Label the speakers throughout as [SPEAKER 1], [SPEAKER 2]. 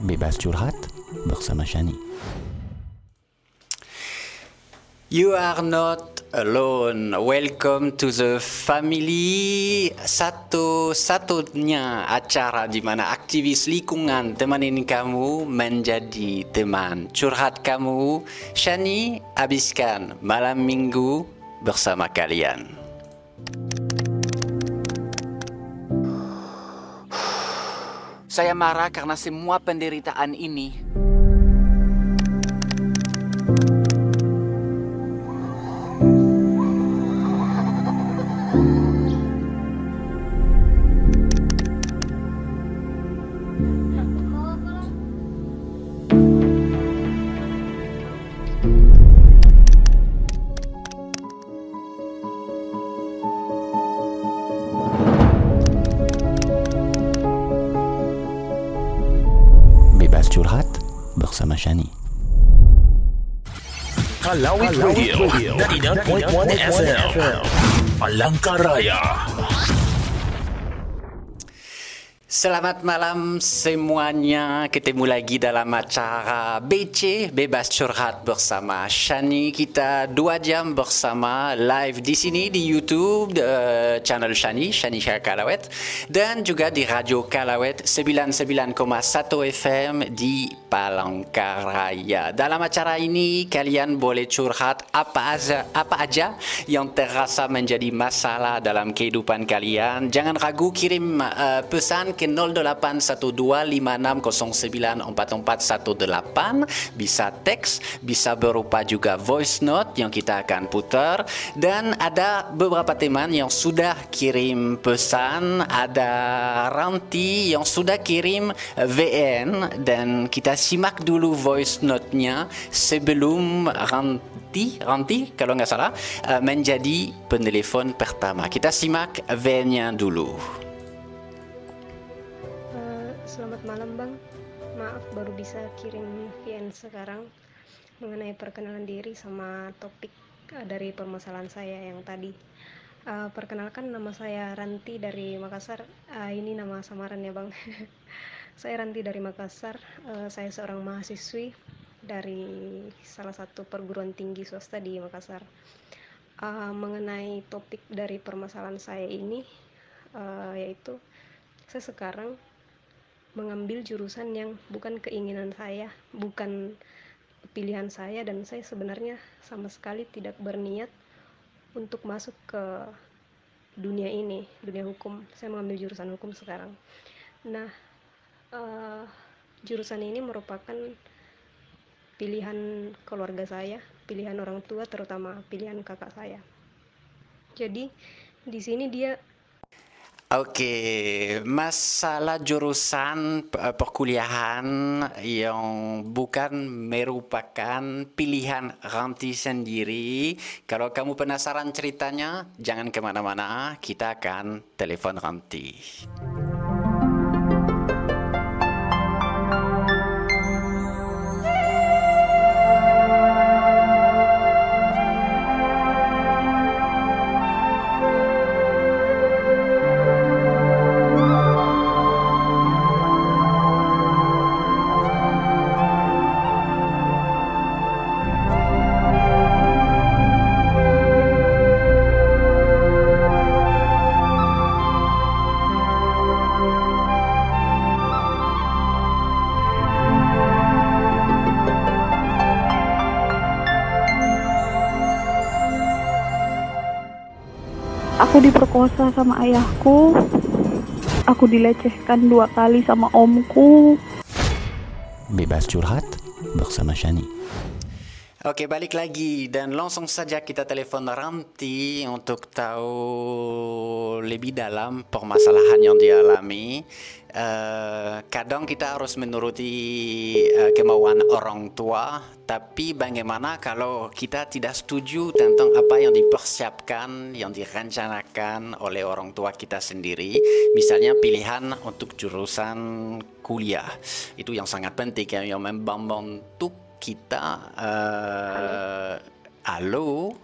[SPEAKER 1] Bebas Curhat bersama Shani.
[SPEAKER 2] You are not alone. Welcome to the family. Satu-satunya acara di mana aktivis lingkungan temenin kamu menjadi teman curhat kamu. Shani habiskan malam minggu bersama kalian.
[SPEAKER 3] Saya marah karena semua penderitaan ini
[SPEAKER 4] 99.1 FM. Palangkaraya.
[SPEAKER 2] Selamat malam semuanya. Ketemu lagi dalam acara BC Bebas Curhat bersama Shani. Kita dua jam bersama live di sini di YouTube eh, channel Shani, Shani Kalawet dan juga di Radio Kalawet 99,1 FM di Palangkaraya. Dalam acara ini kalian boleh curhat apa aja, apa aja yang terasa menjadi masalah dalam kehidupan kalian. Jangan ragu kirim eh, pesan ke 081256094418 bisa teks, bisa berupa juga voice note yang kita akan putar dan ada beberapa teman yang sudah kirim pesan, ada Ranti yang sudah kirim VN dan kita simak dulu voice note-nya sebelum Ranti, Ranti kalau nggak salah eh, menjadi penelepon pertama. Kita simak VN-nya dulu.
[SPEAKER 5] Selamat malam Bang. Maaf baru bisa kirim VN sekarang mengenai perkenalan diri sama topik eh, dari permasalahan saya yang tadi. Eh, perkenalkan nama saya Ranti dari Makassar. Eh, ini nama samaran ya Bang. saya Ranti dari Makassar. Eh, saya seorang mahasiswi dari salah satu perguruan tinggi swasta di Makassar. Eh, mengenai topik dari permasalahan saya ini eh, yaitu saya sekarang mengambil jurusan yang bukan keinginan saya, bukan pilihan saya dan saya sebenarnya sama sekali tidak berniat untuk masuk ke dunia ini, dunia hukum. Saya mengambil jurusan hukum sekarang. Nah, eh, jurusan ini merupakan pilihan keluarga saya, pilihan orang tua terutama pilihan kakak saya. Jadi di sini dia
[SPEAKER 2] Oke, masalah jurusan eh, perkuliahan yang bukan merupakan pilihan Ranti sendiri. Kalau kamu penasaran ceritanya, jangan ke mana-mana, kita akan telepon Ranti.
[SPEAKER 6] Aku diperkosa sama ayahku. Aku dilecehkan dua kali sama omku.
[SPEAKER 1] Bebas Curhat bersama Shani.
[SPEAKER 2] Oke, balik lagi dan langsung saja kita telepon Ranti untuk tahu lebih dalam permasalahan yang dialami. Eh, kadang kita harus menuruti eh, kemauan orang tua, tapi bagaimana kalau kita tidak setuju tentang apa yang dipersiapkan, yang direncanakan oleh orang tua kita sendiri, misalnya pilihan untuk jurusan kuliah, itu yang sangat penting ya, yang membantu kita. eh, halo,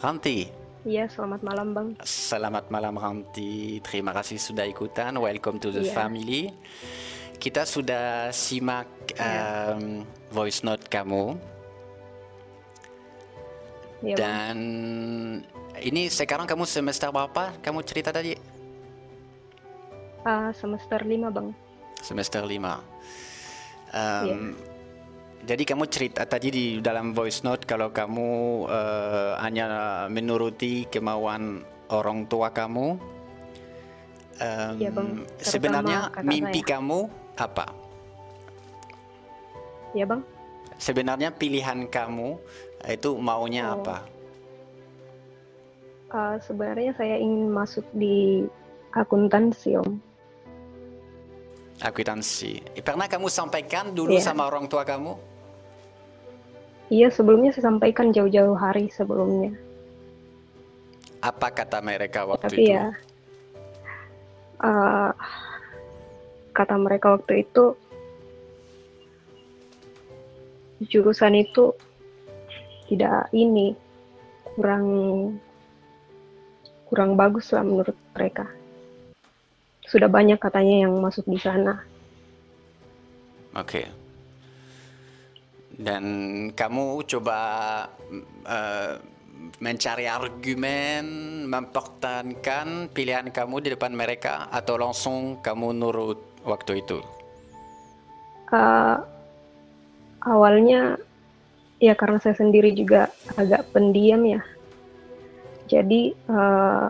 [SPEAKER 2] Ranti.
[SPEAKER 5] Ya selamat malam Bang.
[SPEAKER 2] Selamat malam Ranti, terima kasih sudah ikutan. Welcome to the
[SPEAKER 5] Iya.
[SPEAKER 2] family. kita sudah simak um, voice note kamu
[SPEAKER 5] Iya, Bang.
[SPEAKER 2] dan ini sekarang kamu semester berapa? Kamu cerita tadi
[SPEAKER 5] Ah, semester 5, Bang.
[SPEAKER 2] semester 5. Um,
[SPEAKER 5] Iya.
[SPEAKER 2] Jadi kamu cerita tadi di dalam voice note kalau kamu eh, hanya menuruti kemauan orang tua kamu. Em,
[SPEAKER 5] Iya, Bang. Terutama
[SPEAKER 2] sebenarnya mimpi
[SPEAKER 5] saya.
[SPEAKER 2] kamu apa?
[SPEAKER 5] Ya, Bang.
[SPEAKER 2] Sebenarnya pilihan kamu itu maunya
[SPEAKER 5] Oh.
[SPEAKER 2] apa?
[SPEAKER 5] Ah, sebenarnya saya ingin masuk di akuntansi, Om.
[SPEAKER 2] Akuntansi. Pernah kamu sampaikan dulu
[SPEAKER 5] Iya.
[SPEAKER 2] sama orang tua kamu?
[SPEAKER 5] Iya, sebelumnya saya sampaikan jauh-jauh hari sebelumnya.
[SPEAKER 2] Apa kata mereka waktu
[SPEAKER 5] Tapi
[SPEAKER 2] itu?
[SPEAKER 5] ya, ah, kata mereka waktu itu, jurusan itu tidak ini kurang kurang bagus lah menurut mereka. Sudah banyak katanya yang masuk di sana.
[SPEAKER 2] Oke. Dan kamu coba eh, mencari argumen, mempertahankan pilihan kamu di depan mereka atau langsung kamu nurut waktu itu?
[SPEAKER 5] Eh, awalnya ya karena saya sendiri juga agak pendiam ya. Jadi eh,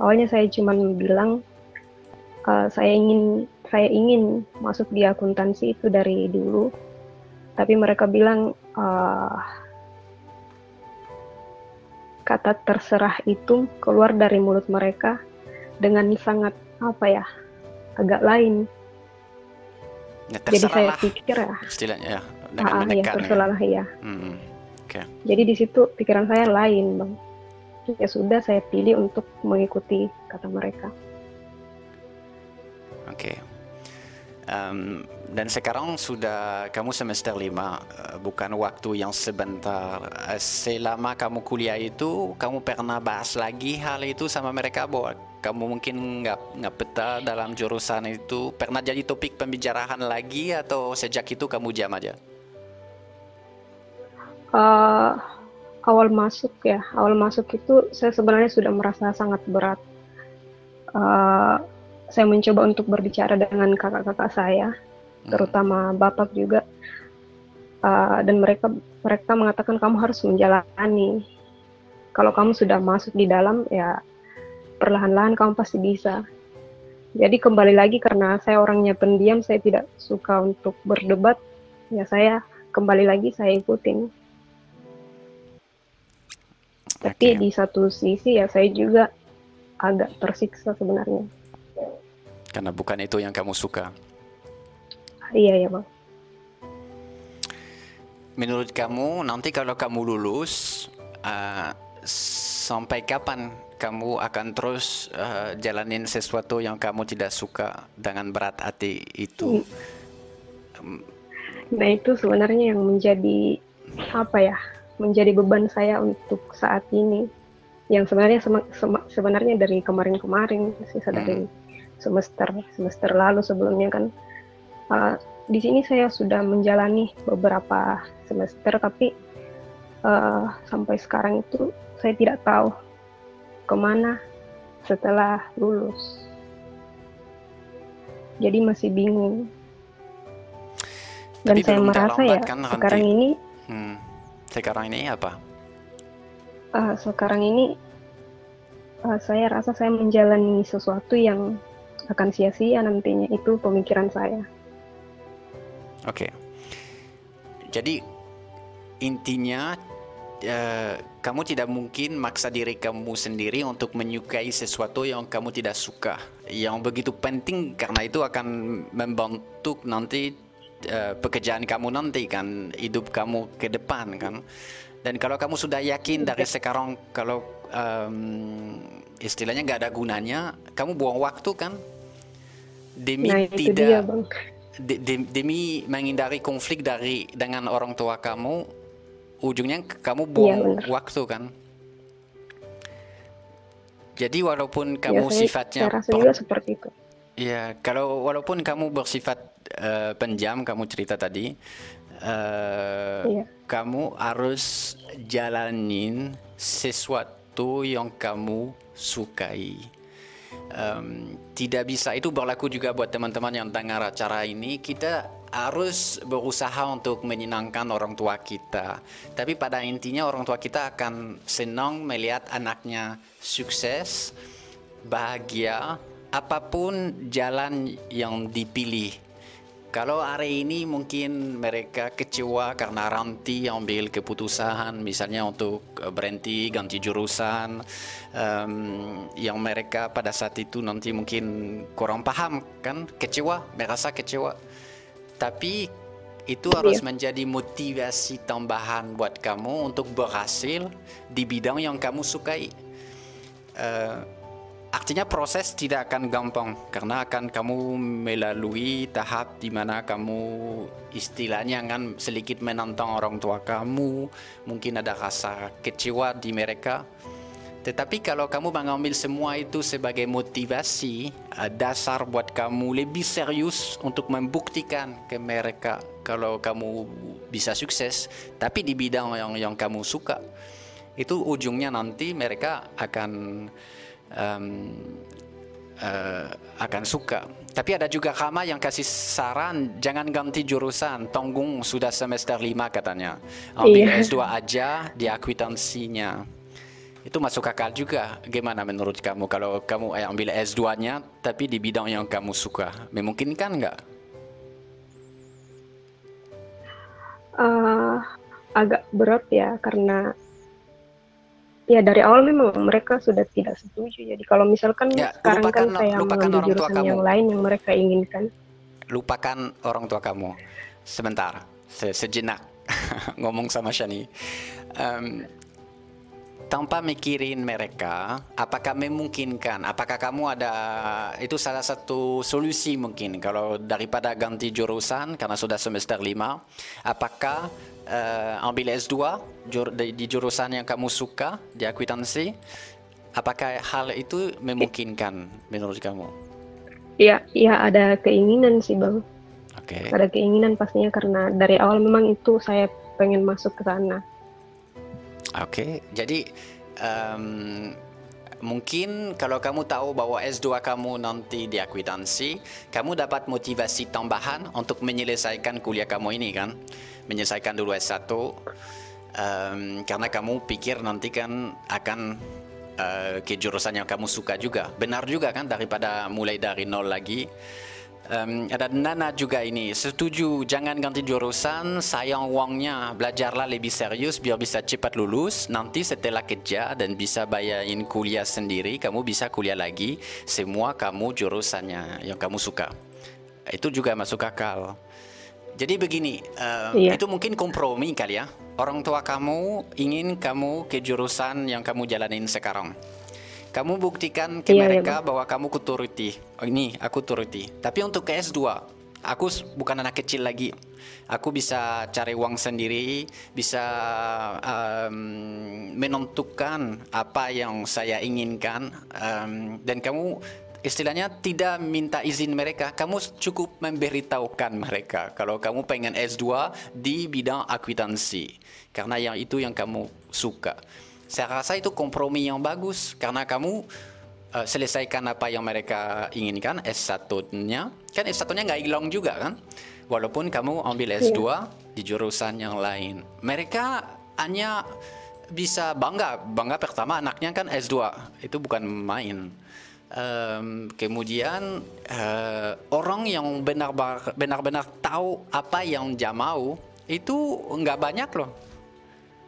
[SPEAKER 5] awalnya saya cuma bilang eh, saya ingin saya ingin masuk di akuntansi itu dari dulu. Tapi mereka bilang eh, kata terserah itu keluar dari mulut mereka dengan sangat apa ya agak lain.
[SPEAKER 2] Ya,
[SPEAKER 5] Jadi saya pikir ya,
[SPEAKER 2] istilahnya ya, dengan
[SPEAKER 5] ah, ya
[SPEAKER 2] menekan ya.
[SPEAKER 5] terserah ya.
[SPEAKER 2] Hmm, Oke.
[SPEAKER 5] Jadi di situ pikiran saya lain, Bang. Ya sudah saya pilih untuk mengikuti kata mereka.
[SPEAKER 2] Oke. Em, dan sekarang sudah kamu semester 5, eh, bukan waktu yang sebentar. Eh, Selama kamu kuliah itu, kamu pernah bahas lagi hal itu sama mereka bahwa kamu mungkin nggak nggak betah dalam jurusan itu. Pernah jadi topik pembicaraan lagi atau sejak itu kamu diam aja?
[SPEAKER 5] Eh, awal masuk ya, awal masuk itu saya sebenarnya sudah merasa sangat berat. Eh, saya mencoba untuk berbicara dengan kakak-kakak saya, terutama bapak juga, Eh, dan mereka mereka mengatakan kamu harus menjalani. Kalau kamu sudah masuk di dalam, ya perlahan-lahan kamu pasti bisa. Jadi kembali lagi karena saya orangnya pendiam, saya tidak suka untuk berdebat. Ya saya kembali lagi saya ikutin. Tapi di satu sisi ya saya juga agak tersiksa sebenarnya.
[SPEAKER 2] Karena bukan itu yang kamu suka.
[SPEAKER 5] Iya ya bang.
[SPEAKER 2] Menurut kamu nanti kalau kamu lulus eh, sampai kapan kamu akan terus eh, jalanin sesuatu yang kamu tidak suka dengan berat hati itu?
[SPEAKER 5] Nah itu sebenarnya yang menjadi apa ya? Menjadi beban saya untuk saat ini. Yang sebenarnya sebenarnya dari kemarin-kemarin sisa dari semester semester lalu sebelumnya kan. Uh, di sini saya sudah menjalani beberapa semester tapi uh, sampai sekarang itu saya tidak tahu ke mana setelah lulus. Jadi masih bingung. Dan
[SPEAKER 2] Tapi
[SPEAKER 5] saya merasa ya
[SPEAKER 2] terlambat kan,
[SPEAKER 5] sekarang ini
[SPEAKER 2] Hmm, sekarang ini apa?
[SPEAKER 5] uh, sekarang ini uh, saya rasa saya menjalani sesuatu yang akan sia-sia nantinya itu pemikiran saya.
[SPEAKER 2] Oke. Jadi intinya eh, kamu tidak mungkin maksa diri kamu sendiri untuk menyukai sesuatu yang kamu tidak suka. Yang begitu penting karena itu akan membantu nanti eh, pekerjaan kamu nanti kan, hidup kamu ke depan kan. Dan kalau kamu sudah yakin dari sekarang kalau em, istilahnya nggak ada gunanya, kamu buang waktu kan? Demi
[SPEAKER 5] Nah
[SPEAKER 2] tidak
[SPEAKER 5] dia bang.
[SPEAKER 2] de- de- demi menghindari konflik dari dengan orang tua kamu ujungnya kamu buang
[SPEAKER 5] Iya, benar.
[SPEAKER 2] waktu kan jadi walaupun
[SPEAKER 5] Ya,
[SPEAKER 2] kamu
[SPEAKER 5] saya,
[SPEAKER 2] sifatnya per-
[SPEAKER 5] juga seperti itu.
[SPEAKER 2] ya kalau walaupun kamu bersifat uh, penjam kamu cerita tadi. Uh,
[SPEAKER 6] Iya.
[SPEAKER 2] Kamu harus jalanin sesuatu yang kamu sukai. Um, tidak bisa itu berlaku juga buat teman-teman yang dengar acara ini. Kita harus berusaha untuk menyenangkan orang tua kita. Tapi pada intinya orang tua kita akan senang melihat anaknya sukses, bahagia, apa pun jalan yang dipilih. Kalau hari ini mungkin mereka kecewa karena Ranti ambil keputusan misalnya untuk eh, berhenti ganti jurusan em, yang mereka pada saat itu nanti mungkin kurang paham kan? Kecewa merasa kecewa. Tapi itu harus menjadi motivasi tambahan buat kamu untuk berhasil di bidang yang kamu sukai. Eh, artinya proses tidak akan gampang karena akan kamu melalui tahap di mana kamu istilahnya kan sedikit menantang orang tua kamu, mungkin ada rasa kecewa di mereka. Tetapi kalau kamu mengambil semua itu sebagai motivasi, dasar buat kamu lebih serius untuk membuktikan ke mereka kalau kamu bisa sukses, tapi di bidang yang yang kamu suka, itu ujungnya nanti mereka akan em, eh, akan suka. Tapi ada juga Kama yang kasih saran jangan ganti jurusan, tanggung sudah semester 5 katanya. Ambil
[SPEAKER 6] Iya.
[SPEAKER 2] S2 aja di akuntansinya. Itu masuk akal juga. Gimana menurut kamu kalau kamu eh, ambil S2-nya tapi di bidang yang kamu suka? Memungkinkan nggak?
[SPEAKER 5] Eh, agak berat ya karena ya dari awal memang mereka sudah tidak setuju. Jadi kalau misalkan
[SPEAKER 2] Ya,
[SPEAKER 5] sekarang kan
[SPEAKER 2] lupakan-
[SPEAKER 5] saya
[SPEAKER 2] lupakan
[SPEAKER 5] mengambil
[SPEAKER 2] orang tua
[SPEAKER 5] jurusan
[SPEAKER 2] kamu.
[SPEAKER 5] yang lain yang mereka inginkan.
[SPEAKER 2] lupakan orang tua kamu sebentar se- sejenak ngomong sama Shani Em, tanpa mikirin mereka apakah memungkinkan apakah kamu ada itu salah satu solusi mungkin kalau daripada ganti jurusan karena sudah semester 5 apakah eh, ambil S2 jur- di, di jurusan yang kamu suka di akuntansi apakah hal itu memungkinkan menurut kamu
[SPEAKER 5] Ya, ya ada keinginan sih bang.
[SPEAKER 2] oke
[SPEAKER 5] Ada keinginan pastinya karena dari awal memang itu saya pengen masuk ke sana.
[SPEAKER 2] Oke, jadi em, mungkin kalau kamu tahu bahwa S2 kamu nanti di akuntansi, kamu dapat motivasi tambahan untuk menyelesaikan kuliah kamu ini kan, menyelesaikan dulu S1, em, karena kamu pikir nanti kan akan eh, ke jurusan yang kamu suka juga. Benar juga kan daripada mulai dari nol lagi. Em, ada Nana juga ini setuju jangan ganti jurusan. Sayang uangnya. Belajarlah lebih serius biar bisa cepat lulus. Nanti setelah kerja dan bisa bayarin kuliah sendiri kamu bisa kuliah lagi. Semua kamu jurusannya yang kamu suka. Itu juga masuk akal jadi begini em,
[SPEAKER 5] Iya.
[SPEAKER 2] itu mungkin kompromi kali ya orang tua kamu ingin kamu ke jurusan yang kamu jalanin sekarang kamu buktikan ke
[SPEAKER 5] Iya, iya,
[SPEAKER 2] mereka bahwa kamu kuturuti. Oh, ini aku turuti. Tapi untuk ke S2, aku bukan anak kecil lagi. Aku bisa cari uang sendiri, bisa em, menentukan apa yang saya inginkan em, dan kamu istilahnya tidak minta izin mereka. Kamu cukup memberitahukan mereka kalau kamu pengen S2 di bidang akuntansi karena yang itu yang kamu suka. Saya rasa itu kompromi yang bagus karena kamu uh, selesaikan apa yang mereka inginkan S1-nya. Kan S1-nya nggak hilang juga kan? Walaupun kamu ambil S2 di jurusan yang lain. Mereka hanya bisa bangga. Bangga pertama anaknya kan S2. Itu bukan main. Em, kemudian eh, orang yang benar-benar tahu apa yang dia mau itu nggak banyak loh.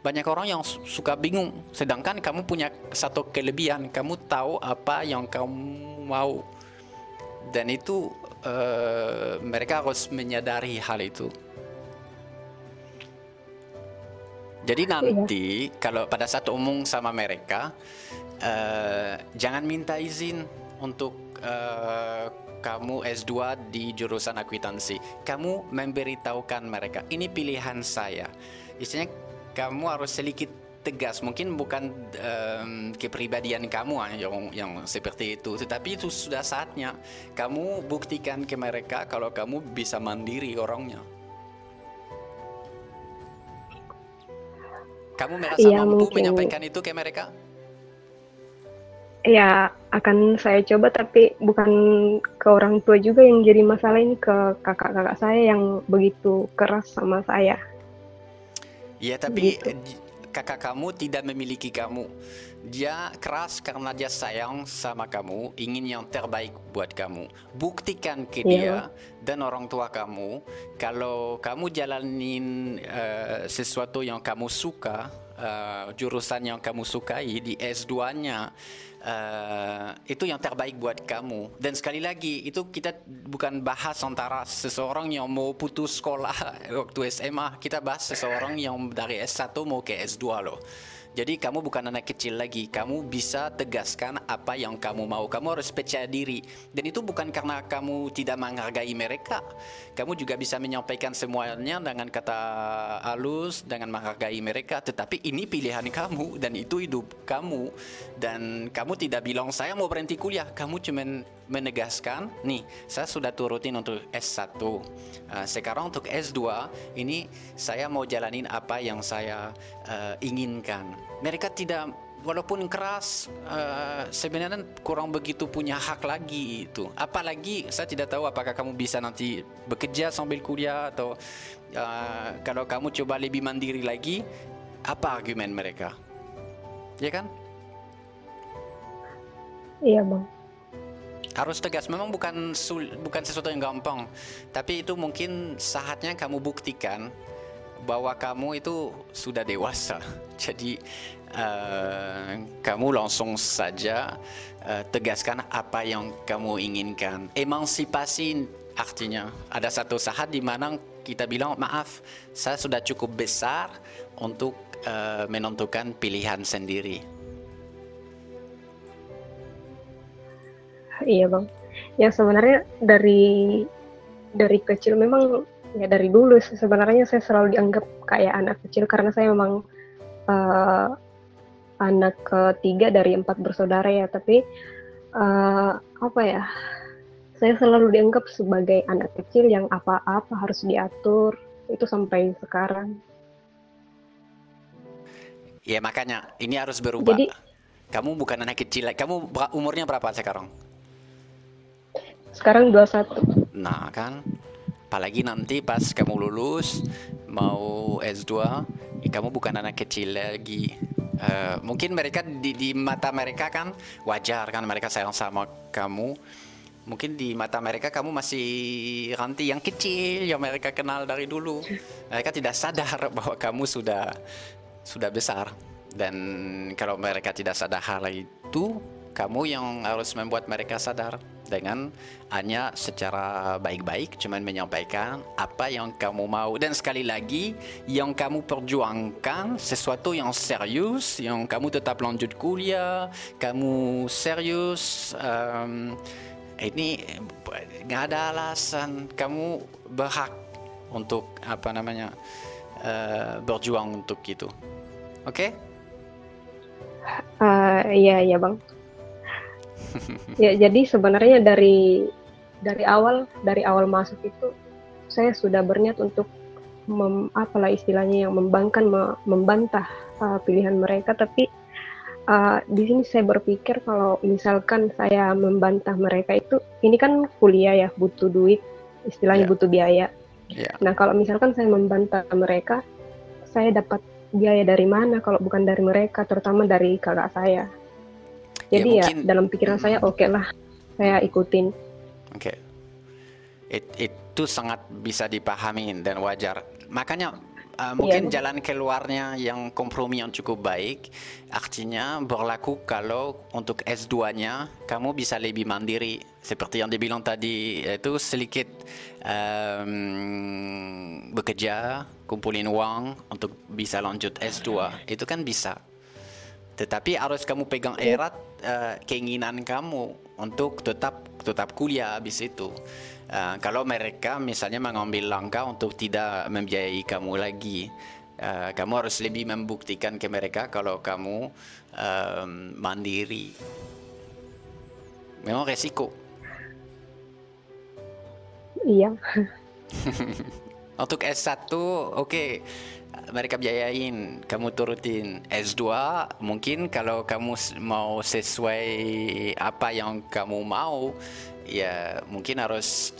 [SPEAKER 2] Banyak orang yang su- suka bingung. Sedangkan kamu punya satu kelebihan kamu tahu apa yang kamu mau. Dan itu eh, mereka harus menyadari hal itu. Jadi nanti kalau pada saat omong sama mereka eh, jangan minta izin untuk eh, kamu S2 di jurusan akuntansi. Kamu memberitahukan mereka, ini pilihan saya. Istilahnya kamu harus sedikit tegas. Mungkin bukan em, kepribadian kamu ah, yang yang seperti itu, tetapi itu sudah saatnya kamu buktikan ke mereka kalau kamu bisa mandiri orangnya. Kamu merasa
[SPEAKER 5] Iya,
[SPEAKER 2] mampu
[SPEAKER 5] mungkin.
[SPEAKER 2] menyampaikan itu ke mereka?
[SPEAKER 5] Ya, akan saya coba tapi bukan ke orang tua juga yang jadi masalah ini ke kakak-kakak saya yang begitu keras sama saya.
[SPEAKER 2] Ya, tapi
[SPEAKER 5] Gitu.
[SPEAKER 2] kakak kamu tidak memiliki kamu. Dia keras karena dia sayang sama kamu, ingin yang terbaik buat kamu. Buktikan ke
[SPEAKER 5] Iya,
[SPEAKER 2] dia dan orang tua kamu kalau kamu jalanin eh, sesuatu yang kamu suka, eh, jurusan yang kamu sukai di S2-nya eh, itu yang terbaik buat kamu. Dan sekali lagi itu kita bukan bahas antara seseorang yang mau putus sekolah waktu SMA, kita bahas seseorang yang dari S1 mau ke S2 loh. Jadi kamu bukan anak kecil lagi, kamu bisa tegaskan apa yang kamu mau. Kamu harus percaya diri. Dan itu bukan karena kamu tidak menghargai mereka. Kamu juga bisa menyampaikan semuanya dengan kata halus, dengan menghargai mereka. Tetapi ini pilihan kamu dan itu hidup kamu. Dan kamu tidak bilang saya mau berhenti kuliah. Kamu cuma menegaskan, nih saya sudah turutin untuk S1. Uh, sekarang untuk S2 ini saya mau jalanin apa yang saya uh, inginkan. Mereka tidak walaupun keras uh, sebenarnya kurang begitu punya hak lagi itu. Apalagi saya tidak tahu apakah kamu bisa nanti bekerja sambil kuliah atau uh, kalau kamu coba lebih mandiri lagi apa argumen mereka? Ya kan?
[SPEAKER 5] Iya, Bang.
[SPEAKER 2] Harus tegas. Memang bukan sul- bukan sesuatu yang gampang. Tapi itu mungkin saatnya kamu buktikan bahwa kamu itu sudah dewasa. Jadi eh, kamu langsung saja eh, tegaskan apa yang kamu inginkan. Emansipasi artinya. Ada satu saat di mana kita bilang maaf saya sudah cukup besar untuk eh, menentukan pilihan sendiri
[SPEAKER 5] Iya bang. Ya sebenarnya dari dari kecil memang ya dari dulu sebenarnya saya selalu dianggap kayak anak kecil karena saya memang eh, anak ketiga dari empat bersaudara ya. Tapi eh, apa ya? Saya selalu dianggap sebagai anak kecil yang apa-apa harus diatur. Itu sampai sekarang.
[SPEAKER 2] Ya makanya ini harus berubah.
[SPEAKER 5] Jadi-
[SPEAKER 2] kamu bukan anak kecil. Kamu umurnya berapa sekarang?
[SPEAKER 5] Sekarang 21.
[SPEAKER 2] Nah kan, apalagi nanti pas kamu lulus mau S2, ya kamu bukan anak kecil lagi. Eh, mungkin mereka di, di mata mereka kan wajar kan mereka sayang sama kamu. Mungkin di mata mereka kamu masih ranti yang kecil yang mereka kenal dari dulu. Mereka tidak sadar bahwa kamu sudah sudah besar. Dan kalau mereka tidak sadar hal itu, kamu yang harus membuat mereka sadar dengan hanya secara baik-baik cuman menyampaikan apa yang kamu mau. Dan sekali lagi yang kamu perjuangkan sesuatu yang serius yang kamu tetap lanjut kuliah kamu serius em, ini nggak ada alasan. Kamu berhak untuk apa namanya eh, berjuang untuk itu. Oke?
[SPEAKER 5] Eh, iya iya bang. Ya jadi sebenarnya dari dari awal dari awal masuk itu saya sudah berniat untuk mem, apalah istilahnya yang membangkan me- membantah uh, pilihan mereka tapi uh, di sini saya berpikir kalau misalkan saya membantah mereka itu ini kan kuliah ya butuh duit istilahnya
[SPEAKER 2] Ya.
[SPEAKER 5] butuh biaya.
[SPEAKER 2] ya
[SPEAKER 5] Nah kalau misalkan saya membantah mereka saya dapat biaya dari mana kalau bukan dari mereka terutama dari kakak saya.
[SPEAKER 2] Ya,
[SPEAKER 5] Jadi ya,
[SPEAKER 2] mungkin-
[SPEAKER 5] dalam pikiran saya oke lah saya ikutin.
[SPEAKER 2] Oke. It- itu sangat bisa dipahami dan wajar. Makanya uh, mungkin
[SPEAKER 5] Iya.
[SPEAKER 2] jalan keluarnya yang kompromi yang cukup baik artinya berlaku kalau untuk S2-nya kamu bisa lebih mandiri seperti yang dibilang tadi itu sedikit um, bekerja kumpulin uang untuk bisa lanjut S2 itu kan bisa tetapi harus kamu pegang erat eh, keinginan kamu untuk tetap tetap kuliah habis itu. Eh, kalau mereka misalnya mengambil langkah untuk tidak membiayai kamu lagi, Uh, kamu harus lebih membuktikan ke mereka kalau kamu um, mandiri. Memang resiko.
[SPEAKER 5] Iya.
[SPEAKER 2] Untuk S1, oke, okay, mereka biayain, kamu turutin. S2, mungkin kalau kamu mau sesuai apa yang kamu mau, ya mungkin harus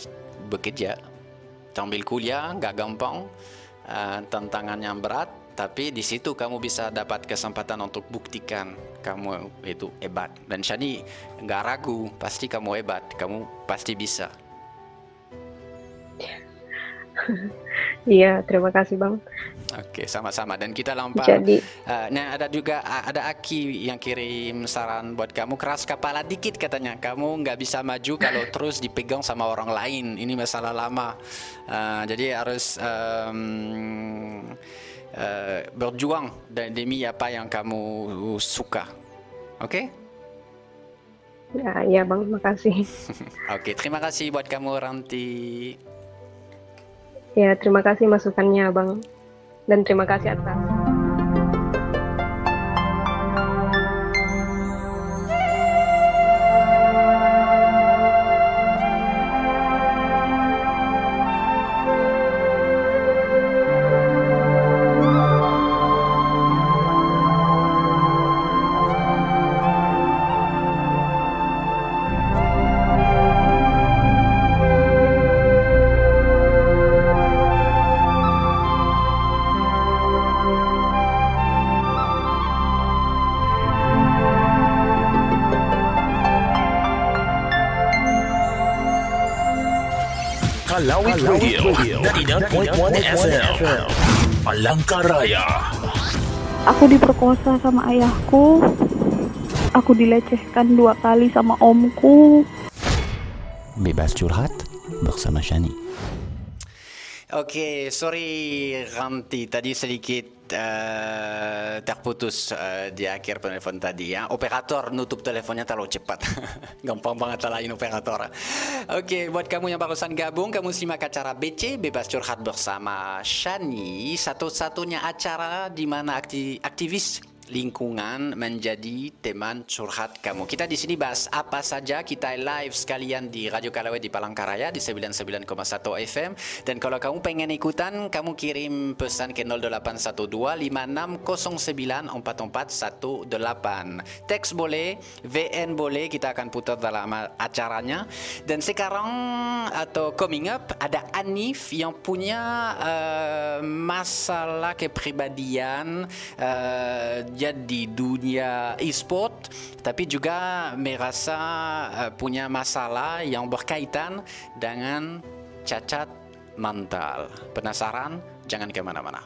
[SPEAKER 2] bekerja. Sambil kuliah, nggak gampang, uh, tantangan yang berat, tapi di situ kamu bisa dapat kesempatan untuk buktikan kamu itu hebat. Dan Shani nggak ragu, pasti kamu hebat, kamu pasti bisa.
[SPEAKER 5] Iya, terima kasih Bang.
[SPEAKER 2] Oke, sama-sama. Dan kita lompat.
[SPEAKER 5] Jadi,
[SPEAKER 2] uh, nah ada juga ada Aki yang kirim saran buat kamu keras kepala dikit katanya. Kamu nggak bisa maju kalau terus dipegang sama orang lain. Ini masalah lama. Uh, jadi harus um, uh, berjuang demi apa yang kamu suka. Oke? Okay?
[SPEAKER 5] Ya, ya Bang, makasih.
[SPEAKER 2] Oke, okay, terima kasih buat kamu Ranti.
[SPEAKER 5] Ya, terima kasih masukannya, Bang. Dan terima kasih atas
[SPEAKER 4] 99.1 FM. Palangkaraya.
[SPEAKER 6] Aku diperkosa sama ayahku. Aku dilecehkan dua kali sama omku.
[SPEAKER 1] Bebas curhat bersama Shani.
[SPEAKER 2] Oke, sorry Ranti, tadi sedikit uh, terputus uh, di akhir telepon tadi ya. Operator nutup teleponnya terlalu cepat. Gampang banget salahin operator. Oke, buat kamu yang barusan gabung, kamu simak acara BC Bebas Curhat bersama Shani, satu-satunya acara di mana akti aktivis lingkungan menjadi teman curhat kamu. Kita di sini bahas apa saja. Kita live sekalian di Radio Kalawet di Palangkaraya di 99,1 FM. Dan kalau kamu pengen ikutan, kamu kirim pesan ke 0812 56094418. Teks boleh, VN boleh, kita akan putar dalam acaranya. Dan sekarang atau coming up ada Anif yang punya uh, masalah kepribadian uh, dia di dunia e-sport tapi juga merasa uh, punya masalah yang berkaitan dengan cacat mental. Penasaran? Jangan
[SPEAKER 4] ke mana-mana.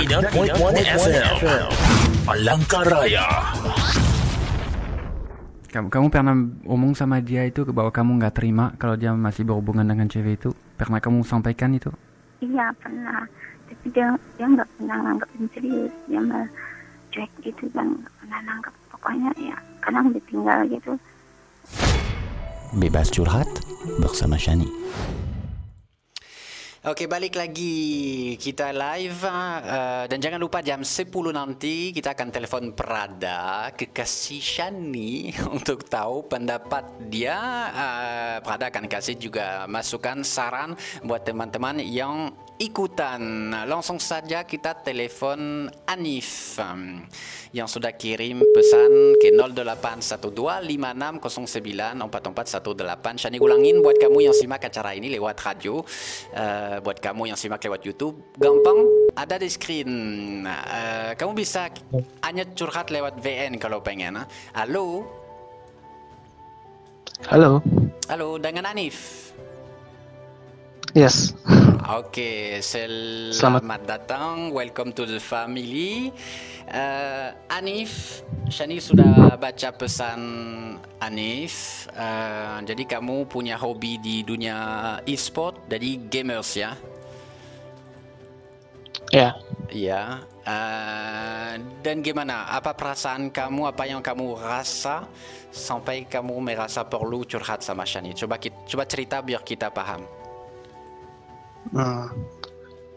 [SPEAKER 4] 93.1 FM Palangka Raya
[SPEAKER 7] kamu, kamu pernah omong sama dia itu bahwa kamu nggak terima kalau dia masih berhubungan dengan cewek itu? Pernah kamu sampaikan itu?
[SPEAKER 8] Iya pernah, tapi dia dia nggak pernah nanggapin serius, dia malah cuek gitu dan nggak pernah nanggap. Pokoknya ya kadang ditinggal gitu.
[SPEAKER 1] Bebas curhat bersama Shani.
[SPEAKER 2] Oke, balik lagi kita live uh, dan jangan lupa jam 10 nanti kita akan telepon Prada kekasih Shani untuk tahu pendapat dia. Uh, Prada akan kasih juga masukan saran buat teman-teman yang ikutan. Langsung saja kita telepon Anif um, yang sudah kirim pesan ke 081256094418. Shani ulangin buat kamu yang simak acara ini lewat radio. Uh, buat kamu yang simak lewat YouTube, gampang ada di screen. Uh, kamu bisa hanya curhat lewat VN kalau pengen. Halo.
[SPEAKER 9] Halo.
[SPEAKER 2] Halo, dengan Anif.
[SPEAKER 9] Yes.
[SPEAKER 2] Oke, selamat datang. Welcome to the family. Eh, Anif, Shani sudah baca pesan Anif. Eh, jadi kamu punya hobi di dunia e-sport, jadi gamers ya?
[SPEAKER 9] Ya,
[SPEAKER 2] Iya. Eh, dan gimana? Apa perasaan kamu? Apa yang kamu rasa sampai kamu merasa perlu curhat sama Shani? Coba kita, coba cerita biar kita paham.
[SPEAKER 9] Hmm.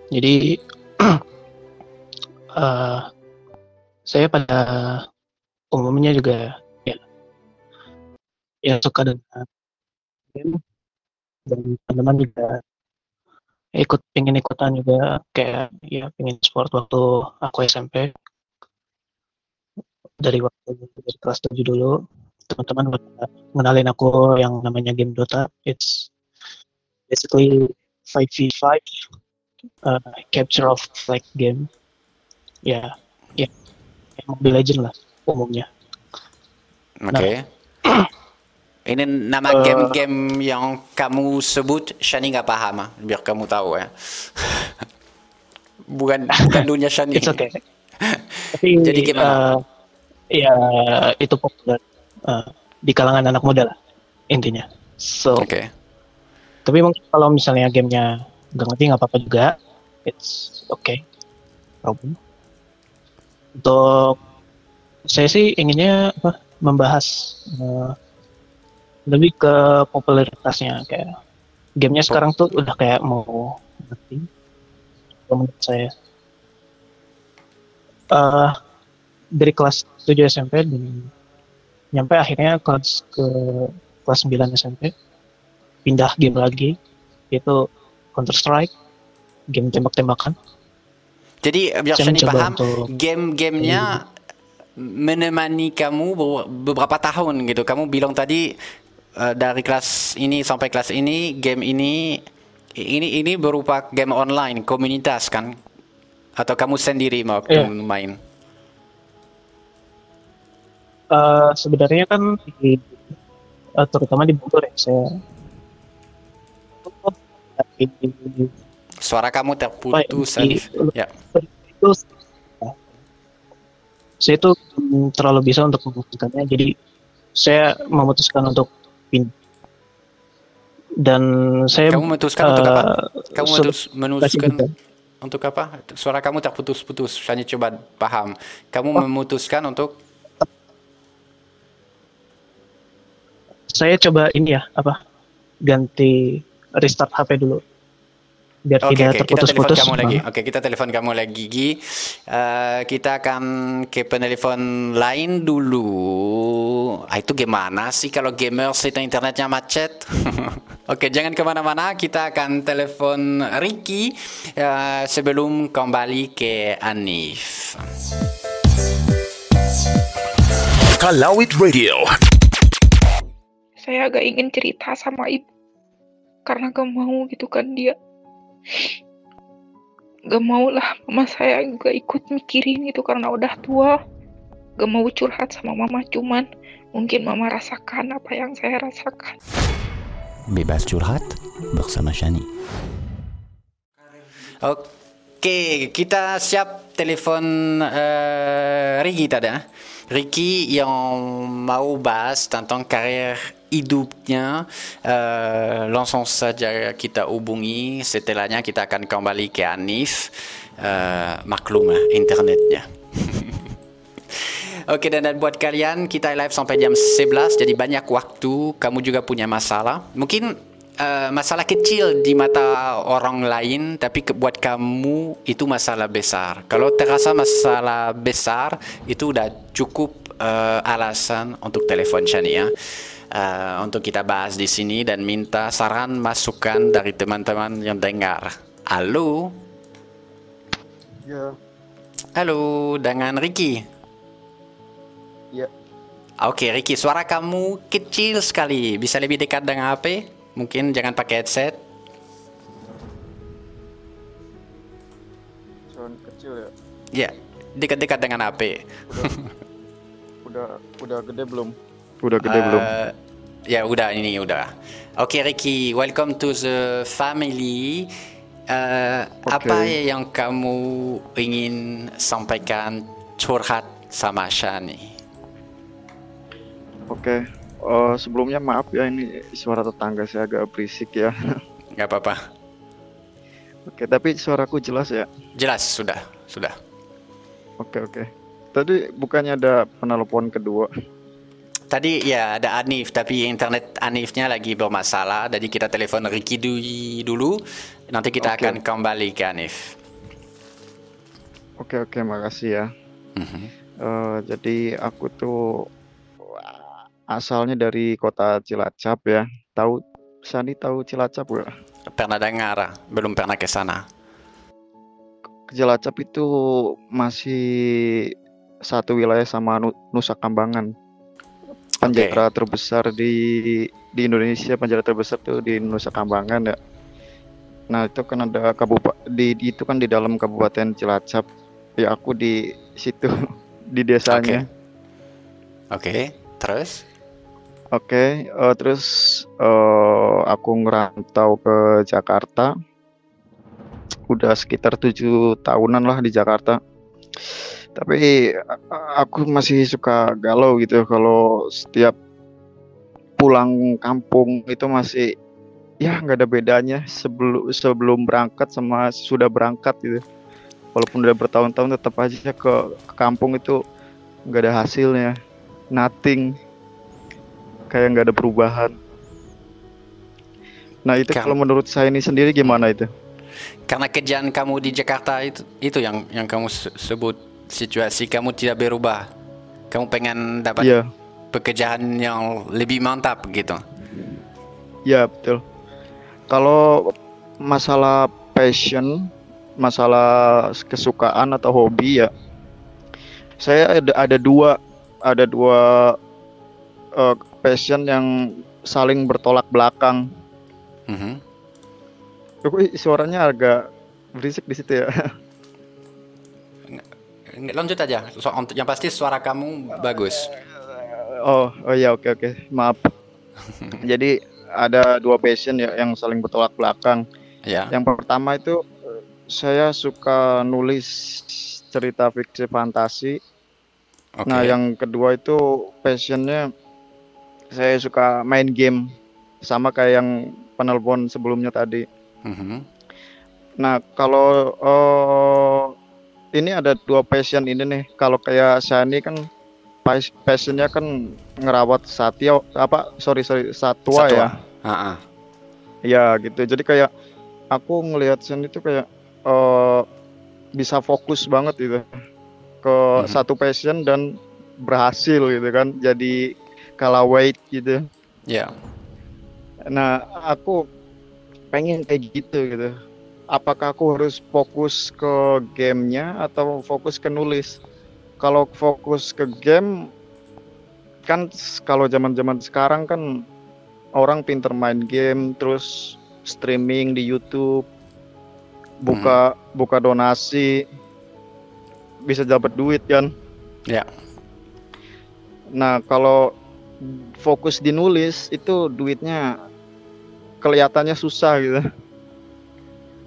[SPEAKER 9] Jadi eh, saya pada umumnya juga ya yang suka dengan game dan teman-teman juga ikut pengen ikutan juga kayak ya pengen sport waktu aku SMP dari waktu dari kelas 7 dulu teman-teman udah ngenalin aku yang namanya game Dota it's basically 5v5 uh, capture of flag game ya ya kayak Mobile Legend lah umumnya
[SPEAKER 2] Oke. Ini nama game-game yang kamu sebut, Shani nggak paham, ah, biar kamu tahu ya. bukan bukan dunia Shani.
[SPEAKER 9] it's okay tapi
[SPEAKER 2] Jadi gimana?
[SPEAKER 9] eh, ya itu populer eh, di kalangan anak muda lah intinya so
[SPEAKER 2] Oke.
[SPEAKER 9] Tapi mungkin kalau misalnya gamenya nggak ngerti nggak apa-apa juga. It's okay. Problem untuk saya sih inginnya apa membahas eh, lebih ke popularitasnya. Kayak gamenya sekarang tuh udah kayak mau mati kalau menurut saya. Eh, dari kelas 7 SMP dan nyampe akhirnya kelas ke kelas 9 SMP pindah game lagi itu Counter Strike game tembak-tembakan
[SPEAKER 2] Jadi biar
[SPEAKER 9] Saya
[SPEAKER 2] paham, game-gamenya menemani kamu be- beberapa tahun gitu. Kamu bilang tadi eh, dari kelas ini sampai kelas ini, game ini ini ini berupa game online, komunitas kan? Atau kamu sendiri mau
[SPEAKER 9] Iya.
[SPEAKER 2] main?
[SPEAKER 9] Eh, sebenarnya kan di eh, terutama di Bogor ya saya
[SPEAKER 2] Suara kamu terputus, Alif. Ya.
[SPEAKER 9] itu saya itu terlalu bisa untuk membuktikannya jadi saya memutuskan untuk pin dan saya
[SPEAKER 2] Kamu memutuskan untuk
[SPEAKER 9] eh,
[SPEAKER 2] apa? Kamu
[SPEAKER 9] sebe-
[SPEAKER 2] memutus- menuliskan
[SPEAKER 9] juga.
[SPEAKER 2] untuk apa? Suara kamu terputus-putus. Shani coba paham. Kamu
[SPEAKER 9] Oh.
[SPEAKER 2] memutuskan untuk
[SPEAKER 9] saya coba ini ya apa ganti restart HP dulu biar
[SPEAKER 2] Oke,
[SPEAKER 9] tidak
[SPEAKER 2] oke, kita telepon
[SPEAKER 9] terputus-putus
[SPEAKER 2] kamu lagi. Oke, kita telepon kamu lagi, Gi. Eh, kita akan ke penelpon lain dulu. Ah, itu gimana sih kalau gamers itu internetnya macet? Oke, jangan ke mana-mana. Kita akan telepon Ricky eh, sebelum kembali ke Anif.
[SPEAKER 4] Kalawit Radio.
[SPEAKER 10] saya agak ingin cerita sama ibu karena gak mau gitu kan dia gak mau lah mama saya juga ikut mikirin gitu karena udah tua gak mau curhat sama mama cuman mungkin mama rasakan apa yang saya rasakan
[SPEAKER 1] Bebas curhat bersama Shani.
[SPEAKER 2] Oke, kita siap telepon eh, Ricky tadi. ah. Ricky yang mau bahas tentang karir hidupnya. Eh, langsung saja kita hubungi. Setelahnya kita akan kembali ke Anif. Eh, maklum lah internetnya. Oke dan, dan buat kalian kita live sampai jam 11 jadi banyak waktu kamu juga punya masalah mungkin eh, masalah kecil di mata orang lain tapi ke, buat kamu itu masalah besar kalau terasa masalah besar itu udah cukup eh, alasan untuk telepon Shani Eh, untuk kita bahas di sini dan minta saran masukan dari teman-teman yang dengar halo
[SPEAKER 11] Ya,
[SPEAKER 2] halo dengan Ricky
[SPEAKER 11] ya.
[SPEAKER 2] Oke, Ricky, suara kamu kecil sekali. Bisa lebih dekat dengan HP? Mungkin jangan pakai headset.
[SPEAKER 11] Sound kecil ya.
[SPEAKER 2] Ya, dekat-dekat dengan HP.
[SPEAKER 11] Udah udah gede belum? Udah gede
[SPEAKER 2] Eh,
[SPEAKER 11] belum?
[SPEAKER 2] Ya, udah ini udah. Oke, Ricky, welcome to the family. eh, apa yang kamu ingin sampaikan curhat sama Shani?
[SPEAKER 11] Oke, eh, sebelumnya maaf ya ini suara tetangga saya agak berisik ya.
[SPEAKER 2] Gak apa-apa.
[SPEAKER 11] Oke, tapi suaraku jelas ya.
[SPEAKER 2] Jelas, sudah, sudah.
[SPEAKER 11] Oke oke. Tadi bukannya ada penelpon kedua?
[SPEAKER 2] Tadi ya ada Anif, tapi internet Anifnya lagi bermasalah. Jadi kita telepon Ricky du- dulu. Nanti kita
[SPEAKER 11] Oke.
[SPEAKER 2] akan kembali ke Anif.
[SPEAKER 11] Oke oke, makasih ya.
[SPEAKER 2] Mhm.
[SPEAKER 11] Eh, jadi aku tuh asalnya dari kota Cilacap ya. Tahu Sani tahu Cilacap gak?
[SPEAKER 2] Pernah dengar? Belum pernah ke sana.
[SPEAKER 11] Cilacap itu masih satu wilayah sama Nu- Nusa Kambangan. Penjara terbesar di di Indonesia, penjara terbesar tuh di Nusa Kambangan ya. Nah, itu kan ada kabupaten di di- itu kan di dalam Kabupaten Cilacap. Ya aku di situ di desanya.
[SPEAKER 2] Oke, terus?
[SPEAKER 11] Oke, eh, terus eh, aku ngerantau ke Jakarta. Udah sekitar tujuh tahunan lah di Jakarta. Tapi a- aku masih suka galau gitu kalau setiap pulang kampung itu masih ya nggak ada bedanya sebelum sebelum berangkat sama sudah berangkat gitu. Walaupun udah bertahun-tahun tetap aja ke, ke kampung itu nggak ada hasilnya, nothing kayak nggak ada perubahan. Nah itu kalau menurut saya ini sendiri gimana itu?
[SPEAKER 2] Karena kerjaan kamu di Jakarta itu itu yang yang kamu se- sebut situasi kamu tidak berubah. Kamu pengen dapat
[SPEAKER 11] Iya.
[SPEAKER 2] pekerjaan yang lebih mantap gitu.
[SPEAKER 11] Ya betul. Kalau masalah passion, masalah kesukaan atau hobi ya, saya ada ada dua ada dua eh, passion yang saling bertolak belakang.
[SPEAKER 2] Mhm.
[SPEAKER 11] Kok suaranya agak berisik di situ ya.
[SPEAKER 2] Lanjut aja. So, yang pasti suara kamu bagus.
[SPEAKER 11] Oh, oh ya oke oke. Maaf. Jadi ada dua passion ya yang saling bertolak belakang.
[SPEAKER 2] Ya.
[SPEAKER 11] Yang pertama itu saya suka nulis cerita fiksi fantasi.
[SPEAKER 2] Oke.
[SPEAKER 11] Nah, yang kedua itu passionnya saya suka main game sama kayak yang penelpon sebelumnya tadi.
[SPEAKER 2] Mhm.
[SPEAKER 11] Nah, kalau eh, ini ada dua passion ini nih. Kalau kayak Shani kan pas- passionnya kan ngerawat satya apa sorry sorry satwa,
[SPEAKER 2] Satwa.
[SPEAKER 11] ya.
[SPEAKER 2] Ah, ah.
[SPEAKER 11] Ya gitu. Jadi kayak aku ngelihat Shani itu kayak eh, bisa fokus banget gitu ke satu passion dan berhasil gitu kan. Jadi kalah weight gitu.
[SPEAKER 2] Ya.
[SPEAKER 11] Nah, aku pengen kayak gitu gitu. Apakah aku harus fokus ke gamenya atau fokus ke nulis? Kalau fokus ke game, kan kalau zaman-zaman sekarang kan orang pinter main game, terus streaming di YouTube, buka buka donasi, bisa dapat duit kan?
[SPEAKER 2] Ya.
[SPEAKER 11] Nah, kalau fokus di nulis itu duitnya kelihatannya susah gitu.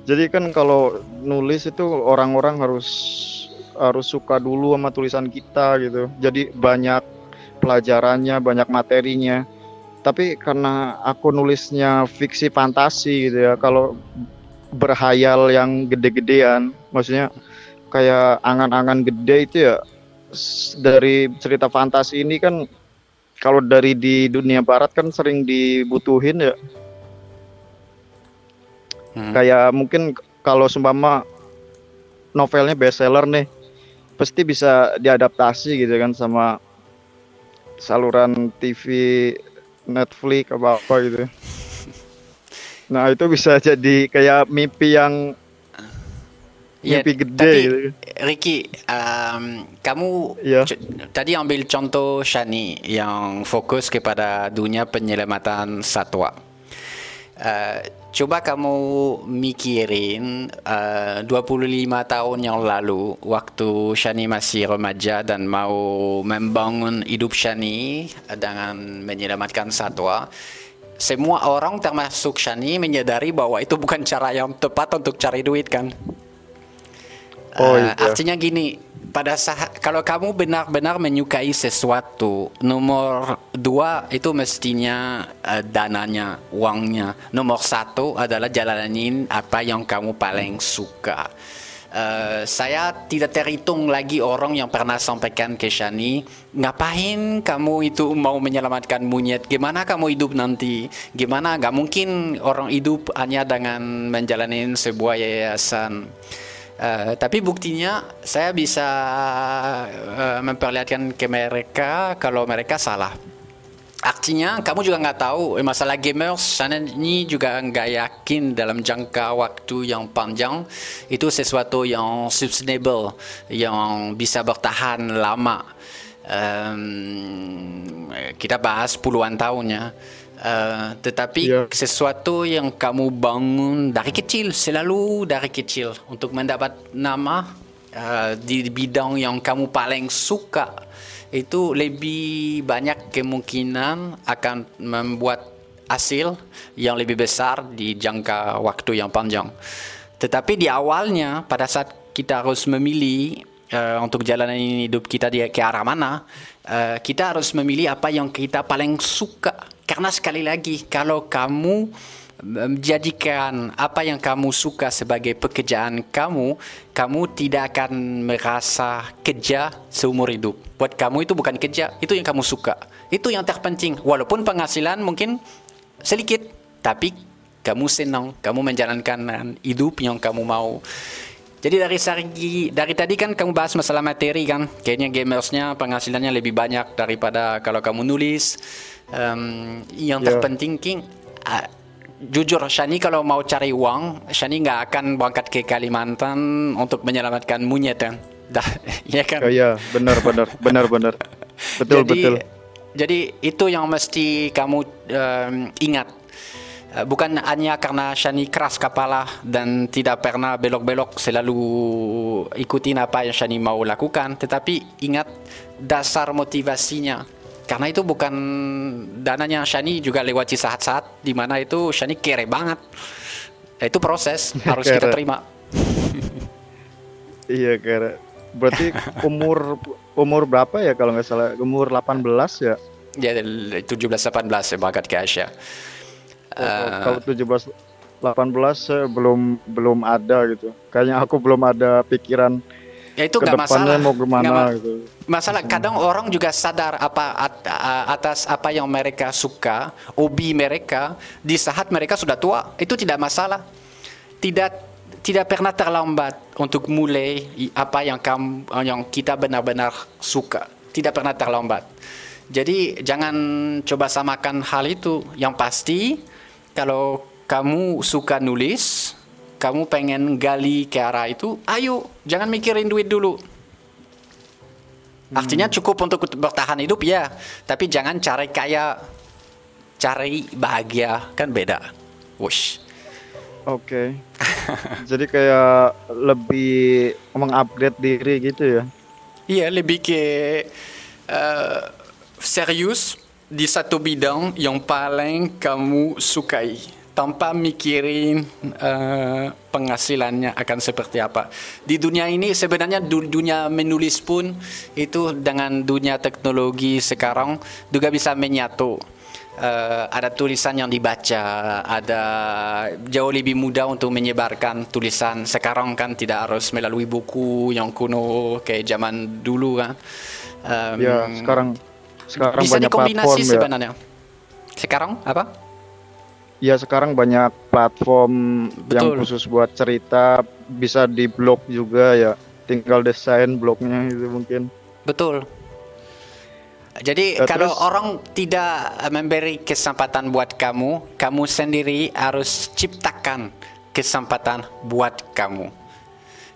[SPEAKER 11] Jadi kan kalau nulis itu orang-orang harus harus suka dulu sama tulisan kita gitu. Jadi banyak pelajarannya, banyak materinya. Tapi karena aku nulisnya fiksi fantasi gitu ya, kalau berhayal yang gede-gedean, maksudnya kayak angan-angan gede itu ya dari cerita fantasi ini kan kalau dari di dunia barat kan sering dibutuhin ya kayak mungkin kalau seumpama novelnya bestseller nih pasti bisa diadaptasi gitu kan sama saluran TV Netflix apa apa gitu. Nah itu bisa jadi kayak mimpi yang
[SPEAKER 2] Ya,
[SPEAKER 11] mimpi gede
[SPEAKER 2] tapi
[SPEAKER 11] gitu.
[SPEAKER 2] Ricky, um, kamu c- tadi ambil contoh Shani yang fokus kepada dunia penyelamatan satwa. Uh, coba kamu mikirin uh, 25 tahun yang lalu waktu Shani masih remaja dan mau membangun hidup Shani dengan menyelamatkan satwa. semua orang termasuk Shani menyadari bahwa itu bukan cara yang tepat untuk cari duit kan.
[SPEAKER 11] Oh,
[SPEAKER 2] Eh,
[SPEAKER 11] iya.
[SPEAKER 2] Artinya gini, pada saat kalau kamu benar-benar menyukai sesuatu, nomor dua itu mestinya eh, dananya, uangnya. Nomor satu adalah jalanin apa yang kamu paling suka. Eh, saya tidak terhitung lagi orang yang pernah sampaikan ke Shani, ngapain kamu itu mau menyelamatkan monyet? Gimana kamu hidup nanti? Gimana? Gak mungkin orang hidup hanya dengan menjalani sebuah yayasan. Eh, tapi buktinya saya bisa eh, memperlihatkan ke mereka kalau mereka salah. Artinya kamu juga nggak tahu eh, masalah gamers sana ini juga nggak yakin dalam jangka waktu yang panjang itu sesuatu yang sustainable yang bisa bertahan lama. Em, kita bahas puluhan tahun ya. Eh, tetapi sesuatu yang kamu bangun dari kecil selalu dari kecil untuk mendapat nama eh, di bidang yang kamu paling suka itu lebih banyak kemungkinan akan membuat hasil yang lebih besar di jangka waktu yang panjang. Tetapi di awalnya pada saat kita harus memilih eh, untuk jalanan hidup kita di ke arah mana, eh, kita harus memilih apa yang kita paling suka. Karena sekali lagi kalau kamu menjadikan apa yang kamu suka sebagai pekerjaan kamu, kamu tidak akan merasa kerja seumur hidup. Buat kamu itu bukan kerja, itu yang kamu suka. Itu yang terpenting. Walaupun penghasilan mungkin sedikit, tapi kamu senang, kamu menjalankan hidup yang kamu mau. Jadi dari segi dari tadi kan kamu bahas masalah materi kan, kayaknya gamersnya penghasilannya lebih banyak daripada kalau kamu nulis. Em, yang
[SPEAKER 11] Ya.
[SPEAKER 2] terpenting King, ah, jujur Shani kalau mau cari uang, Shani nggak akan berangkat ke Kalimantan untuk menyelamatkan monyet kan. Dah, ya kan?
[SPEAKER 11] Oh iya, benar benar benar benar. Betul
[SPEAKER 2] jadi,
[SPEAKER 11] betul.
[SPEAKER 2] Jadi itu yang mesti kamu em, ingat. Eh, Bukan hanya karena Shani keras kepala dan tidak pernah belok-belok selalu ikutin apa yang Shani mau lakukan, tetapi ingat dasar motivasinya. Karena itu bukan dananya Shani juga lewati saat-saat di mana itu Shani kere banget. Itu proses harus kita
[SPEAKER 11] Kere.
[SPEAKER 2] terima.
[SPEAKER 11] Iya kira. Berarti umur umur berapa ya kalau nggak salah? Umur 18 ya?
[SPEAKER 2] Ya 17-18 ya berangkat ke Asia.
[SPEAKER 11] Oh, kalau 17 18 saya belum belum ada gitu. Kayaknya aku belum ada pikiran
[SPEAKER 2] Ya itu nggak masalah.
[SPEAKER 11] mau gimana
[SPEAKER 2] ma-
[SPEAKER 11] gitu.
[SPEAKER 2] Masalah kadang orang juga sadar apa at- atas apa yang mereka suka, hobi mereka di saat mereka sudah tua itu tidak masalah. Tidak tidak pernah terlambat untuk mulai apa yang kamu yang kita benar-benar suka. Tidak pernah terlambat. Jadi jangan coba samakan hal itu. Yang pasti kalau kamu suka nulis, kamu pengen gali ke arah itu, ayo jangan mikirin duit dulu. Artinya cukup untuk bertahan hidup ya, tapi jangan cari kaya, cari bahagia kan beda. Wush.
[SPEAKER 11] Oke. Jadi kayak lebih mengupgrade diri gitu ya.
[SPEAKER 2] Iya lebih ke eh, serius di satu bidang yang paling kamu sukai tanpa mikirin eh, penghasilannya akan seperti apa. Di dunia ini sebenarnya du- dunia menulis pun itu dengan dunia teknologi sekarang juga bisa menyatu. Eh, ada tulisan yang dibaca, ada jauh lebih mudah untuk menyebarkan tulisan. Sekarang kan tidak harus melalui buku yang kuno kayak zaman dulu kan. Em,
[SPEAKER 11] Ya, sekarang sekarang
[SPEAKER 2] bisa
[SPEAKER 11] banyak
[SPEAKER 2] dikombinasi
[SPEAKER 11] platform ya.
[SPEAKER 2] sebenarnya. Sekarang apa?
[SPEAKER 11] Ya sekarang banyak platform yang
[SPEAKER 2] Betul.
[SPEAKER 11] khusus buat cerita, bisa di blog juga ya. Tinggal desain blognya itu mungkin.
[SPEAKER 2] Betul. Jadi
[SPEAKER 11] Ya,
[SPEAKER 2] kalau
[SPEAKER 11] terus-
[SPEAKER 2] orang tidak memberi kesempatan buat kamu, kamu sendiri harus ciptakan kesempatan buat kamu.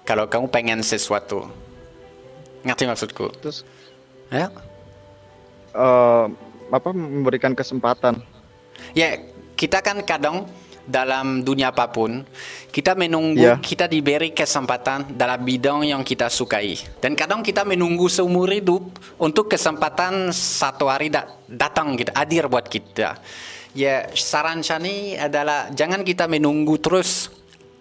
[SPEAKER 2] Kalau kamu pengen sesuatu. Ngerti maksudku?
[SPEAKER 11] Terus
[SPEAKER 2] Ya.
[SPEAKER 11] eh, apa memberikan kesempatan?
[SPEAKER 2] Ya, kita kan kadang dalam dunia apa pun, kita menunggu
[SPEAKER 11] Iya.
[SPEAKER 2] kita diberi kesempatan dalam bidang yang kita sukai. Dan kadang kita menunggu seumur hidup untuk kesempatan satu hari da- datang gitu, hadir buat kita. Ya, saran Shani adalah jangan kita menunggu terus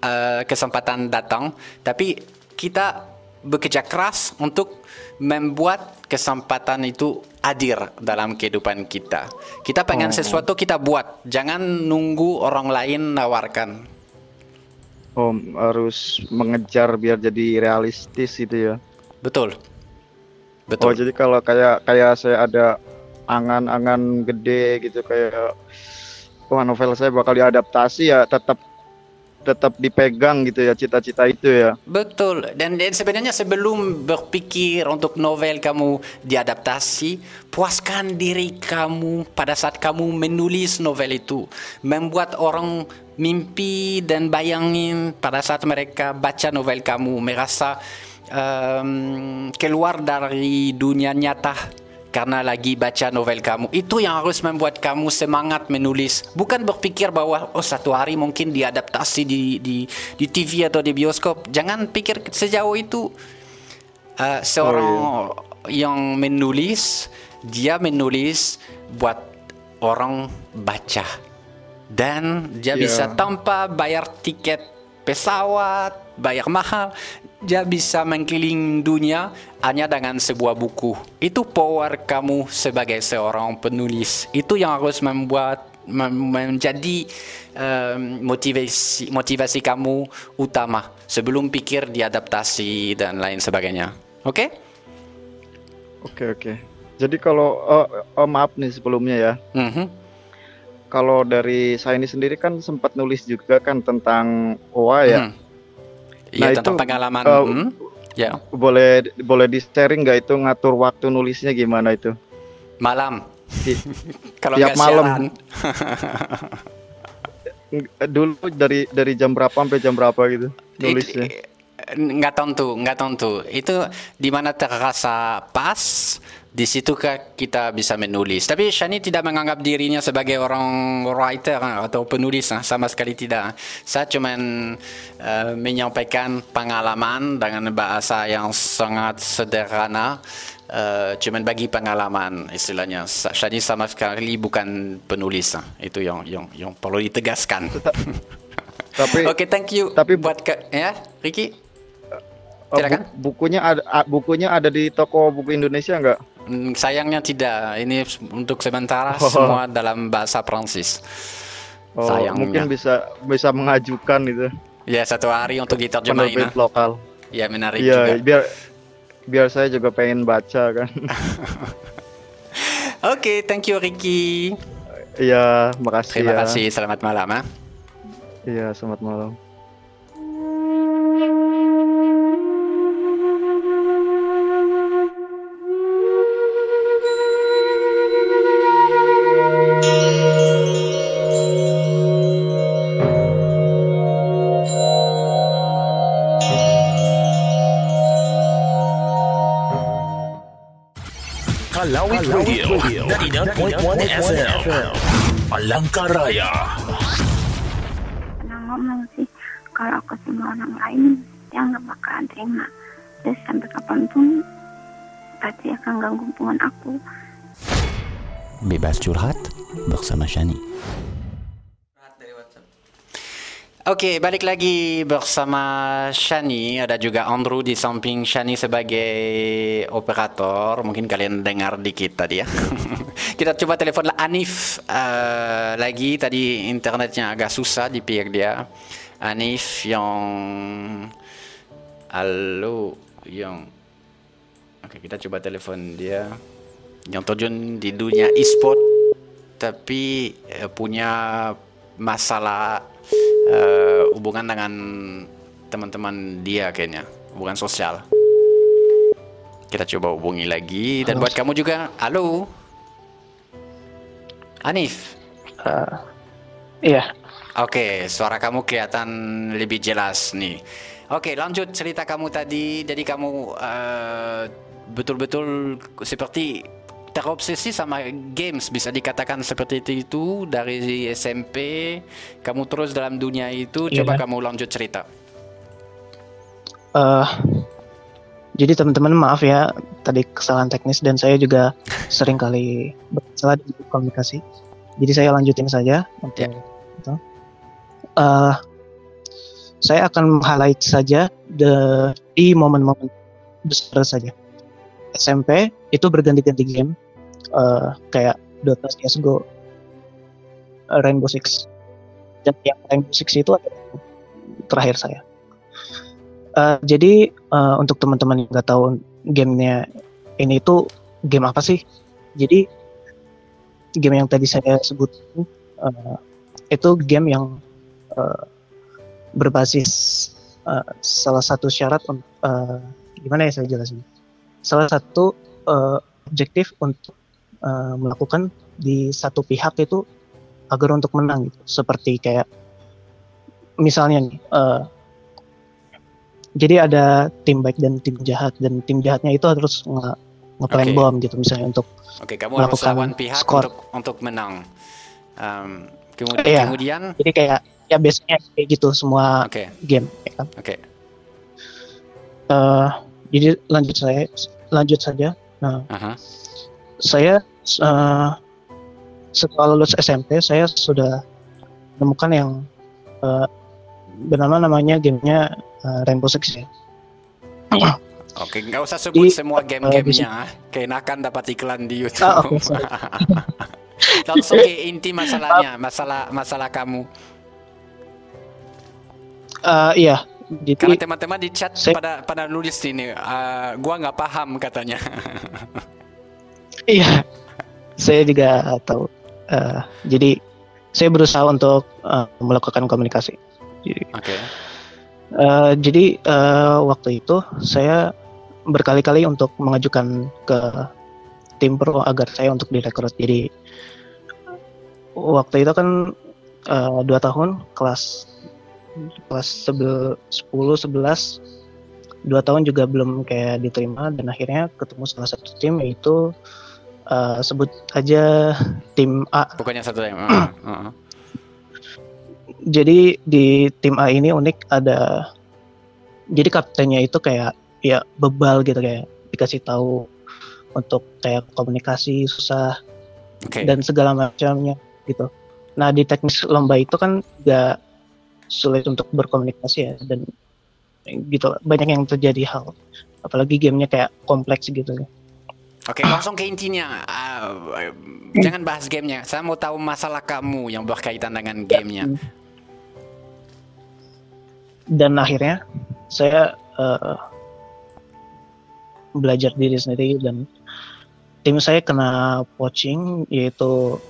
[SPEAKER 2] eh, kesempatan datang, tapi kita bekerja keras untuk membuat kesempatan itu hadir dalam kehidupan kita. Kita pengen
[SPEAKER 11] Oh.
[SPEAKER 2] sesuatu kita buat, jangan nunggu orang lain nawarkan.
[SPEAKER 11] Oh, harus mengejar biar jadi realistis gitu ya.
[SPEAKER 2] Betul.
[SPEAKER 11] Oh,
[SPEAKER 2] Betul.
[SPEAKER 11] jadi kalau kayak kayak saya ada angan-angan gede gitu kayak wah novel saya bakal diadaptasi ya tetap tetap dipegang gitu ya cita-cita itu ya.
[SPEAKER 2] Betul. Dan, dan sebenarnya sebelum berpikir untuk novel kamu diadaptasi, puaskan diri kamu pada saat kamu menulis novel itu. Membuat orang mimpi dan bayangin pada saat mereka baca novel kamu, merasa em, keluar dari dunia nyata karena lagi baca novel kamu. Itu yang harus membuat kamu semangat menulis. Bukan berpikir bahwa oh satu hari mungkin diadaptasi di di di TV atau di bioskop. Jangan pikir sejauh itu. Uh, seorang yang menulis, dia menulis buat orang baca. Dan dia
[SPEAKER 11] Iya.
[SPEAKER 2] bisa tanpa bayar tiket pesawat, bayar mahal, dia bisa mengkeliling dunia hanya dengan sebuah buku. Itu power kamu sebagai seorang penulis. Itu yang harus membuat mem- menjadi em, motivasi motivasi kamu utama sebelum pikir diadaptasi dan lain sebagainya. Oke?
[SPEAKER 11] Oke oke. Jadi kalau oh, oh, maaf nih sebelumnya ya.
[SPEAKER 2] Mhm.
[SPEAKER 11] Kalau dari saya ini sendiri kan sempat nulis juga kan tentang OA ya.
[SPEAKER 2] Hmm. Iya
[SPEAKER 11] Nah,
[SPEAKER 2] tentang
[SPEAKER 11] itu,
[SPEAKER 2] pengalaman.
[SPEAKER 11] eh,
[SPEAKER 2] hmm? Ya,
[SPEAKER 11] Boleh boleh di sharing nggak itu ngatur waktu nulisnya gimana itu?
[SPEAKER 2] malam.
[SPEAKER 11] Di-
[SPEAKER 2] Kalau
[SPEAKER 11] tiap
[SPEAKER 2] nggak
[SPEAKER 11] malam. Dulu dari dari jam berapa sampai jam berapa gitu nulisnya?
[SPEAKER 2] nggak tentu, nggak tentu. Itu di mana terasa pas, di situ kita bisa menulis. Tapi Shani tidak menganggap dirinya sebagai orang writer ah, atau penulis, ah, sama sekali tidak. Saya cuma eh, menyampaikan pengalaman dengan bahasa yang sangat sederhana. eh, cuman bagi pengalaman istilahnya. Shani sama sekali bukan penulis. ah. Itu yang yang yang perlu ditegaskan.
[SPEAKER 11] Tapi
[SPEAKER 2] Oke, thank you.
[SPEAKER 11] tapi-
[SPEAKER 2] buat ke, ya, Ricky.
[SPEAKER 11] Bu-
[SPEAKER 2] Silakan.
[SPEAKER 11] bukunya ada bukunya ada di toko buku Indonesia nggak?
[SPEAKER 2] Mm, Sayangnya tidak. Ini untuk sementara
[SPEAKER 11] Oh.
[SPEAKER 2] semua dalam bahasa Prancis.
[SPEAKER 11] Oh,
[SPEAKER 2] Sayangnya.
[SPEAKER 11] mungkin bisa bisa mengajukan itu
[SPEAKER 2] Ya satu hari untuk diterjemahin.
[SPEAKER 11] penerbit lokal.
[SPEAKER 2] Ya menarik
[SPEAKER 11] Iya,
[SPEAKER 2] juga.
[SPEAKER 11] biar biar saya juga pengen baca kan.
[SPEAKER 2] Oke, thank you Ricky.
[SPEAKER 11] Iya, makasih
[SPEAKER 2] Terima
[SPEAKER 11] ya.
[SPEAKER 2] kasih. Selamat malam.
[SPEAKER 11] Iya, selamat malam.
[SPEAKER 4] Kalawit Radio, 99.1 FM. Palangkaraya.
[SPEAKER 8] pernah ngomong sih kalau ke semua orang lain dia nggak bakalan terima terus sampai kapan pun pasti akan ganggu hubungan aku
[SPEAKER 1] Bebas curhat bersama Shani.
[SPEAKER 2] Oke, balik lagi bersama Shani. Ada juga Andrew di samping Shani sebagai operator. Mungkin kalian dengar dikit tadi ya. Kita coba telepon Anif eh, lagi. Tadi internetnya agak susah di pihak dia. Anif yang... Halo, yang... Oke, kita coba telepon dia. Yang terjun di dunia e-sport. Tapi eh, punya masalah eh, hubungan dengan teman-teman dia kayaknya. Hubungan sosial. Kita coba hubungi lagi. Dan
[SPEAKER 9] Halo.
[SPEAKER 2] buat kamu juga. Halo. Anif
[SPEAKER 9] Eh, iya,
[SPEAKER 2] oke suara kamu kelihatan lebih jelas nih. Oke lanjut cerita kamu tadi. Jadi kamu eh, betul-betul seperti terobsesi sama games bisa dikatakan seperti itu, itu dari SMP kamu terus dalam dunia itu
[SPEAKER 9] Iya.
[SPEAKER 2] coba kamu lanjut cerita
[SPEAKER 9] Eh, jadi teman-teman maaf ya tadi kesalahan teknis dan saya juga sering kali bersalah di komunikasi. Jadi saya lanjutin saja untuk itu. Eh, saya akan highlight saja the, di momen-momen besar saja. SMP itu berganti-ganti game eh, kayak Dota, CS:GO, eh, Rainbow Six. Dan yang Rainbow Six itu terakhir saya. Eh, jadi eh, untuk teman-teman yang nggak tahu gamenya ini itu game apa sih? Jadi game yang tadi saya sebut eh, itu game yang eh, berbasis eh, salah satu syarat eh, gimana ya saya jelasin? Salah satu eh, objektif untuk eh, melakukan di satu pihak itu agar untuk menang gitu. Seperti kayak misalnya nih eh, jadi ada tim baik dan tim jahat dan tim jahatnya itu harus nge ngeplan
[SPEAKER 2] Oke.
[SPEAKER 9] bom gitu misalnya untuk
[SPEAKER 2] Oke, kamu harus
[SPEAKER 9] melakukan
[SPEAKER 2] lawan pihak
[SPEAKER 9] skor.
[SPEAKER 2] untuk untuk menang. Um, kemud-
[SPEAKER 9] Iya.
[SPEAKER 2] Kemudian,
[SPEAKER 9] Jadi kayak ya biasanya kayak gitu semua
[SPEAKER 2] Oke.
[SPEAKER 9] game ya kan.
[SPEAKER 2] oke,
[SPEAKER 9] Eh, jadi lanjut saya lanjut saja. Nah,
[SPEAKER 2] aha,
[SPEAKER 9] saya eh, setelah lulus SMP saya sudah menemukan yang eh, bernama namanya gamenya eh, Rainbow Six ya.
[SPEAKER 2] oke, nggak usah sebut
[SPEAKER 9] Di-
[SPEAKER 2] semua game-gamenya, keenakan dapat iklan di YouTube.
[SPEAKER 9] Ah, sorry.
[SPEAKER 2] Langsung ke inti masalahnya, masalah masalah kamu.
[SPEAKER 9] Eh, iya, jadi
[SPEAKER 2] Karena teman-teman di chat
[SPEAKER 9] saya-
[SPEAKER 2] pada pada nulis ini, eh, gua nggak paham katanya.
[SPEAKER 9] Iya, saya juga tahu. Eh, jadi saya berusaha untuk eh, melakukan komunikasi. Jadi,
[SPEAKER 2] Oke.
[SPEAKER 9] eh, jadi eh, waktu itu saya berkali-kali untuk mengajukan ke tim pro agar saya untuk direkrut. Jadi waktu itu kan eh, dua tahun kelas kelas sebel 10 11 dua tahun juga belum kayak diterima dan akhirnya ketemu salah satu tim yaitu eh, sebut aja tim A
[SPEAKER 2] Pokoknya satu yang. uh, uh, uh.
[SPEAKER 9] jadi di tim A ini unik ada jadi kaptennya itu kayak ya bebal gitu kayak dikasih tahu untuk kayak komunikasi susah
[SPEAKER 2] Oke.
[SPEAKER 9] dan segala macamnya gitu. Nah di teknis lomba itu kan gak sulit untuk berkomunikasi ya dan gitu banyak yang terjadi hal apalagi gamenya kayak kompleks gitu ya.
[SPEAKER 2] Oke, langsung ke intinya. Eh, jangan bahas gamenya. Saya mau tahu masalah kamu yang berkaitan dengan gamenya.
[SPEAKER 9] dan akhirnya saya eh, belajar diri sendiri dan tim saya kena poaching yaitu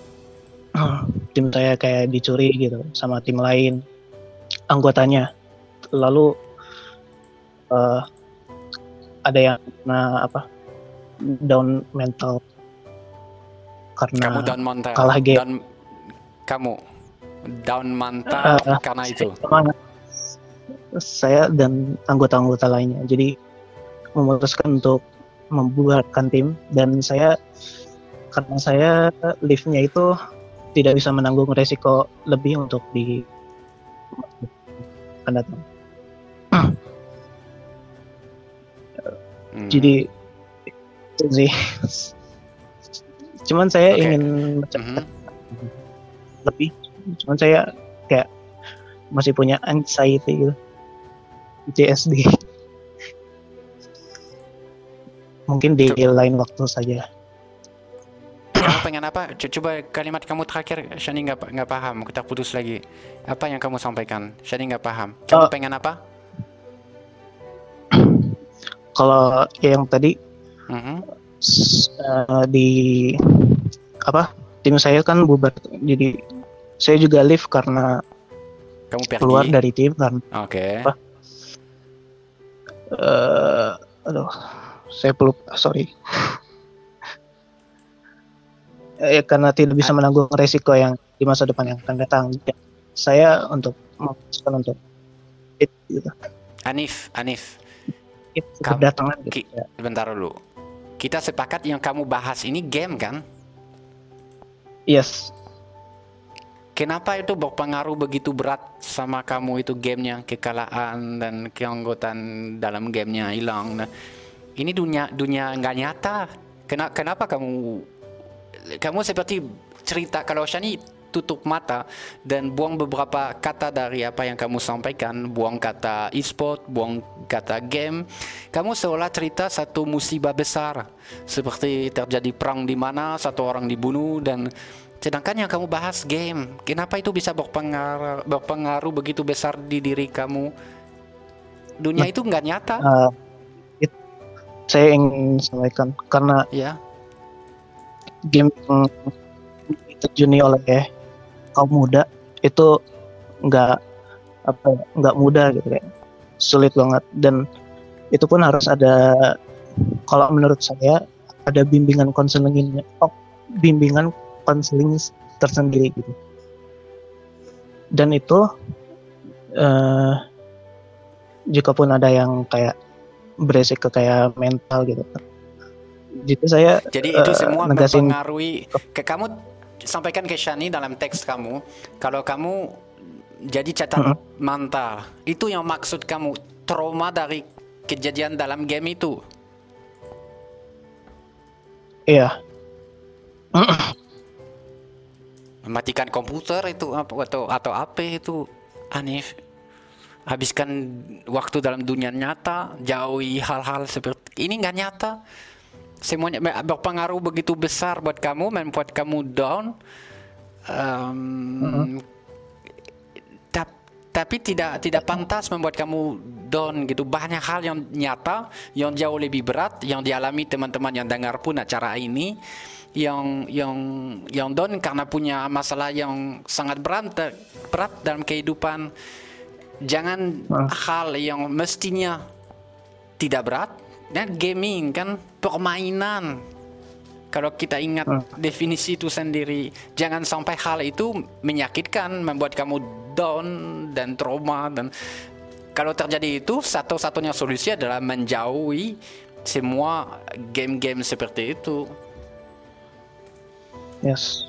[SPEAKER 9] tim saya kayak dicuri gitu sama tim lain anggotanya lalu eh, ada yang kena apa down mental karena
[SPEAKER 2] Kamu down mental.
[SPEAKER 9] kalah game
[SPEAKER 2] Down, kamu down mental
[SPEAKER 9] Eh,
[SPEAKER 2] karena itu.
[SPEAKER 9] Sama saya dan anggota-anggota lainnya. Jadi memutuskan untuk membubarkan tim dan saya karena saya liftnya itu tidak bisa menanggung resiko lebih untuk di akan datang.
[SPEAKER 2] Hmm.
[SPEAKER 9] Jadi itu sih. Cuman saya
[SPEAKER 2] Oke.
[SPEAKER 9] ingin
[SPEAKER 2] Mhm.
[SPEAKER 9] lebih. Cuman saya kayak masih punya anxiety gitu. PTSD. Mungkin di lain waktu saja.
[SPEAKER 2] Kamu pengen apa? Co- Coba kalimat kamu terakhir, Shani nggak nggak paham. Kita putus lagi. Apa yang kamu sampaikan? Shani nggak paham. Kamu
[SPEAKER 9] Oh.
[SPEAKER 2] pengen apa?
[SPEAKER 9] Kalau yang tadi
[SPEAKER 2] Mhm.
[SPEAKER 9] s- eh, di apa tim saya kan bubar jadi saya juga leave karena
[SPEAKER 2] Kamu pergi.
[SPEAKER 9] keluar dari tim karena
[SPEAKER 2] Oke.
[SPEAKER 9] apa eh, aduh saya peluk sorry Eh, karena tidak bisa menanggung resiko yang di masa depan yang akan datang Jadi, saya untuk memutuskan untuk itu gitu
[SPEAKER 2] Anif, Anif.
[SPEAKER 9] itu
[SPEAKER 2] Kamu-
[SPEAKER 9] kedatangan gitu
[SPEAKER 2] Ki, bentar dulu. Kita sepakat yang kamu bahas ini game kan?
[SPEAKER 9] Yes.
[SPEAKER 2] Kenapa itu berpengaruh begitu berat sama kamu itu gamenya kekalahan dan keanggotaan dalam gamenya hilang. Nah, ini dunia dunia nggak nyata. Kenapa, kenapa kamu kamu seperti cerita kalau Shani tutup mata dan buang beberapa kata dari apa yang kamu sampaikan, buang kata e-sport, buang kata game, kamu seolah cerita satu musibah besar seperti terjadi perang di mana satu orang dibunuh dan sedangkan yang kamu bahas game, kenapa itu bisa berpengaruh, berpengaruh begitu besar di diri kamu? Dunia
[SPEAKER 9] Nah,
[SPEAKER 2] itu nggak nyata.
[SPEAKER 9] Uh, it- saya ingin sampaikan karena
[SPEAKER 2] Ya.
[SPEAKER 9] game yang diterjuni oleh kaum muda itu nggak apa nggak mudah gitu kayak sulit banget. Dan itu pun harus ada kalau menurut saya ada bimbingan konselingnya oh, bimbingan konseling tersendiri gitu. Dan itu eh jika pun ada yang kayak beresik ke kayak mental gitu. Jadi saya
[SPEAKER 2] Jadi itu
[SPEAKER 9] eh,
[SPEAKER 2] semua
[SPEAKER 9] negasin
[SPEAKER 2] mempengaruhi ke kamu sampaikan ke Shani dalam teks kamu kalau kamu jadi catat mental itu yang maksud kamu trauma dari kejadian dalam game itu.
[SPEAKER 9] Iya.
[SPEAKER 2] Mematikan komputer itu apa atau atau apa itu aneh habiskan waktu dalam dunia nyata jauhi hal-hal seperti ini nggak nyata semuanya berpengaruh begitu besar buat kamu membuat kamu down Em, tap- tapi tidak tidak pantas membuat kamu down gitu. Banyak hal yang nyata yang jauh lebih berat yang dialami teman-teman yang dengar pun acara ini yang yang yang down karena punya masalah yang sangat berat berat dalam kehidupan. Jangan hal yang mestinya tidak berat dan gaming kan permainan. Kalau kita ingat definisi itu sendiri jangan sampai hal itu menyakitkan membuat kamu down dan trauma dan kalau terjadi itu satu-satunya solusi adalah menjauhi semua game-game seperti itu.
[SPEAKER 9] Yes.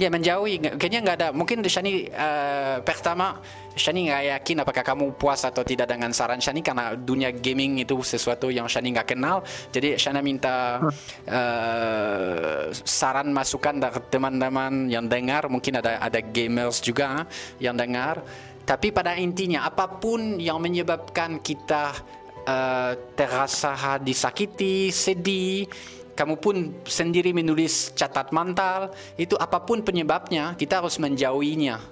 [SPEAKER 2] Ya menjauhi, kayaknya nggak ada. Mungkin Shani eh, pertama Shani nggak yakin apakah kamu puas atau tidak dengan saran Shani karena dunia gaming itu sesuatu yang Shani nggak kenal. Jadi Shani minta eh, saran masukan dari teman-teman yang dengar. Mungkin ada ada gamers juga yang dengar. Tapi pada intinya apa pun yang menyebabkan kita eh, terasa disakiti, sedih, kamu pun sendiri menulis catat mental, itu apa pun penyebabnya, kita harus menjauhinya.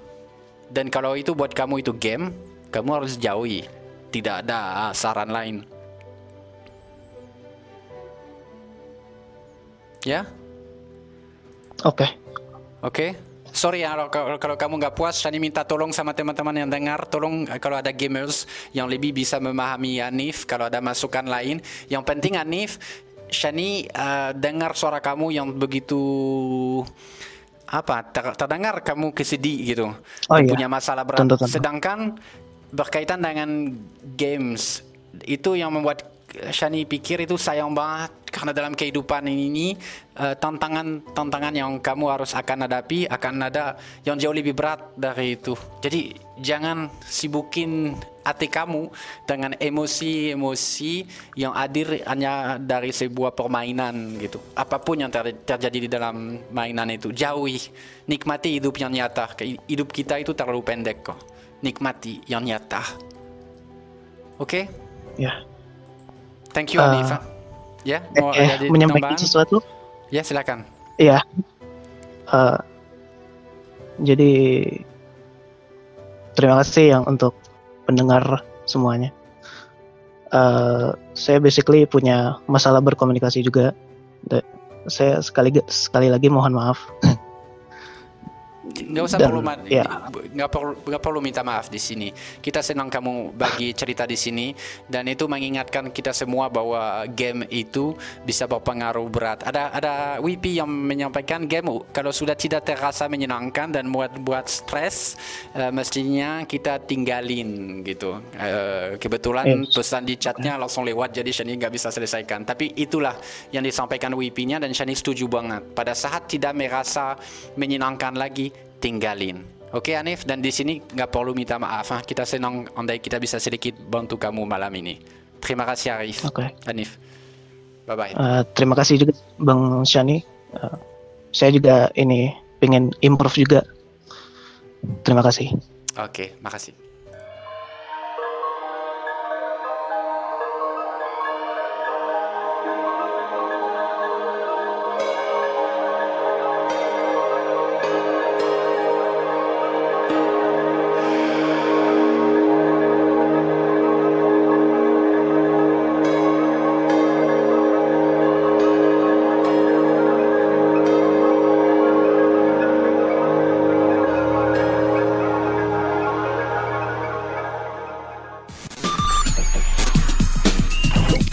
[SPEAKER 2] Dan kalau itu buat kamu itu game, kamu harus jauhi. Tidak ada saran lain. Ya?
[SPEAKER 9] oke
[SPEAKER 2] Oke. Sorry ya kalau, kalau, kalau kamu nggak puas, Shani minta tolong sama teman-teman yang dengar, tolong eh, kalau ada gamers yang lebih bisa memahami Anif, kalau ada masukan lain. Yang penting Anif, Shani eh, dengar suara kamu yang begitu apa ter- terdengar kamu kesedih gitu,
[SPEAKER 9] Oh iya.
[SPEAKER 2] punya masalah berat.
[SPEAKER 9] Tentu, tentu.
[SPEAKER 2] Sedangkan berkaitan dengan games itu yang membuat Shani pikir itu sayang banget karena dalam kehidupan ini eh, tantangan-tantangan yang kamu harus akan hadapi akan ada yang jauh lebih berat dari itu. Jadi jangan sibukin hati kamu dengan emosi-emosi yang hadir hanya dari sebuah permainan gitu. Apa pun yang ter- terjadi di dalam mainan itu jauhi, nikmati hidup yang nyata. Hidup kita itu terlalu pendek kok. Nikmati yang nyata. Oke?
[SPEAKER 9] ya
[SPEAKER 2] Thank you
[SPEAKER 9] Eh,
[SPEAKER 2] Anifa. Ya, mau
[SPEAKER 9] eh,
[SPEAKER 2] ada
[SPEAKER 9] menyampaikan
[SPEAKER 2] tambahan?
[SPEAKER 9] sesuatu
[SPEAKER 2] Ya, silakan.
[SPEAKER 9] Iya. Eh, jadi terima kasih yang untuk pendengar semuanya. Eh, saya basically punya masalah berkomunikasi juga. Saya sekali sekali lagi mohon maaf.
[SPEAKER 2] Nggak usah
[SPEAKER 9] Dan,
[SPEAKER 2] perlu
[SPEAKER 9] ya.
[SPEAKER 2] nggak perlu nggak perlu minta maaf di sini. Kita senang kamu bagi cerita di sini dan itu mengingatkan kita semua bahwa game itu bisa berpengaruh berat. Ada ada WP yang menyampaikan game kalau sudah tidak terasa menyenangkan dan buat buat stres eh, mestinya kita tinggalin gitu. Eh, kebetulan
[SPEAKER 9] Yes.
[SPEAKER 2] pesan di chatnya langsung lewat jadi Shani nggak bisa selesaikan. Tapi itulah yang disampaikan WP-nya dan Shani setuju banget. Pada saat tidak merasa menyenangkan lagi, tinggalin. Oke Anif dan di sini nggak perlu minta maaf. ah. Kita senang andai kita bisa sedikit bantu kamu malam ini. Terima kasih Arif.
[SPEAKER 9] Oke.
[SPEAKER 2] Anif. Bye bye.
[SPEAKER 9] Eh, terima kasih juga Bang Shani. Eh, saya juga ini pengen improve juga. Terima kasih.
[SPEAKER 2] Oke, makasih.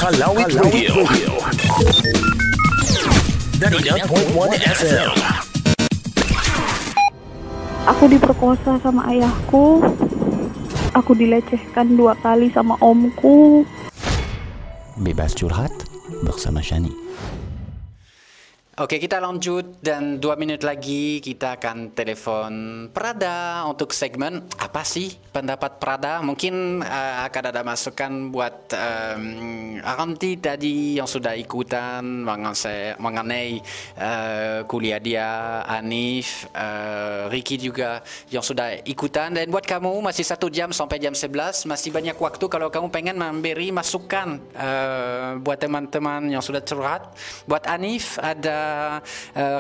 [SPEAKER 4] Kalawit Radio. Dari 6.1 FM.
[SPEAKER 6] Aku diperkosa sama ayahku. Aku dilecehkan dua kali sama omku.
[SPEAKER 1] Bebas curhat bersama Shani.
[SPEAKER 2] Oke, kita lanjut dan dua menit lagi kita akan telepon Prada untuk segmen apa sih pendapat Prada? Mungkin eh, akan ada masukan buat um, Aranti tadi yang sudah ikutan mengenai, eh, kuliah dia, Anif, eh, Ricky juga yang sudah ikutan dan buat kamu masih satu jam sampai jam 11 masih banyak waktu kalau kamu pengen memberi masukan eh, buat teman-teman yang sudah curhat. Buat Anif ada uh,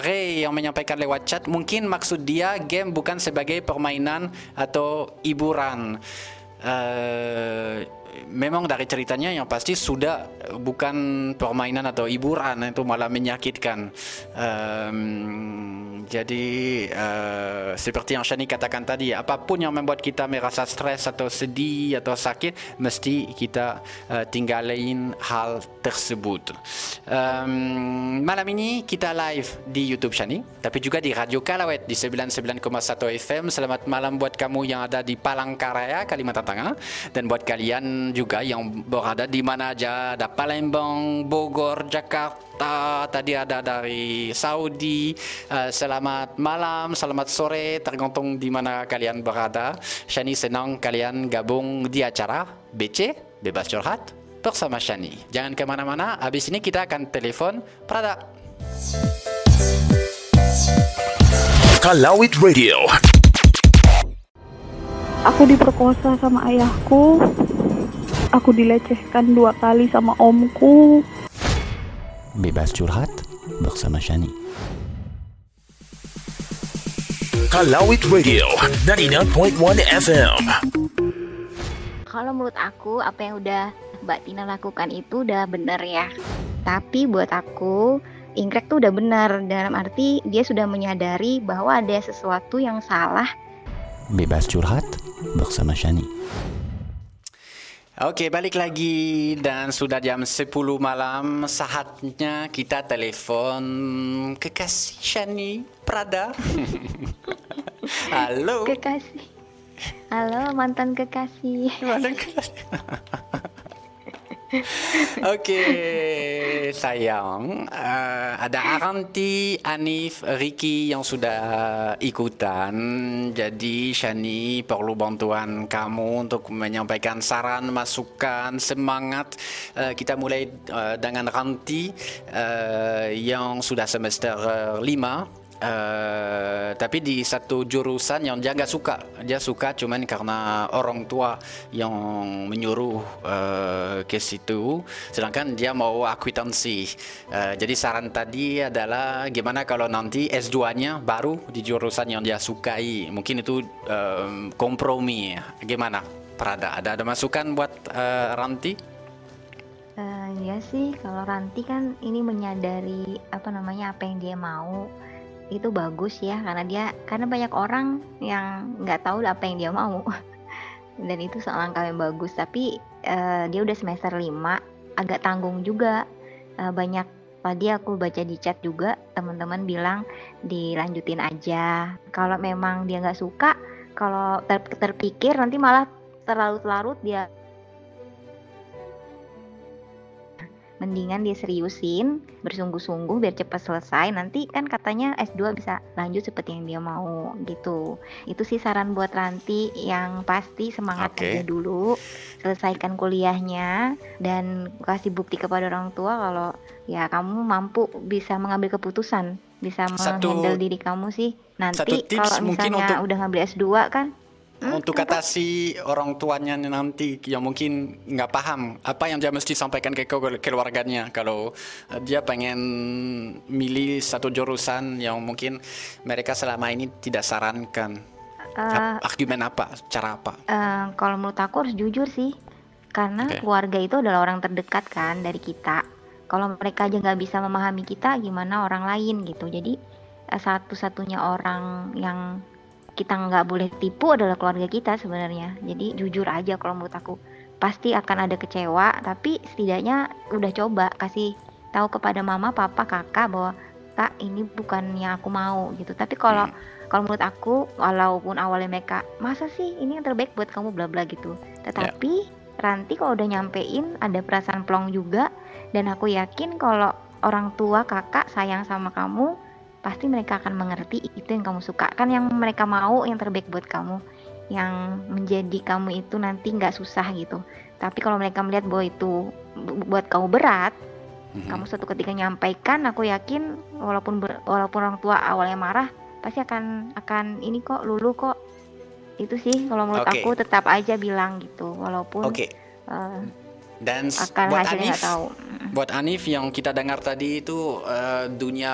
[SPEAKER 2] Ray yang menyampaikan lewat chat mungkin maksud dia game bukan sebagai permainan atau hiburan. Eh, memang dari ceritanya yang pasti sudah bukan permainan atau hiburan itu malah menyakitkan. Em, jadi eh, seperti yang Shani katakan tadi, apa pun yang membuat kita merasa stres atau sedih atau sakit, mesti kita eh, tinggalin hal tersebut. Em, malam ini kita live di YouTube Shani, tapi juga di Radio Kalawet di 99,1 FM. Selamat malam buat kamu yang ada di Palangkaraya, Kalimantan Tengah, dan buat kalian juga yang berada di mana aja, ada Palembang, Bogor, Jakarta, tadi ada dari Saudi. Eh, selamat malam, selamat sore, tergantung di mana kalian berada. Shani senang kalian gabung di acara BC, Bebas Curhat, bersama Shani. Jangan ke mana-mana, habis ini kita akan telepon Prada.
[SPEAKER 4] Kalawit Radio.
[SPEAKER 6] Aku diperkosa sama ayahku. Aku dilecehkan dua kali sama omku.
[SPEAKER 1] Bebas curhat bersama Shani.
[SPEAKER 4] Kalawit Radio. Dari 6.1 FM.
[SPEAKER 8] Kalau menurut aku apa yang udah Mbak Tina lakukan itu udah bener ya. Tapi buat aku Ingkrek tuh udah bener dalam arti dia sudah menyadari bahwa ada sesuatu yang salah.
[SPEAKER 1] Bebas curhat bersama Shani.
[SPEAKER 2] Oke, balik lagi dan sudah jam 10 malam. Saatnya kita telepon kekasih Shani Prada. Halo.
[SPEAKER 8] Kekasih. Halo mantan kekasih.
[SPEAKER 2] Mantan kekasih. Oke, sayang. Eh, ada Aranti, Anif, Ricky yang sudah ikutan. Jadi Shani perlu bantuan kamu untuk menyampaikan saran, masukan, semangat. Eh, kita mulai eh, dengan Ranti eh, yang sudah semester 5. Eh, tapi di satu jurusan yang dia nggak suka. Dia suka cuman karena orang tua yang menyuruh eh, ke situ. Sedangkan dia mau akuntansi Eh, jadi saran tadi adalah gimana kalau nanti S2 nya baru di jurusan yang dia sukai. Mungkin itu em, kompromi. Gimana? Prada ada ada masukan buat eh, Ranti?
[SPEAKER 8] Eh, ya sih, kalau Ranti kan ini menyadari apa namanya apa yang dia mau itu bagus ya karena dia karena banyak orang yang nggak tahu apa yang dia mau. Dan itu langkah yang bagus. Tapi eh, dia udah semester 5 agak tanggung juga. Eh, banyak tadi aku baca di chat juga teman-teman bilang dilanjutin aja. Kalau memang dia nggak suka kalau ter- terpikir nanti malah terlalu larut dia mendingan dia seriusin bersungguh-sungguh biar cepat selesai. Nanti kan katanya S2 bisa lanjut seperti yang dia mau gitu. Itu sih saran buat Ranti yang pasti semangat
[SPEAKER 2] Oke.
[SPEAKER 8] aja dulu selesaikan kuliahnya dan kasih bukti kepada orang tua kalau ya kamu mampu bisa mengambil keputusan bisa menghandle diri kamu sih. Nanti kalau misalnya
[SPEAKER 2] untuk-
[SPEAKER 8] udah ngambil S2 kan
[SPEAKER 2] Untuk atasi orang tuanya nanti yang mungkin nggak paham apa yang dia mesti sampaikan ke ke- keluarganya kalau eh, dia pengen milih satu jurusan yang mungkin mereka selama ini tidak sarankan.
[SPEAKER 8] eh,
[SPEAKER 2] Argumen apa? Cara apa?
[SPEAKER 8] Eh, kalau menurut aku harus jujur sih, karena
[SPEAKER 2] Oke.
[SPEAKER 8] keluarga itu adalah orang terdekat kan dari kita. Kalau mereka aja nggak bisa memahami kita, gimana orang lain gitu. Jadi satu-satunya orang yang kita nggak boleh tipu adalah keluarga kita sebenarnya. Jadi jujur aja kalau menurut aku. Pasti akan ada kecewa, tapi setidaknya udah coba kasih tahu kepada mama, papa, kakak bahwa kak ini bukan yang aku mau gitu. Tapi kalau kalau menurut aku walaupun awalnya mereka masa sih ini yang terbaik buat kamu? bla bla gitu. Tetapi Ranti kalau udah nyampein ada perasaan plong juga. Dan aku yakin kalau orang tua kakak sayang sama kamu pasti mereka akan mengerti itu yang kamu suka. Kan yang mereka mau yang terbaik buat kamu. Yang menjadi kamu itu nanti nggak susah gitu. Tapi kalau mereka melihat bahwa itu bu- buat kamu berat kamu suatu ketika nyampaikan aku yakin walaupun ber- walaupun orang tua awalnya marah pasti akan akan ini kok lulu kok. Itu sih kalau menurut
[SPEAKER 2] Oke.
[SPEAKER 8] aku tetap aja bilang gitu. Walaupun
[SPEAKER 2] Oke.
[SPEAKER 8] eh,
[SPEAKER 2] Dan
[SPEAKER 8] akan
[SPEAKER 2] buat Anif,
[SPEAKER 8] tahu
[SPEAKER 2] buat Anif yang kita dengar tadi itu eh, dunia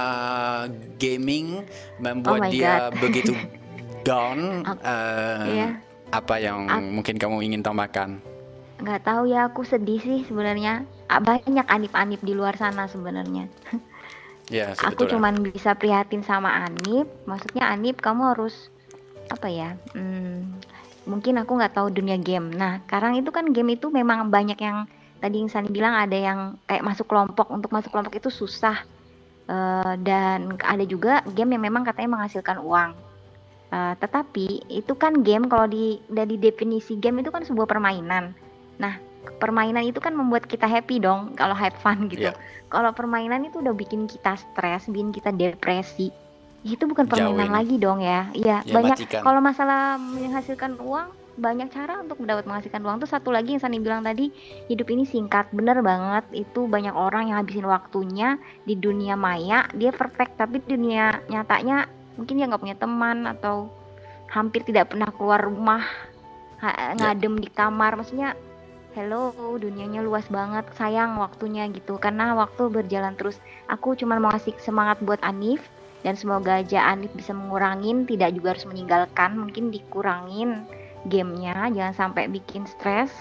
[SPEAKER 2] gaming membuat
[SPEAKER 8] Oh
[SPEAKER 2] dia
[SPEAKER 8] God.
[SPEAKER 2] begitu down. eh,
[SPEAKER 8] Iya.
[SPEAKER 2] Apa yang
[SPEAKER 8] Ak-
[SPEAKER 2] mungkin kamu ingin tambahkan?
[SPEAKER 8] nggak tahu ya aku sedih sih sebenarnya banyak anip-anip di luar sana sebenarnya
[SPEAKER 2] Ya,
[SPEAKER 8] aku cuman bisa prihatin sama Anip maksudnya Anip kamu harus apa ya hmm, mungkin aku nggak tahu dunia game. Nah sekarang itu kan game itu memang banyak yang tadi yang Sani bilang ada yang kayak masuk kelompok. Untuk masuk kelompok itu susah. Eh, dan ada juga game yang memang katanya menghasilkan uang. Eh, tetapi itu kan game kalau di dari definisi game itu kan sebuah permainan. Nah permainan itu kan membuat kita happy dong kalau have fun gitu.
[SPEAKER 2] Iya.
[SPEAKER 8] kalau permainan itu udah bikin kita stres, bikin kita depresi, itu bukan
[SPEAKER 2] Jauhin.
[SPEAKER 8] permainan lagi dong ya. Iya,
[SPEAKER 2] Ya,
[SPEAKER 8] banyak. Kalau masalah menghasilkan uang, banyak cara untuk mendapat menghasilkan uang. Tuh satu lagi yang Sani bilang tadi, hidup ini singkat, bener banget. Itu banyak orang yang habisin waktunya di dunia maya, dia perfect, tapi dunia nyatanya mungkin dia nggak punya teman atau hampir tidak pernah keluar rumah, ha- ngadem di kamar. Maksudnya hello dunianya luas banget sayang waktunya gitu karena waktu berjalan terus aku cuma mau ngasih semangat buat Anif dan semoga aja Anif bisa mengurangin tidak juga harus meninggalkan mungkin dikurangin gamenya. Jangan sampai bikin stres.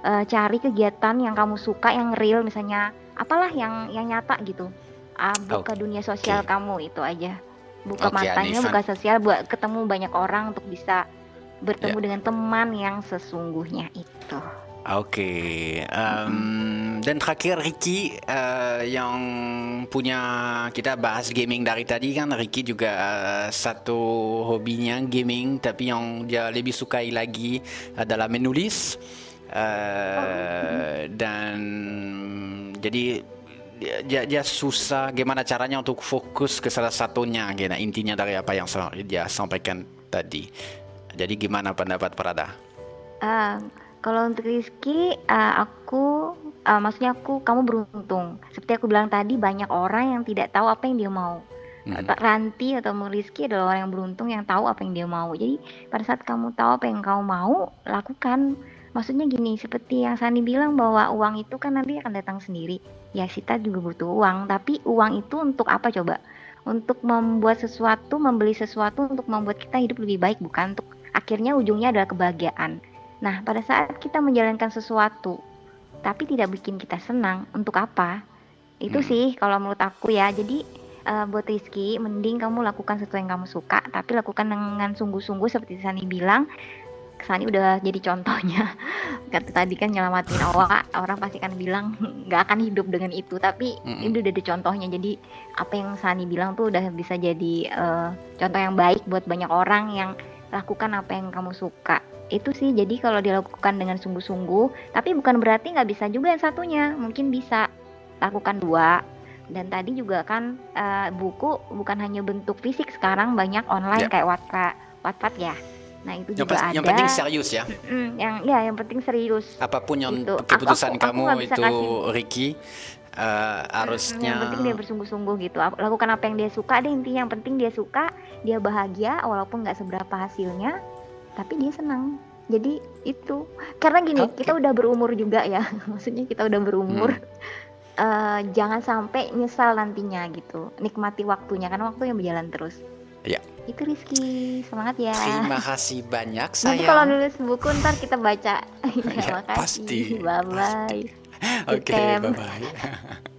[SPEAKER 8] Eh, cari kegiatan yang kamu suka yang real misalnya apalah yang yang nyata gitu. Ah, buka dunia sosial kamu itu aja. Buka
[SPEAKER 2] Oke,
[SPEAKER 8] matanya
[SPEAKER 2] Anifan.
[SPEAKER 8] buka sosial buat ketemu banyak orang untuk bisa bertemu
[SPEAKER 2] Ya.
[SPEAKER 8] dengan teman yang sesungguhnya itu
[SPEAKER 2] Oke, em, dan terakhir Ricky eh, yang punya kita bahas gaming dari tadi kan Ricky juga eh, satu hobinya gaming tapi yang dia lebih sukai lagi adalah menulis Eh, dan jadi dia, dia, susah gimana caranya untuk fokus ke salah satunya gitu intinya dari apa yang dia sampaikan tadi. Jadi gimana pendapat Prada?
[SPEAKER 8] Ah, kalau untuk Rizky, ah, aku, ah, maksudnya aku, kamu beruntung. Seperti aku bilang tadi, banyak orang yang tidak tahu apa yang dia mau. Tak Ranti atau Rizky adalah orang yang beruntung yang tahu apa yang dia mau. Jadi pada saat kamu tahu apa yang kamu mau, lakukan. Maksudnya gini, seperti yang Sani bilang bahwa uang itu kan nanti akan datang sendiri. Ya kita juga butuh uang, tapi uang itu untuk apa coba? Untuk membuat sesuatu, membeli sesuatu untuk membuat kita hidup lebih baik, bukan untuk akhirnya ujungnya adalah kebahagiaan. Nah, pada saat kita menjalankan sesuatu, tapi tidak bikin kita senang, untuk apa? Itu sih kalau menurut aku ya. Jadi eh, buat Rizky, mending kamu lakukan sesuatu yang kamu suka, tapi lakukan dengan sungguh-sungguh seperti Sani bilang. Sani udah jadi contohnya. Kata tadi kan nyelamatin Owa, orang pasti kan bilang nggak akan hidup dengan itu, tapi
[SPEAKER 2] Mm-mm.
[SPEAKER 8] ini udah ada contohnya. Jadi apa yang Sani bilang tuh udah bisa jadi eh, contoh yang baik buat banyak orang yang lakukan apa yang kamu suka. Itu sih, jadi kalau dilakukan dengan sungguh-sungguh, tapi bukan berarti nggak bisa juga yang satunya. Mungkin bisa lakukan dua. Dan tadi juga kan eh, buku bukan hanya bentuk fisik sekarang banyak online
[SPEAKER 2] Ya.
[SPEAKER 8] kayak Wattpad, Wattpad ya. Nah itu
[SPEAKER 2] Yang,
[SPEAKER 8] juga ada.
[SPEAKER 2] yang penting serius ya.
[SPEAKER 8] Mm, yang ya yang penting serius.
[SPEAKER 2] Apa pun yang
[SPEAKER 8] Gitu. Aku-
[SPEAKER 2] keputusan
[SPEAKER 8] aku- aku
[SPEAKER 2] kamu
[SPEAKER 8] bisa
[SPEAKER 2] itu
[SPEAKER 8] kasih-
[SPEAKER 2] Ricky eh, harusnya
[SPEAKER 8] Yang penting dia bersungguh-sungguh gitu. Lakukan apa yang dia suka deh intinya. Yang penting dia suka, dia bahagia walaupun nggak seberapa hasilnya, tapi dia senang. Jadi itu karena gini kita udah berumur juga ya. Maksudnya kita udah berumur. Eh, jangan sampai nyesal nantinya gitu. Nikmati waktunya karena waktu yang berjalan terus.
[SPEAKER 2] Ya.
[SPEAKER 8] Itu Rizky, semangat ya.
[SPEAKER 2] Terima kasih banyak
[SPEAKER 8] Nanti kalau
[SPEAKER 2] sayang.
[SPEAKER 8] nulis buku ntar kita baca. ya,
[SPEAKER 2] Ya,
[SPEAKER 8] makasih.
[SPEAKER 2] pasti,
[SPEAKER 8] Bye bye.
[SPEAKER 2] Oke,
[SPEAKER 8] Item.
[SPEAKER 2] bye bye.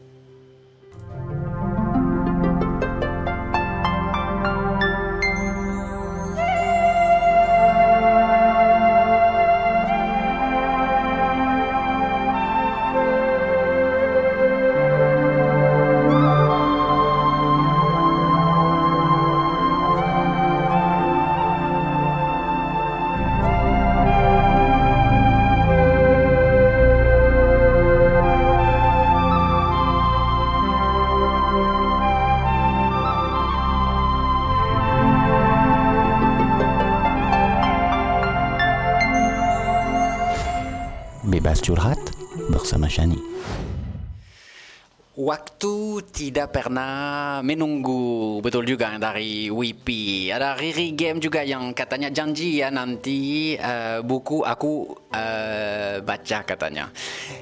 [SPEAKER 2] Tidak pernah menunggu Betul juga dari Wipi Ada Riri Game juga yang katanya janji ya nanti eh, Buku aku eh, baca katanya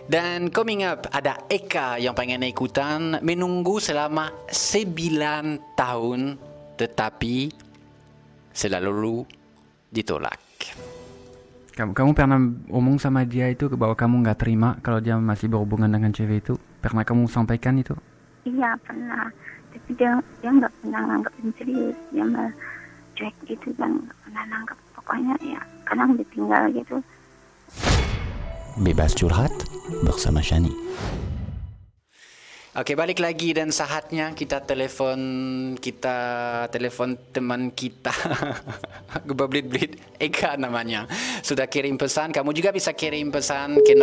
[SPEAKER 2] Dan coming up ada Eka yang pengen ikutan Menunggu selama 9 tahun Tetapi selalu ditolak
[SPEAKER 7] Kamu, kamu pernah omong sama dia itu bahwa kamu nggak terima kalau dia masih berhubungan dengan cewek itu? Pernah kamu sampaikan itu?
[SPEAKER 12] Iya pernah, tapi dia dia nggak pernah nanggepin serius, dia malah cuek gitu dan nggak pernah nanggep. Pokoknya ya kadang ditinggal gitu.
[SPEAKER 1] Bebas curhat bersama Shani.
[SPEAKER 2] Oke balik lagi dan saatnya kita telepon kita telepon teman kita. Gebablit Blit Eka namanya. Sudah kirim pesan. Kamu juga bisa kirim pesan ke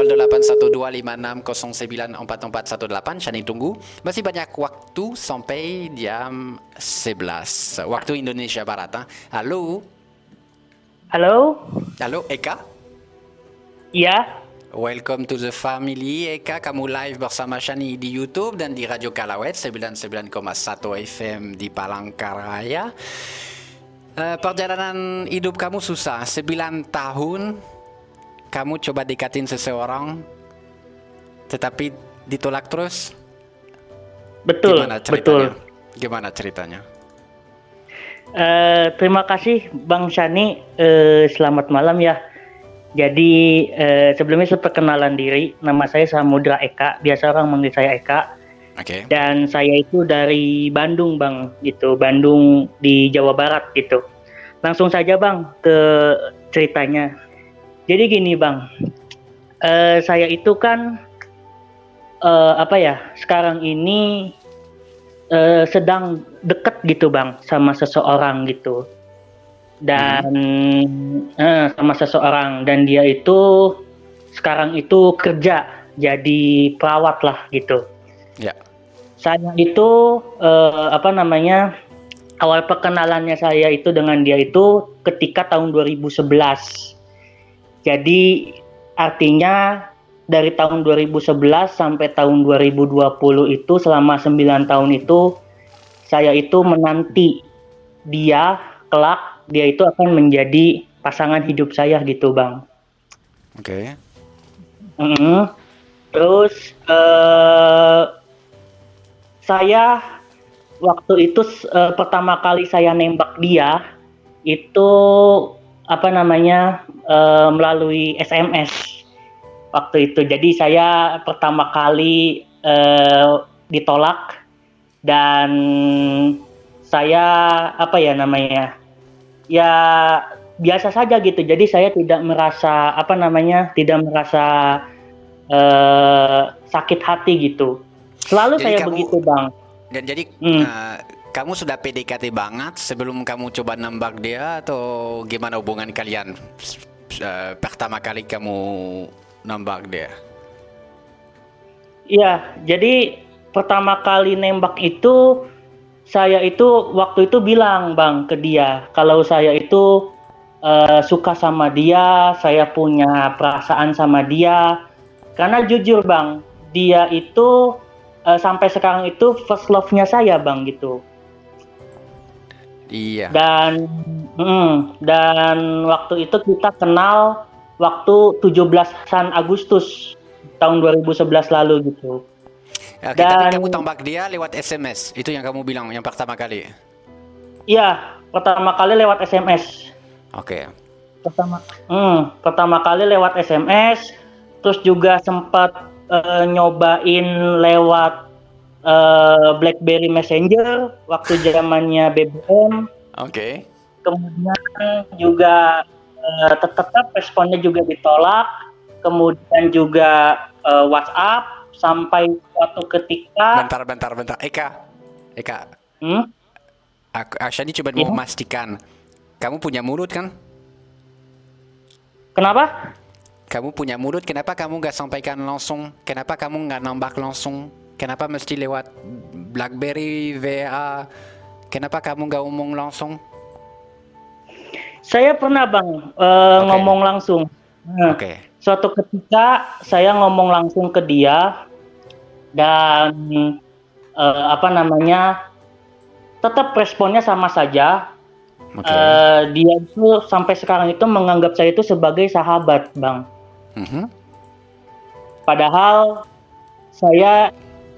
[SPEAKER 2] 081256094418 Shani tunggu. Masih banyak waktu sampai jam 11 waktu Indonesia Barat ha? halo?
[SPEAKER 13] Halo?
[SPEAKER 2] Halo Eka?
[SPEAKER 13] Iya
[SPEAKER 2] Welcome to the family Eka, kamu live bersama Shani di YouTube dan di Radio Kalawet 99,1 FM di Palangkaraya. Eh, perjalanan hidup kamu susah, 9 tahun kamu coba dekatin seseorang tetapi ditolak terus.
[SPEAKER 13] Betul,
[SPEAKER 2] Gimana ceritanya?
[SPEAKER 13] betul.
[SPEAKER 2] Gimana ceritanya?
[SPEAKER 13] Eh, terima kasih Bang Shani. Eh, selamat malam ya. Jadi eh, sebelumnya saya perkenalan diri. Nama saya Samudra Eka. Biasa orang manggil saya Eka.
[SPEAKER 2] Oke.
[SPEAKER 13] Dan saya itu dari Bandung Bang, gitu. Bandung di Jawa Barat gitu. Langsung saja Bang ke ceritanya. Jadi gini Bang, eh, saya itu kan eh, apa ya? Sekarang ini eh, sedang deket gitu Bang sama seseorang gitu. Dan eh, sama seseorang dan dia itu sekarang itu kerja jadi perawat lah gitu.
[SPEAKER 2] Ya.
[SPEAKER 13] Saya itu eh, apa namanya awal perkenalannya saya itu dengan dia itu ketika tahun 2011. Jadi artinya dari tahun 2011 sampai tahun 2020 itu selama 9 tahun itu saya itu menanti dia kelak dia itu akan menjadi pasangan hidup saya gitu bang.
[SPEAKER 2] Oke.
[SPEAKER 13] Mm-mm. Terus eh saya waktu itu eh, pertama kali saya nembak dia itu apa namanya eh, melalui SMS waktu itu. Jadi saya pertama kali eh, ditolak dan saya apa ya namanya ya biasa saja gitu jadi saya tidak merasa apa namanya tidak merasa eh, sakit hati gitu selalu
[SPEAKER 2] Jadi
[SPEAKER 13] saya
[SPEAKER 2] kamu-
[SPEAKER 13] begitu bang
[SPEAKER 2] Dan jadi
[SPEAKER 13] Hmm.
[SPEAKER 2] uh, kamu sudah PDKT banget sebelum kamu coba nembak dia atau gimana hubungan kalian uh, pertama kali kamu nembak dia?
[SPEAKER 13] Iya, jadi pertama kali nembak itu saya itu waktu itu bilang bang ke dia kalau saya itu eh, suka sama dia, saya punya perasaan sama dia. Karena jujur bang, dia itu eh, sampai sekarang itu first love-nya saya bang gitu.
[SPEAKER 2] Iya.
[SPEAKER 13] Dan mm, dan waktu itu kita kenal waktu 17 Agustus tahun 2011 lalu gitu.
[SPEAKER 2] Oke, tapi
[SPEAKER 13] Dan-
[SPEAKER 2] kamu tembak dia lewat SMS. Itu yang kamu bilang yang pertama kali.
[SPEAKER 13] Iya, pertama kali lewat SMS.
[SPEAKER 2] Oke.
[SPEAKER 13] Pertama, hmm, pertama kali lewat SMS, terus juga sempat eh, nyobain lewat eh, BlackBerry Messenger waktu zamannya BBM.
[SPEAKER 2] Oke.
[SPEAKER 13] Kemudian juga eh, tetap responnya juga ditolak. Kemudian juga eh, WhatsApp sampai suatu ketika
[SPEAKER 2] Bentar, bentar, bentar. Eka, Eka.
[SPEAKER 13] Hmm?
[SPEAKER 2] Aku, Ashani coba
[SPEAKER 13] Iya.
[SPEAKER 2] mau memastikan. Kamu punya mulut kan?
[SPEAKER 13] Kenapa?
[SPEAKER 2] Kamu punya mulut, kenapa kamu nggak sampaikan langsung? Kenapa kamu nggak nambah langsung? Kenapa mesti lewat BlackBerry, VA? Kenapa kamu nggak ngomong langsung?
[SPEAKER 13] Saya pernah bang eh, ngomong langsung. Nah,
[SPEAKER 2] Oke.
[SPEAKER 13] Suatu ketika saya ngomong langsung ke dia dan eh, apa namanya tetap responnya sama saja. Eh, dia itu sampai sekarang itu menganggap saya itu sebagai sahabat bang.
[SPEAKER 2] Mhm.
[SPEAKER 13] Padahal saya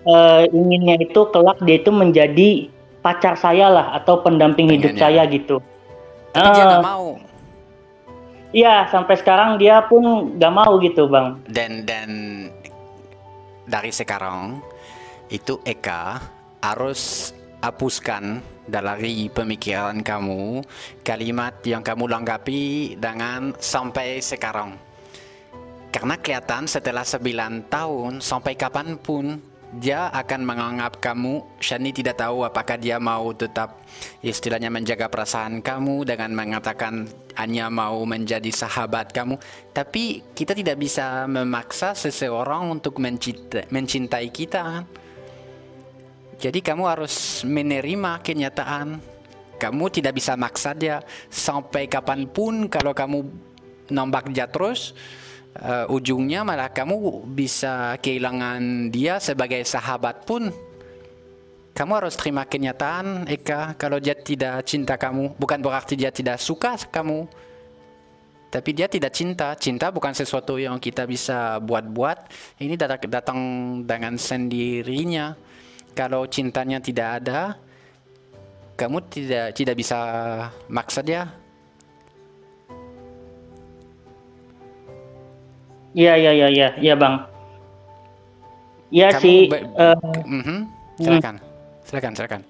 [SPEAKER 13] eh, inginnya itu kelak dia itu menjadi pacar saya lah atau pendamping hidup
[SPEAKER 2] Pengennya.
[SPEAKER 13] saya gitu.
[SPEAKER 2] Tapi dia
[SPEAKER 13] Eh,
[SPEAKER 2] nggak mau.
[SPEAKER 13] Iya, sampai sekarang dia pun gak mau gitu, Bang.
[SPEAKER 2] Dan dan dari sekarang itu Eka harus hapuskan dari pemikiran kamu kalimat yang kamu langgapi dengan sampai sekarang. Karena kelihatan setelah 9 tahun sampai kapan pun dia akan menganggap kamu Shani tidak tahu apakah dia mau tetap istilahnya menjaga perasaan kamu dengan mengatakan hanya mau menjadi sahabat kamu. Tapi kita tidak bisa memaksa seseorang untuk mencinta, mencintai kita kan? Jadi kamu harus menerima kenyataan. Kamu tidak bisa maksa dia. Sampai kapan pun kalau kamu nambak dia terus eh, ujungnya malah kamu bisa kehilangan dia sebagai sahabat pun. Kamu harus terima kenyataan Eka kalau dia tidak cinta kamu. Bukan berarti dia tidak suka kamu. Tapi dia tidak cinta. Cinta bukan sesuatu yang kita bisa buat-buat. Ini dat- datang dengan sendirinya. Kalau cintanya tidak ada kamu tidak tidak bisa maksa dia
[SPEAKER 13] Iya, iya, iya, iya, iya, Bang. Iya sih,
[SPEAKER 2] be-
[SPEAKER 13] eh,
[SPEAKER 2] Mhm. silakan silakan silakan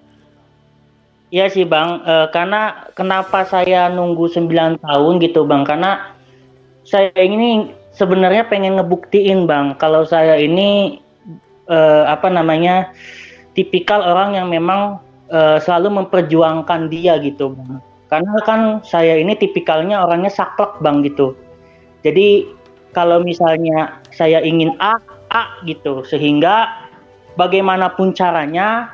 [SPEAKER 13] iya sih, Bang. Eh, karena kenapa saya nunggu 9 tahun gitu, Bang? Karena saya ini sebenarnya pengen ngebuktiin, Bang, kalau saya ini eh, apa namanya? tipikal orang yang memang eh, selalu memperjuangkan dia gitu, Bang. Karena kan saya ini tipikalnya orangnya saklek, Bang gitu. Jadi kalau misalnya saya ingin A, A gitu, sehingga bagaimanapun caranya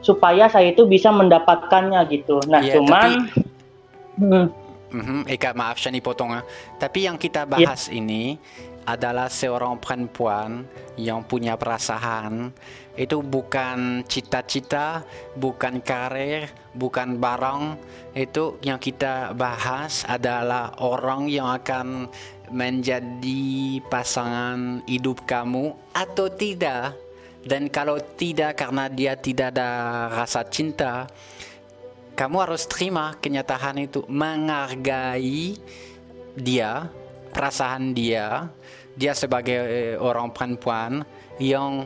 [SPEAKER 13] supaya saya itu bisa mendapatkannya gitu. Nah,
[SPEAKER 2] Iya,
[SPEAKER 13] cuman Hmm,
[SPEAKER 2] Mhm, Eka maaf Shani potong ah. Tapi yang kita
[SPEAKER 13] Iya.
[SPEAKER 2] bahas ini adalah seorang perempuan yang punya perasaan. Itu bukan cita-cita, bukan karir, bukan barang. Itu yang kita bahas adalah orang yang akan menjadi pasangan hidup kamu atau tidak. Dan kalau tidak karena dia tidak ada rasa cinta, kamu harus terima kenyataan itu, menghargai dia, perasaan dia, dia sebagai eh, orang perempuan yang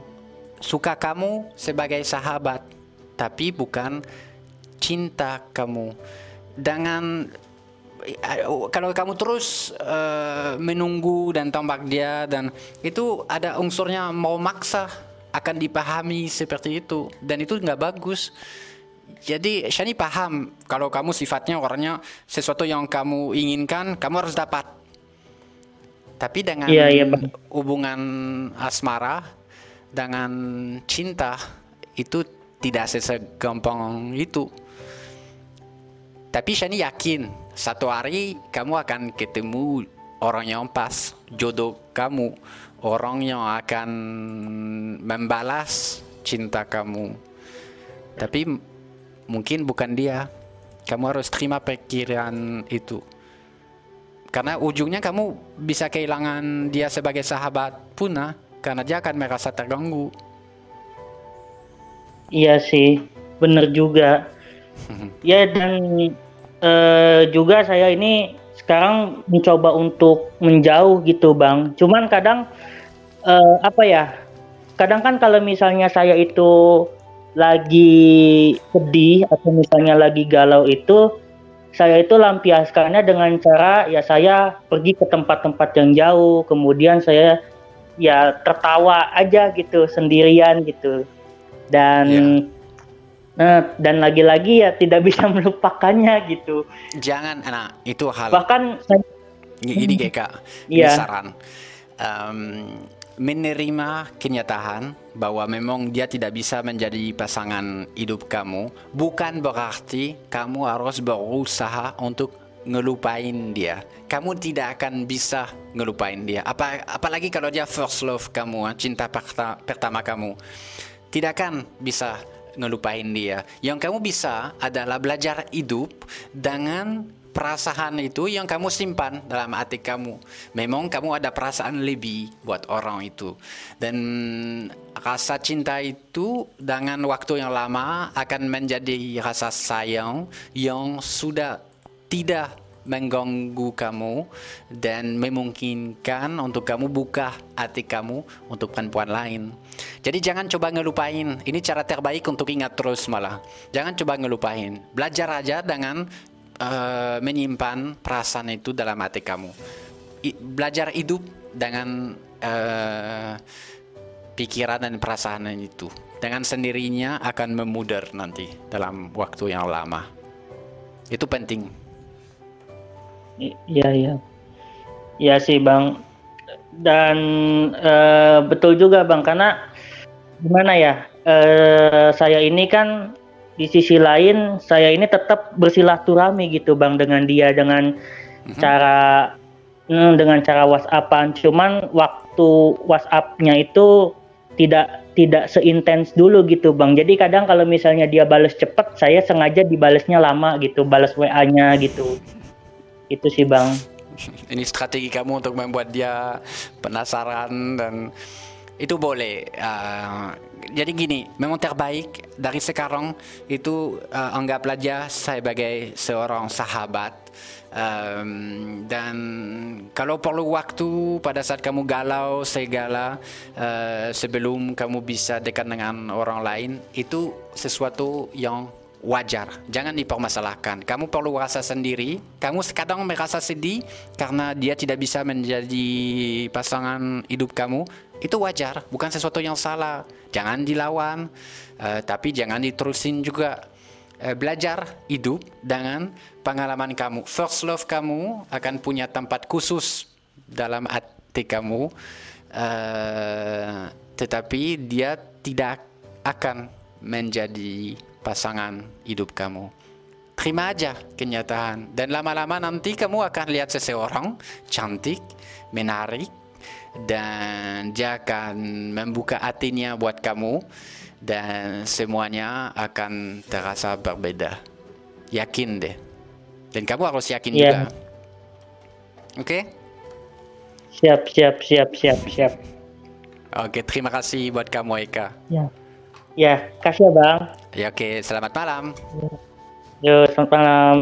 [SPEAKER 2] suka kamu sebagai sahabat. tapi bukan cinta kamu. Dengan eh, kalau kamu terus uh, menunggu dan tombak dia dan itu ada unsurnya mau maksa akan dipahami seperti itu dan itu nggak bagus. Jadi Shani paham kalau kamu sifatnya orangnya sesuatu yang kamu inginkan kamu harus dapat. Tapi dengan
[SPEAKER 13] iya, Bang.
[SPEAKER 2] hubungan asmara dengan cinta itu tidak segampang itu. Tapi Shani yakin satu hari kamu akan ketemu orang yang pas, jodoh kamu, orang yang akan membalas cinta kamu. Tapi mungkin bukan dia. Kamu harus terima pikiran itu. Karena ujungnya kamu bisa kehilangan dia sebagai sahabat punah karena dia akan merasa terganggu.
[SPEAKER 13] Iya sih, bener juga. Ya dan eh, juga saya ini sekarang mencoba untuk menjauh gitu bang. Cuman kadang eh, apa ya? Kadang kan kalau misalnya saya itu lagi sedih atau misalnya lagi galau itu, saya itu lampiaskannya dengan cara ya saya pergi ke tempat-tempat yang jauh, kemudian saya ya tertawa aja gitu sendirian gitu dan nah, dan lagi-lagi ya tidak bisa melupakannya gitu
[SPEAKER 2] Jangan, nah itu hal.
[SPEAKER 13] bahkan saya-
[SPEAKER 2] Gini Geka, ini
[SPEAKER 13] Iya.
[SPEAKER 2] saran. Em, menerima kenyataan bahwa memang dia tidak bisa menjadi pasangan hidup kamu bukan berarti kamu harus berusaha untuk ngelupain dia. Kamu tidak akan bisa ngelupain dia. Apa, apalagi kalau dia first love kamu, cinta perta- pertama kamu. Tidak akan bisa ngelupain dia. Yang kamu bisa adalah belajar hidup dengan perasaan itu yang kamu simpan dalam hati kamu. Memang kamu ada perasaan lebih buat orang itu. Dan rasa cinta itu dengan waktu yang lama akan menjadi rasa sayang yang sudah tidak mengganggu kamu dan memungkinkan untuk kamu buka hati kamu untuk perempuan lain. Jadi jangan coba ngelupain. Ini cara terbaik untuk ingat terus malah. Jangan coba ngelupain. Belajar aja dengan eh, menyimpan perasaan itu dalam hati kamu. I- belajar hidup dengan eh, pikiran dan perasaan itu. Dengan sendirinya akan memudar nanti dalam waktu yang lama. Itu penting.
[SPEAKER 13] Iya iya. Iya sih bang. Dan eh, betul juga bang karena gimana ya? eh, saya ini kan di sisi lain saya ini tetap bersilaturahmi gitu bang dengan dia dengan cara hmm, dengan cara WhatsAppan. Cuman waktu WhatsAppnya itu tidak tidak seintens dulu gitu bang. Jadi kadang kalau misalnya dia balas cepet, saya sengaja dibalesnya lama gitu, balas WA-nya gitu. Itu sih bang.
[SPEAKER 2] Ini strategi kamu untuk membuat dia penasaran dan itu boleh. Uh, jadi gini, memang terbaik dari sekarang itu uh, anggaplah dia sebagai seorang sahabat. Um, dan kalau perlu waktu pada saat kamu galau segala uh, sebelum kamu bisa dekat dengan orang lain itu sesuatu yang wajar, jangan dipermasalahkan. Kamu perlu rasa sendiri. Kamu kadang merasa sedih karena dia tidak bisa menjadi pasangan hidup kamu. Itu wajar, bukan sesuatu yang salah. Jangan dilawan, eh, tapi jangan diterusin juga. Eh, belajar hidup dengan pengalaman kamu. First love kamu akan punya tempat khusus dalam hati kamu, eh, tetapi dia tidak akan menjadi pasangan hidup kamu. Terima aja kenyataan dan lama-lama nanti kamu akan lihat seseorang cantik, menarik dan dia akan membuka hatinya buat kamu dan semuanya akan terasa berbeda. Yakin deh. Dan kamu harus yakin
[SPEAKER 13] Iya.
[SPEAKER 2] juga. Oke?
[SPEAKER 13] Siap siap siap siap siap.
[SPEAKER 2] Oke, terima kasih buat kamu Eka.
[SPEAKER 13] Ya. Ya, kasih ya bang.
[SPEAKER 2] Ya oke, selamat malam.
[SPEAKER 13] Yo, selamat malam.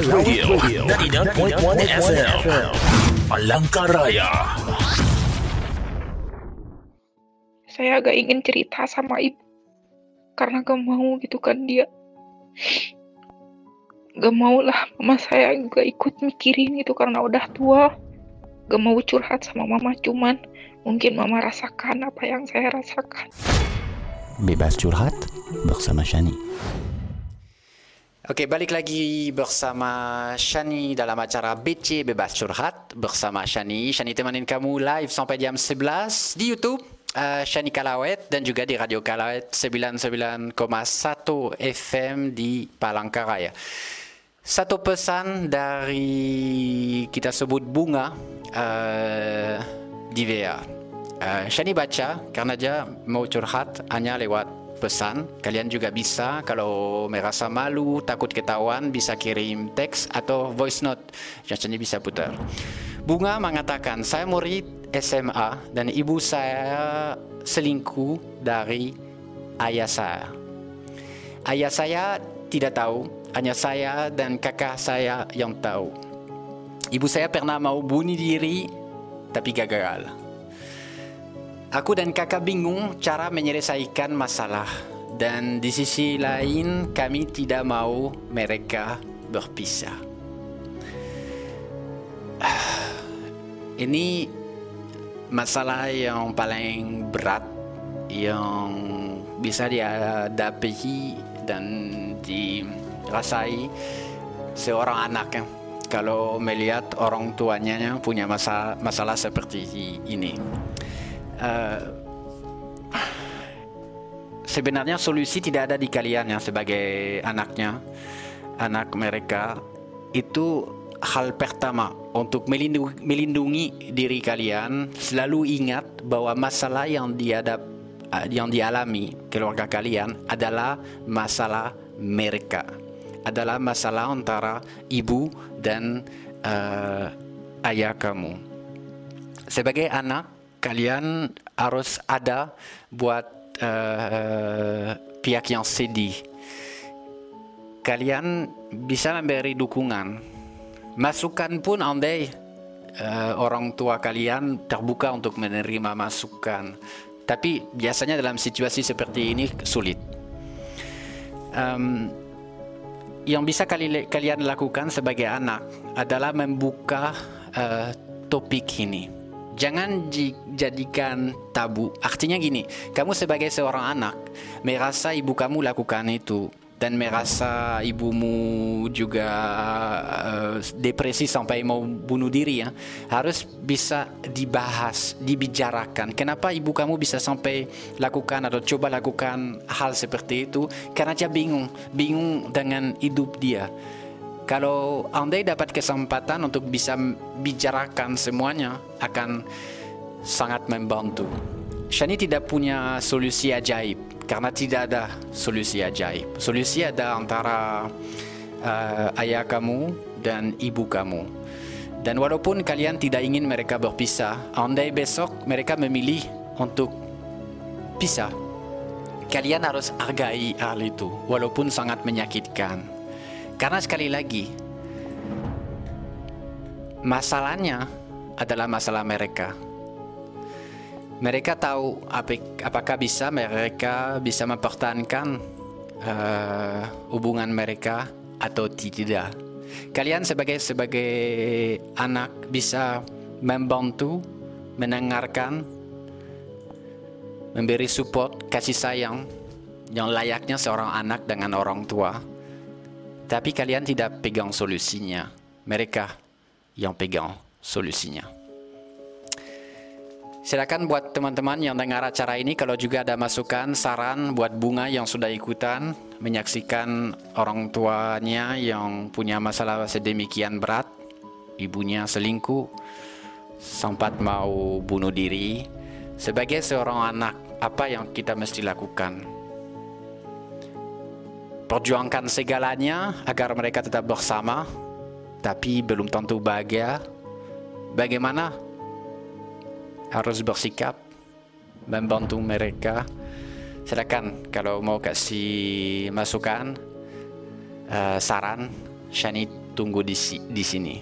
[SPEAKER 4] Kalawit Radio, 99.1 FM. Palangkaraya.
[SPEAKER 10] Saya agak ingin cerita sama ibu. Karena gak mau gitu kan dia. Gak mau lah mama saya juga ikut mikirin gitu karena udah tua. Gak mau curhat sama mama cuman mungkin mama rasakan apa yang saya rasakan.
[SPEAKER 1] Bebas curhat bersama Shani.
[SPEAKER 2] Oke, balik lagi bersama Shani dalam acara BC Bebas Curhat bersama Shani. Shani temanin kamu live sampai jam 11 di YouTube. Uh, Shani Kalawet dan juga di Radio Kalawet 99,1 FM di Palangkaraya. Satu pesan dari kita sebut bunga uh, di VA. Uh, Shani baca karena dia mau curhat hanya lewat pesan. Kalian juga bisa kalau merasa malu, takut ketahuan, bisa kirim teks atau voice note. Jadi bisa putar. Bunga mengatakan, saya murid SMA dan ibu saya selingkuh dari ayah saya. Ayah saya tidak tahu, hanya saya dan kakak saya yang tahu. Ibu saya pernah mau bunuh diri, tapi gagal. Aku dan kakak bingung cara menyelesaikan masalah dan di sisi lain kami tidak mau mereka berpisah. Ini masalah yang paling berat yang bisa dihadapi dan dirasai seorang anak kalau melihat orang tuanya punya masalah, masalah seperti ini. Uh, sebenarnya solusi tidak ada di kalian ya sebagai anaknya, anak mereka. Itu hal pertama untuk melindungi, melindungi diri kalian. Selalu ingat bahwa masalah yang dihadap yang dialami keluarga kalian adalah masalah mereka. Adalah masalah antara ibu dan uh, ayah kamu. Sebagai anak kalian harus ada buat uh, pihak yang sedih. Kalian bisa memberi dukungan, masukan pun andai uh, orang tua kalian terbuka untuk menerima masukan. Tapi biasanya dalam situasi seperti ini sulit. Um, yang bisa kali, kalian lakukan sebagai anak adalah membuka uh, topik ini jangan dijadikan tabu. Artinya gini, kamu sebagai seorang anak merasa ibu kamu lakukan itu. Dan merasa ibumu juga uh, depresi sampai mau bunuh diri ya harus bisa dibahas dibicarakan. Kenapa ibu kamu bisa sampai lakukan atau coba lakukan hal seperti itu? Karena dia bingung bingung dengan hidup dia kalau andai dapat kesempatan untuk bisa bicarakan semuanya akan sangat membantu. Shani tidak punya solusi ajaib karena tidak ada solusi ajaib. Solusi ada antara uh, ayah kamu dan ibu kamu. Dan walaupun kalian tidak ingin mereka berpisah, andai besok mereka memilih untuk pisah, kalian harus hargai hal itu walaupun sangat menyakitkan. Karena sekali lagi, masalahnya adalah masalah mereka. Mereka tahu apakah bisa mereka bisa mempertahankan uh, hubungan mereka atau tidak. Kalian sebagai sebagai anak bisa membantu, mendengarkan, memberi support, kasih sayang yang layaknya seorang anak dengan orang tua tapi kalian tidak pegang solusinya. Mereka yang pegang solusinya. Silakan buat teman-teman yang dengar acara ini kalau juga ada masukan, saran buat bunga yang sudah ikutan menyaksikan orang tuanya yang punya masalah sedemikian berat, ibunya selingkuh, sempat mau bunuh diri. Sebagai seorang anak, apa yang kita mesti lakukan? Perjuangkan segalanya agar mereka tetap bersama, tapi belum tentu bahagia. Bagaimana harus bersikap membantu mereka? Silakan kalau mau kasih masukan, uh, saran, Shani tunggu di, di sini.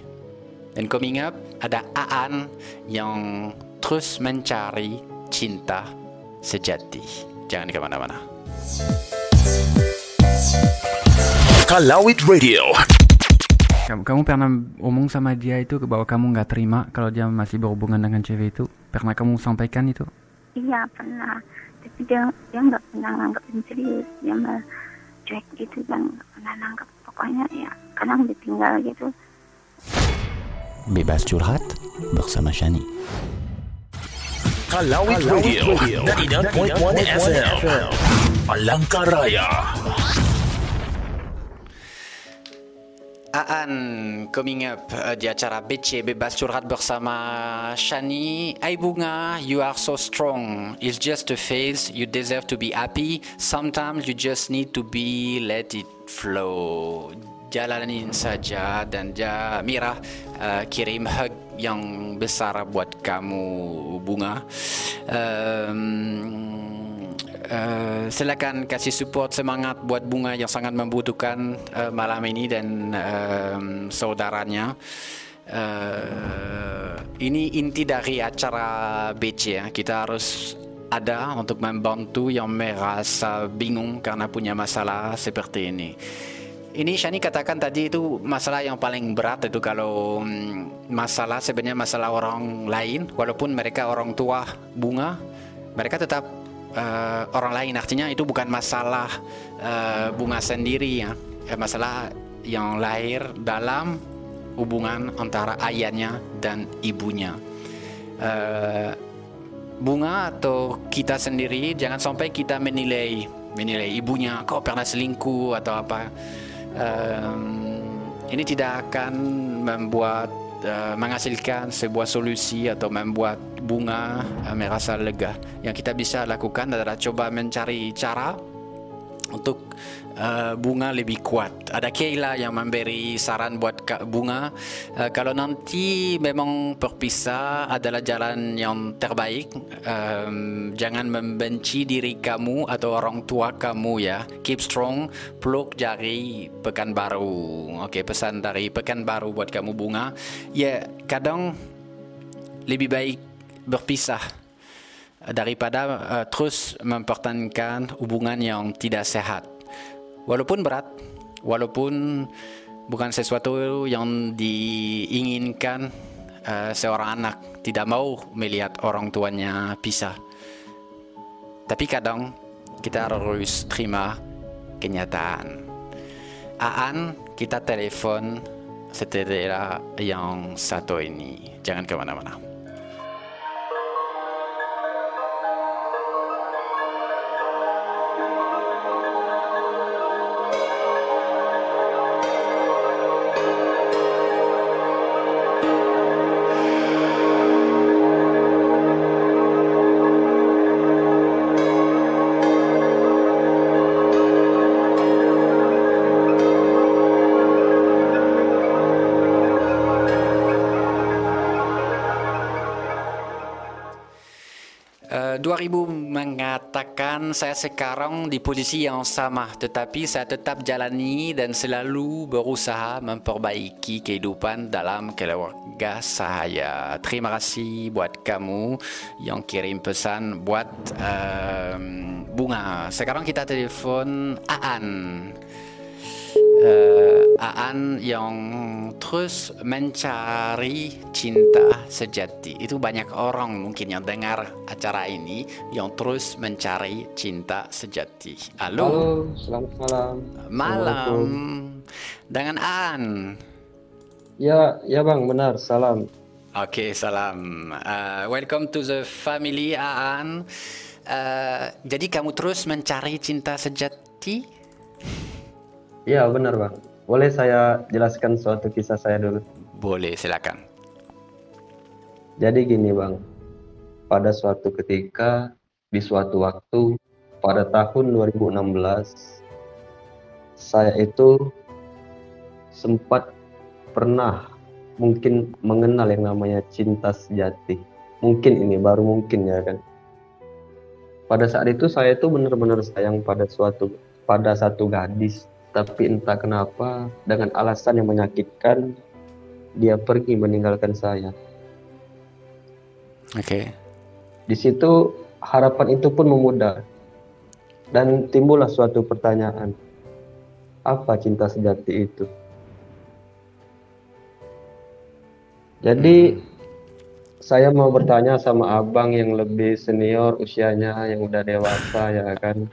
[SPEAKER 2] Dan coming up ada Aan yang terus mencari cinta sejati. Jangan ke mana-mana.
[SPEAKER 4] Kalawit Radio.
[SPEAKER 7] Kamu, kamu pernah omong sama dia itu bahwa kamu nggak terima kalau dia masih berhubungan dengan cewek itu? Pernah kamu sampaikan itu?
[SPEAKER 12] iya pernah tapi dia dia nggak pernah nganggapin serius dia malah cuek gitu dan nggak pernah nanggap pokoknya ya kadang ditinggal gitu
[SPEAKER 1] Bebas curhat bersama Shani.
[SPEAKER 4] Kalawit Radio. 99.1 FM. Palangkaraya.
[SPEAKER 2] Aan coming up uh, di acara BC Bebas Curhat bersama Shani. Hai Bunga, you are so strong. It's just a phase. You deserve to be happy. Sometimes you just need to be let it flow. Jalanin saja dan ja Mira uh, kirim hug yang besar buat kamu Bunga. Um, Uh, silakan kasih support semangat buat bunga yang sangat membutuhkan uh, malam ini dan um, saudaranya. Uh, ini inti dari acara BC ya. Kita harus ada untuk membantu yang merasa bingung karena punya masalah seperti ini. Ini Shani katakan tadi itu masalah yang paling berat itu kalau mm, masalah sebenarnya masalah orang lain walaupun mereka orang tua bunga mereka tetap uh, orang lain. Artinya itu bukan masalah uh, bunga sendiri ya. Eh, masalah yang lahir dalam hubungan antara ayahnya dan ibunya. Eh, bunga atau kita sendiri jangan sampai kita menilai menilai ibunya kok pernah selingkuh atau apa. Em, ini tidak akan membuat uh, menghasilkan sebuah solusi atau membuat bunga uh, merasa lega. Yang kita bisa lakukan adalah coba mencari cara untuk uh, bunga lebih kuat. Ada Keila yang memberi saran buat bunga uh, kalau nanti memang berpisah adalah jalan yang terbaik. Um, jangan membenci diri kamu atau orang tua kamu ya. Keep strong, peluk jari pekan baru. Oke, pesan dari pekan baru buat kamu bunga. Ya, kadang lebih baik berpisah daripada uh, terus mempertahankan hubungan yang tidak sehat. Walaupun berat, walaupun bukan sesuatu yang diinginkan uh, seorang anak tidak mau melihat orang tuanya pisah. Tapi kadang kita harus terima kenyataan. Aan, kita telepon setelah yang satu ini. Jangan ke mana-mana. 2000 mengatakan saya sekarang di posisi yang sama tetapi saya tetap jalani dan selalu berusaha memperbaiki kehidupan dalam keluarga saya. Terima kasih buat kamu yang kirim pesan buat em, bunga. Sekarang kita telepon Aan. Eh, Aan yang terus mencari cinta sejati. Itu banyak orang mungkin yang dengar acara ini yang terus mencari cinta sejati. Halo.
[SPEAKER 14] Halo, selamat malam.
[SPEAKER 2] Malam. Dengan Aan.
[SPEAKER 14] Ya, ya Bang, benar. Salam.
[SPEAKER 2] Oke, salam. Uh, welcome to the family Aan. Uh, jadi kamu terus mencari cinta sejati?
[SPEAKER 14] Ya, benar Bang. Boleh saya jelaskan suatu kisah saya dulu?
[SPEAKER 2] Boleh, silakan.
[SPEAKER 14] Jadi gini Bang, pada suatu ketika, di suatu waktu, pada tahun 2016, saya itu sempat pernah mungkin mengenal yang namanya cinta sejati. Mungkin ini baru mungkin ya kan. Pada saat itu saya itu benar-benar sayang pada suatu pada satu gadis, tapi entah kenapa dengan alasan yang menyakitkan dia pergi meninggalkan saya.
[SPEAKER 2] Oke.
[SPEAKER 14] Di situ harapan itu pun memudar dan timbullah suatu pertanyaan. Apa cinta sejati itu? Jadi saya mau bertanya sama abang yang lebih senior usianya yang udah dewasa ya kan.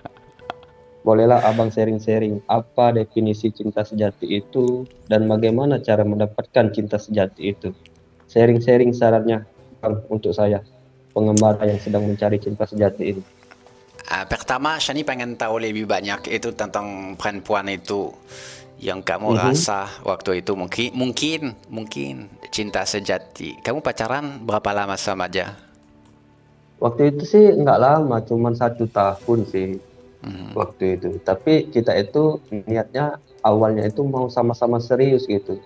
[SPEAKER 14] Bolehlah abang sharing-sharing apa definisi cinta sejati itu dan bagaimana cara mendapatkan cinta sejati itu. Sharing-sharing sarannya bang untuk saya pengembara yang sedang mencari cinta sejati ini.
[SPEAKER 2] Ah, pertama, Shani pengen tahu lebih banyak itu tentang perempuan itu yang kamu
[SPEAKER 14] Mhm.
[SPEAKER 2] rasa waktu itu mungkin mungkin mungkin cinta sejati. Kamu pacaran berapa lama sama dia?
[SPEAKER 14] Waktu itu sih nggak lama, cuman satu tahun sih waktu itu. Tapi kita itu niatnya awalnya itu mau sama-sama serius gitu.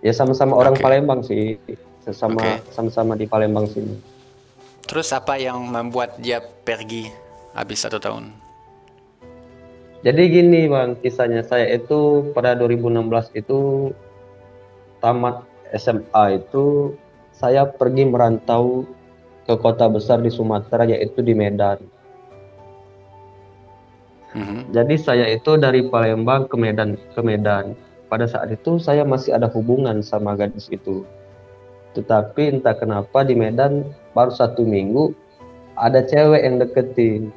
[SPEAKER 14] Ya sama-sama orang Palembang sih, sama sama-sama di Palembang sini.
[SPEAKER 2] Terus apa yang membuat dia pergi habis satu tahun?
[SPEAKER 14] Jadi gini bang, kisahnya saya itu pada 2016 itu tamat SMA itu saya pergi merantau ke kota besar di Sumatera yaitu di Medan. Jadi saya itu dari Palembang ke Medan ke Medan. Pada saat itu saya masih ada hubungan sama gadis itu. Tetapi entah kenapa di Medan baru satu minggu ada cewek yang deketin.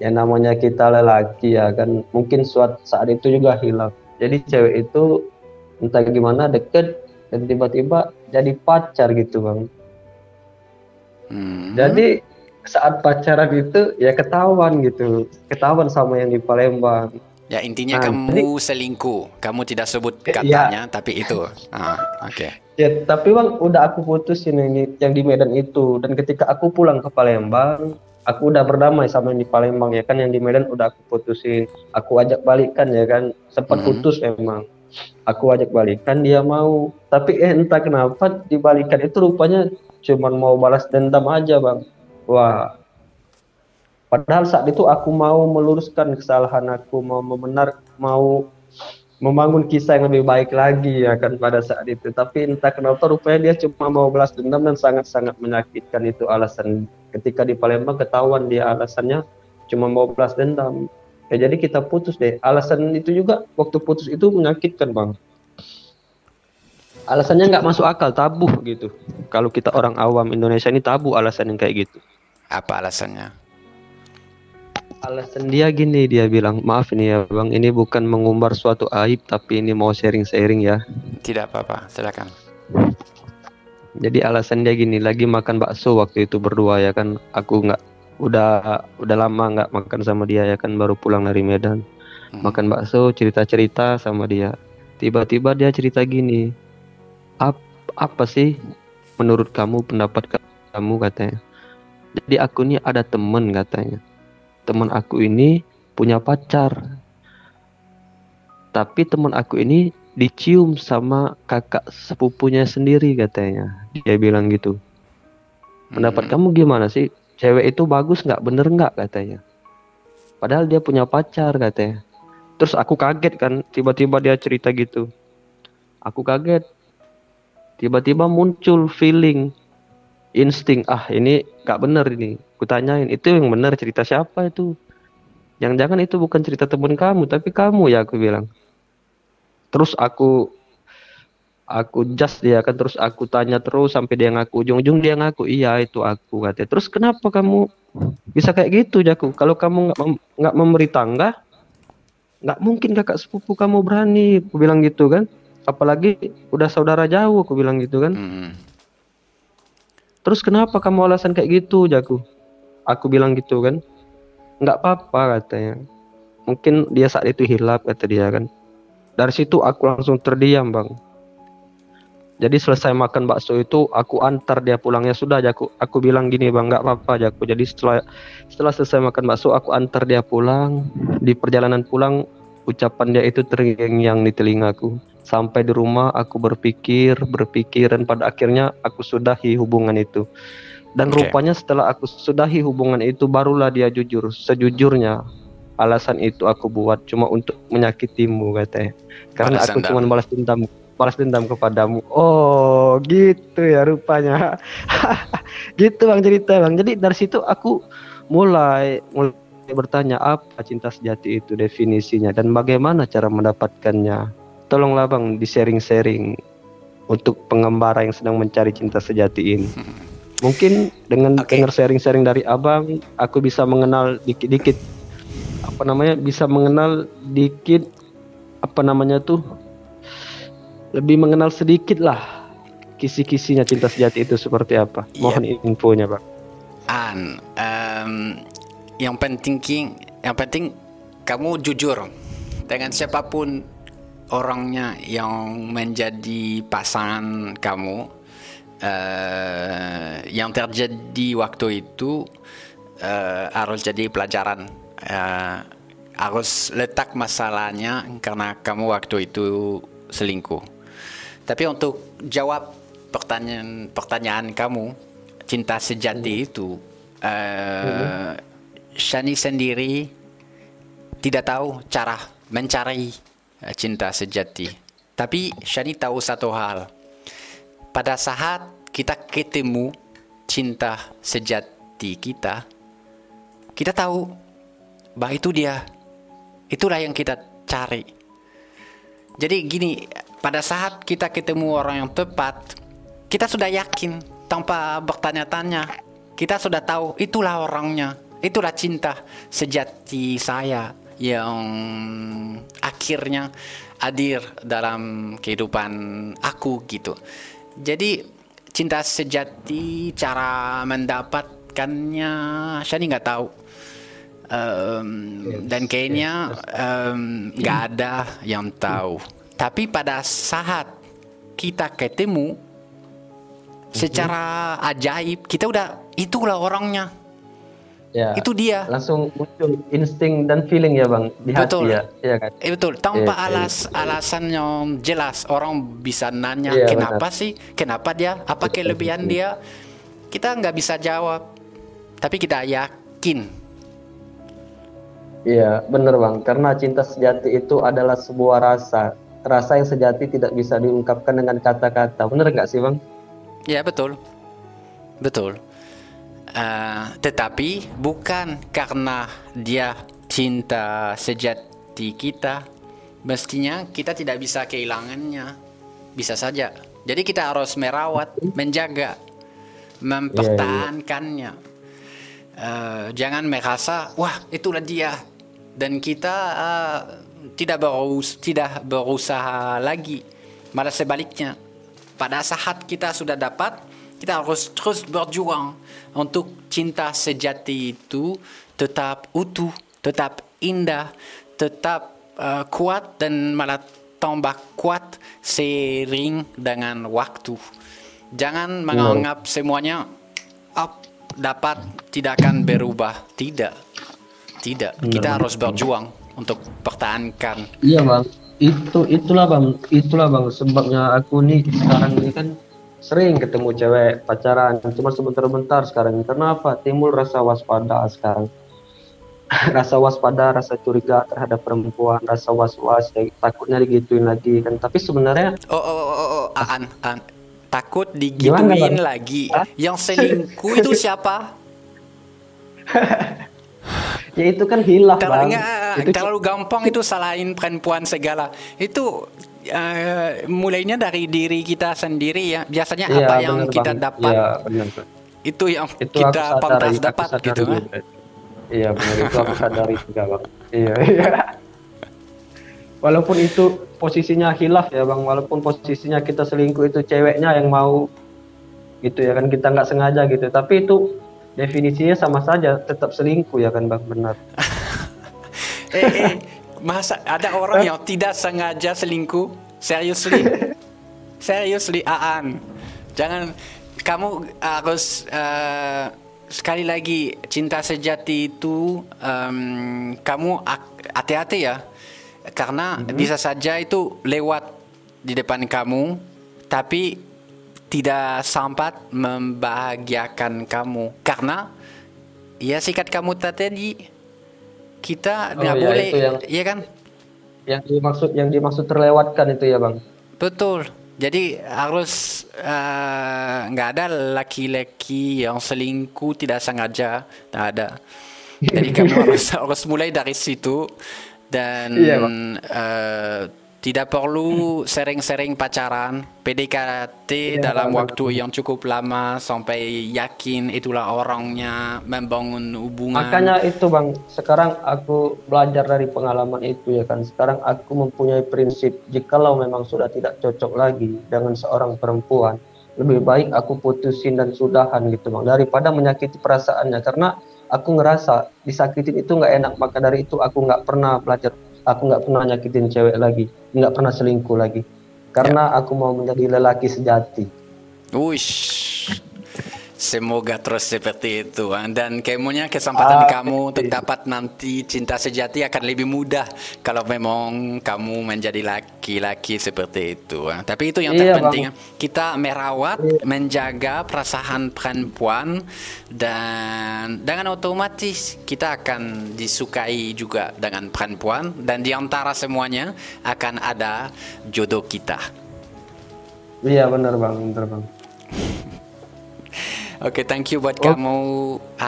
[SPEAKER 14] Yang namanya kita lelaki ya kan mungkin suatu saat itu juga hilang. Jadi cewek itu entah gimana deket dan tiba-tiba jadi pacar gitu bang. Jadi saat pacaran itu ya ketahuan gitu, ketahuan sama yang di Palembang.
[SPEAKER 2] Ya intinya
[SPEAKER 14] Nah,
[SPEAKER 2] kamu selingkuh. Kamu tidak sebut katanya, tapi itu. Ah, oke.
[SPEAKER 14] Ya, tapi bang, udah aku putusin yang di, yang di Medan itu. Dan ketika aku pulang ke Palembang, aku udah berdamai sama yang di Palembang ya kan. Yang di Medan udah aku putusin. Aku ajak balikan ya kan. Sempat putus emang. Aku ajak balikan, dia mau. Tapi eh entah kenapa dibalikan itu rupanya cuman mau balas dendam aja bang. Wah. Padahal saat itu aku mau meluruskan kesalahan aku, mau membenar, mau membangun kisah yang lebih baik lagi ya kan pada saat itu. Tapi entah kenapa rupanya dia cuma mau balas dendam dan sangat-sangat menyakitkan itu alasan. Ketika di Palembang ketahuan dia alasannya cuma mau balas dendam. Ya jadi kita putus deh. Alasan itu juga waktu putus itu menyakitkan bang. Alasannya nggak masuk akal, tabu gitu. Kalau kita orang awam Indonesia ini tabu alasan yang kayak gitu.
[SPEAKER 2] Apa alasannya?
[SPEAKER 14] Alasan dia gini, dia bilang, maaf ini ya bang, ini bukan mengumbar suatu aib, tapi ini mau sharing-sharing ya.
[SPEAKER 2] Tidak apa-apa, silakan.
[SPEAKER 14] Jadi alasan dia gini, lagi makan bakso waktu itu berdua ya kan, aku nggak, udah udah lama nggak makan sama dia ya kan, baru pulang dari Medan, makan bakso, cerita-cerita sama dia. Tiba-tiba dia cerita gini, "Ap- apa sih menurut kamu pendapat kamu katanya? Jadi aku nih ada temen katanya teman aku ini punya pacar. Tapi teman aku ini dicium sama kakak sepupunya sendiri katanya. Dia bilang gitu. Pendapat kamu gimana sih? Cewek itu bagus nggak? Bener nggak katanya? Padahal dia punya pacar katanya. Terus aku kaget kan, tiba-tiba dia cerita gitu. Aku kaget. Tiba-tiba muncul feeling, insting. Ah ini nggak bener ini. Kutanyain, itu yang benar cerita siapa itu? Yang jangan itu bukan cerita temen kamu, tapi kamu ya aku bilang. Terus aku aku just dia kan terus aku tanya terus sampai dia ngaku ujung-ujung dia ngaku iya itu aku katanya. Terus kenapa kamu bisa kayak gitu Jaku? Kalau kamu nggak mem- nggak memberi tangga, nggak mungkin kakak sepupu kamu berani, aku bilang gitu kan. Apalagi udah saudara jauh, aku bilang gitu kan. Terus kenapa kamu alasan kayak gitu, Jaku? Aku bilang gitu kan. Nggak apa-apa katanya. Mungkin dia saat itu hilap kata dia kan. Dari situ aku langsung terdiam, Bang. Jadi selesai makan bakso itu aku antar dia pulangnya sudah Jaku. Aku bilang gini bang nggak apa-apa Jaku. Jadi setelah setelah selesai makan bakso aku antar dia pulang. Di perjalanan pulang ucapan dia itu terngiang di telingaku. Sampai di rumah aku berpikir berpikir dan pada akhirnya aku sudahi hubungan itu. Dan
[SPEAKER 2] Oke.
[SPEAKER 14] rupanya setelah aku sudahi hubungan itu barulah dia jujur sejujurnya alasan itu aku buat cuma untuk menyakitimu katanya. Karena aku cuma balas dendam balas dendam kepadamu. Oh, gitu ya rupanya. gitu Bang cerita Bang. Jadi dari situ aku mulai mulai bertanya apa cinta sejati itu definisinya dan bagaimana cara mendapatkannya. Tolonglah Bang di-sharing-sharing untuk pengembara yang sedang mencari cinta sejati ini. Mungkin dengan dengar sharing-sharing dari Abang, aku bisa mengenal dikit-dikit apa namanya bisa mengenal dikit apa namanya tuh lebih mengenal sedikit lah kisi-kisinya cinta sejati itu seperti apa. Mohon infonya, Bang.
[SPEAKER 2] An, em, yang penting King, yang penting kamu jujur dengan siapa pun orangnya yang menjadi pasangan kamu. eh, yang terjadi waktu itu eh, harus jadi pelajaran. Eh, harus letak masalahnya karena kamu waktu itu selingkuh. Tapi untuk jawab pertanyaan pertanyaan kamu, cinta sejati itu, eh, Shani sendiri tidak tahu cara mencari cinta sejati. Tapi Shani tahu satu hal. Pada saat kita ketemu cinta sejati kita, kita tahu bahwa itu dia. Itulah yang kita cari. Jadi gini, pada saat kita ketemu orang yang tepat, kita sudah yakin tanpa bertanya-tanya. Kita sudah tahu itulah orangnya. Itulah cinta sejati saya yang akhirnya hadir dalam kehidupan aku gitu. Jadi cinta sejati cara mendapatkannya saya nggak tahu. Em, dan kayaknya nggak ada yang tahu. Tapi pada saat kita ketemu secara ajaib kita udah itulah orangnya.
[SPEAKER 14] Ya.
[SPEAKER 2] Itu dia.
[SPEAKER 14] Langsung muncul insting dan feeling ya, Bang, di hati
[SPEAKER 2] Betul.
[SPEAKER 14] ya. Iya kan?
[SPEAKER 2] Eh, betul, tanpa
[SPEAKER 14] Iya, iya.
[SPEAKER 2] alas alasan yang jelas orang bisa nanya
[SPEAKER 14] Iya,
[SPEAKER 2] kenapa
[SPEAKER 14] benar.
[SPEAKER 2] sih, kenapa dia, apa kelebihan dia, kita nggak bisa jawab, tapi kita yakin.
[SPEAKER 14] Iya, bener Bang. Karena cinta sejati itu adalah sebuah rasa. Rasa yang sejati tidak bisa diungkapkan dengan kata-kata. Bener nggak sih, Bang?
[SPEAKER 2] Ya betul, betul. Eh, tetapi bukan karena dia cinta sejati kita, mestinya kita tidak bisa kehilangannya. Bisa saja. Jadi kita harus merawat, menjaga, mempertahankannya. Eh, jangan merasa wah itulah dia dan kita eh, tidak berus tidak berusaha lagi malah sebaliknya pada saat kita sudah dapat kita harus terus berjuang untuk cinta sejati itu tetap utuh tetap indah tetap eh, kuat dan malah tambah kuat seiring dengan waktu. Jangan menganggap semuanya up dapat tidak akan berubah. Tidak. Tidak. Kita
[SPEAKER 14] Benar.
[SPEAKER 2] harus berjuang untuk pertahankan.
[SPEAKER 14] Iya bang, itu itulah bang, itulah bang. Sebabnya aku nih sekarang ini kan sering ketemu cewek pacaran, cuma sebentar-bentar sekarang. Kenapa? Timbul rasa waspada sekarang. rasa waspada, rasa curiga terhadap perempuan, rasa was-was, ya, takutnya digituin lagi kan. Tapi sebenarnya
[SPEAKER 2] oh oh oh, oh, oh Aan, Aan. takut
[SPEAKER 14] Gimana,
[SPEAKER 2] digituin
[SPEAKER 14] Bang?
[SPEAKER 2] lagi yang selingkuh itu siapa
[SPEAKER 14] ya itu kan hilang bang. Itu
[SPEAKER 2] terlalu gampang itu salahin perempuan segala itu eh, mulainya dari diri kita sendiri ya biasanya
[SPEAKER 14] Iya,
[SPEAKER 2] apa yang
[SPEAKER 14] bener,
[SPEAKER 2] kita
[SPEAKER 14] Bang.
[SPEAKER 2] dapat
[SPEAKER 14] Iya, bener.
[SPEAKER 2] itu yang
[SPEAKER 14] itu
[SPEAKER 2] kita pantas dapat gitu kan.
[SPEAKER 14] Iya benar itu aku sadari juga bang. Iya iya. Walaupun itu posisinya hilaf ya bang, walaupun posisinya kita selingkuh itu ceweknya yang mau gitu ya kan kita nggak sengaja gitu, tapi itu definisinya sama saja tetap selingkuh ya kan bang benar.
[SPEAKER 2] eh, eh, masa ada orang yang tidak sengaja selingkuh? Seriously? Seriously Aan. Jangan kamu harus eh, sekali lagi cinta sejati itu em, kamu hati-hati ya. Karena bisa saja itu lewat di depan kamu tapi tidak sempat membahagiakan kamu. Karena ya sikat kamu tadi kita
[SPEAKER 14] Oh,
[SPEAKER 2] nggak
[SPEAKER 14] iya,
[SPEAKER 2] boleh,
[SPEAKER 14] itu yang-
[SPEAKER 2] iya kan?
[SPEAKER 14] Yang dimaksud yang dimaksud terlewatkan itu ya bang.
[SPEAKER 2] Betul. Jadi harus eh, nggak ada laki-laki yang selingkuh tidak sengaja, tidak ada. Jadi kamu harus harus mulai dari situ dan
[SPEAKER 14] Iya,
[SPEAKER 2] eh, tidak perlu sering-sering pacaran, PDKT
[SPEAKER 14] Iya,
[SPEAKER 2] dalam waktu yang cukup lama sampai yakin itulah orangnya membangun hubungan.
[SPEAKER 14] Makanya itu bang, sekarang aku belajar dari pengalaman itu ya kan. Sekarang aku mempunyai prinsip, jikalau memang sudah tidak cocok lagi dengan seorang perempuan, lebih baik aku putusin dan sudahan gitu bang, daripada menyakiti perasaannya. Karena aku ngerasa disakitin itu nggak enak, maka dari itu aku nggak pernah belajar, aku nggak pernah nyakitin cewek lagi, nggak pernah selingkuh lagi. Karena aku mau menjadi lelaki sejati.
[SPEAKER 2] Wish. Semoga terus seperti itu dan kemunya kesempatan
[SPEAKER 14] Ah,
[SPEAKER 2] kamu untuk dapat nanti cinta sejati akan lebih mudah kalau memang kamu menjadi laki-laki seperti itu. Tapi itu yang
[SPEAKER 14] Iya,
[SPEAKER 2] terpenting
[SPEAKER 14] Bang.
[SPEAKER 2] ah. kita merawat, menjaga perasaan perempuan dan dengan otomatis kita akan disukai juga dengan perempuan dan di antara semuanya akan ada jodoh kita.
[SPEAKER 14] Iya benar bang, benar bang.
[SPEAKER 2] Oke, thank you buat
[SPEAKER 14] Oh.
[SPEAKER 2] kamu.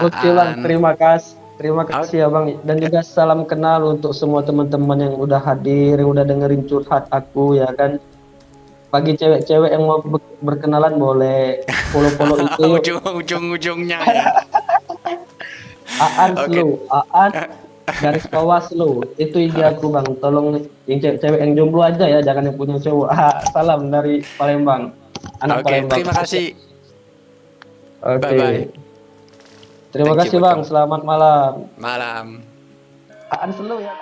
[SPEAKER 14] Oke bang,
[SPEAKER 2] Aan.
[SPEAKER 14] terima kasih. Terima kasih ya bang. Dan juga salam kenal untuk semua teman-teman yang udah hadir, yang udah dengerin curhat aku ya kan. Bagi cewek-cewek yang mau ber- berkenalan boleh follow-follow itu. yuk.
[SPEAKER 2] Ujung ujung ujungnya ya.
[SPEAKER 14] Aan slow, Aan garis bawah slow. Itu ide aku bang. Tolong yang cewek-cewek yang jomblo aja ya, jangan yang punya cowok. Ah, salam dari Palembang. Anak
[SPEAKER 2] Oke,
[SPEAKER 14] Palembang.
[SPEAKER 2] terima kasih.
[SPEAKER 14] Oke.
[SPEAKER 2] Bye-bye.
[SPEAKER 14] Terima
[SPEAKER 2] Thank
[SPEAKER 14] kasih bang. Selamat malam.
[SPEAKER 2] Malam.
[SPEAKER 14] Aan slow ya.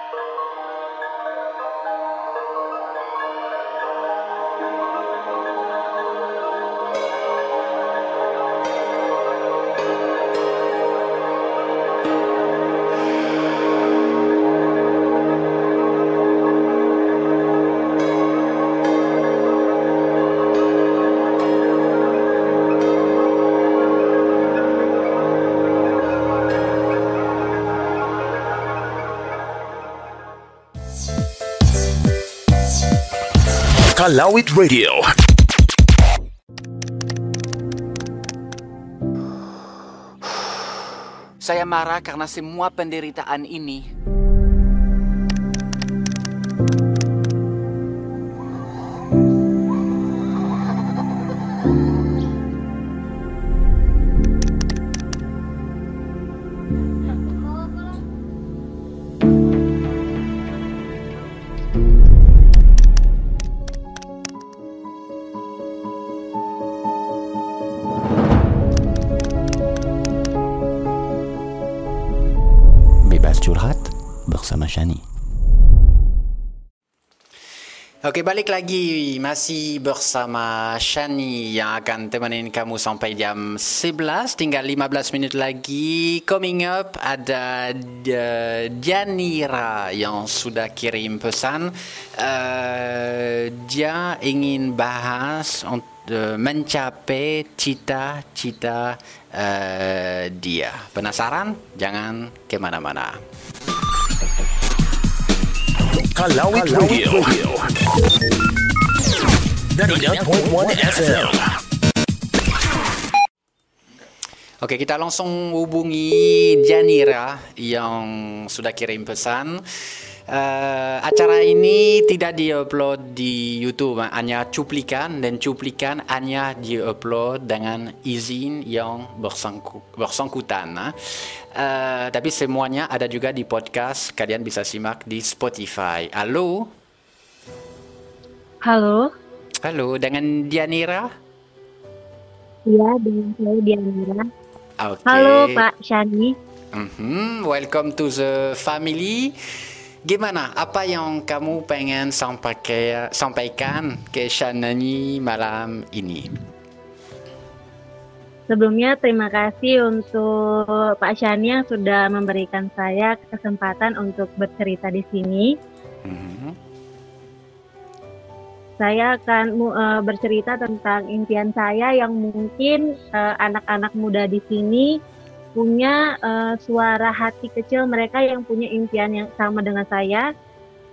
[SPEAKER 4] Kalawit Radio.
[SPEAKER 3] Saya marah karena semua penderitaan ini
[SPEAKER 2] Oke, balik lagi masih bersama Shani yang akan temenin kamu sampai jam 11, tinggal 15 menit lagi. Coming up ada uh, Janira yang sudah kirim pesan. Uh, dia ingin bahas untuk mencapai cita-cita uh, dia. Penasaran? Jangan ke mana-mana.
[SPEAKER 4] Kalawit Radio. Dari 9.1 FM.
[SPEAKER 2] Oke, kita langsung hubungi Janira yang sudah kirim pesan. Eh, acara ini tidak diupload di YouTube, hanya cuplikan dan cuplikan hanya diupload dengan izin yang bersangku- bersangkutan. Eh, tapi semuanya ada juga di podcast, kalian bisa simak di Spotify. Halo,
[SPEAKER 15] Halo,
[SPEAKER 2] halo, dengan Dianira.
[SPEAKER 15] iya dengan saya Dianira.
[SPEAKER 2] Oke.
[SPEAKER 15] Halo Pak Shani.
[SPEAKER 2] Mhm, welcome to the family. Gimana? Apa yang kamu pengen sampaikan, sampaikan ke Shanani malam ini?
[SPEAKER 15] Sebelumnya terima kasih untuk Pak Shani yang sudah memberikan saya kesempatan untuk bercerita di sini.
[SPEAKER 2] Mhm.
[SPEAKER 15] Saya akan eh, bercerita tentang impian saya yang mungkin eh, anak-anak muda di sini punya uh, suara hati kecil mereka yang punya impian yang sama dengan saya,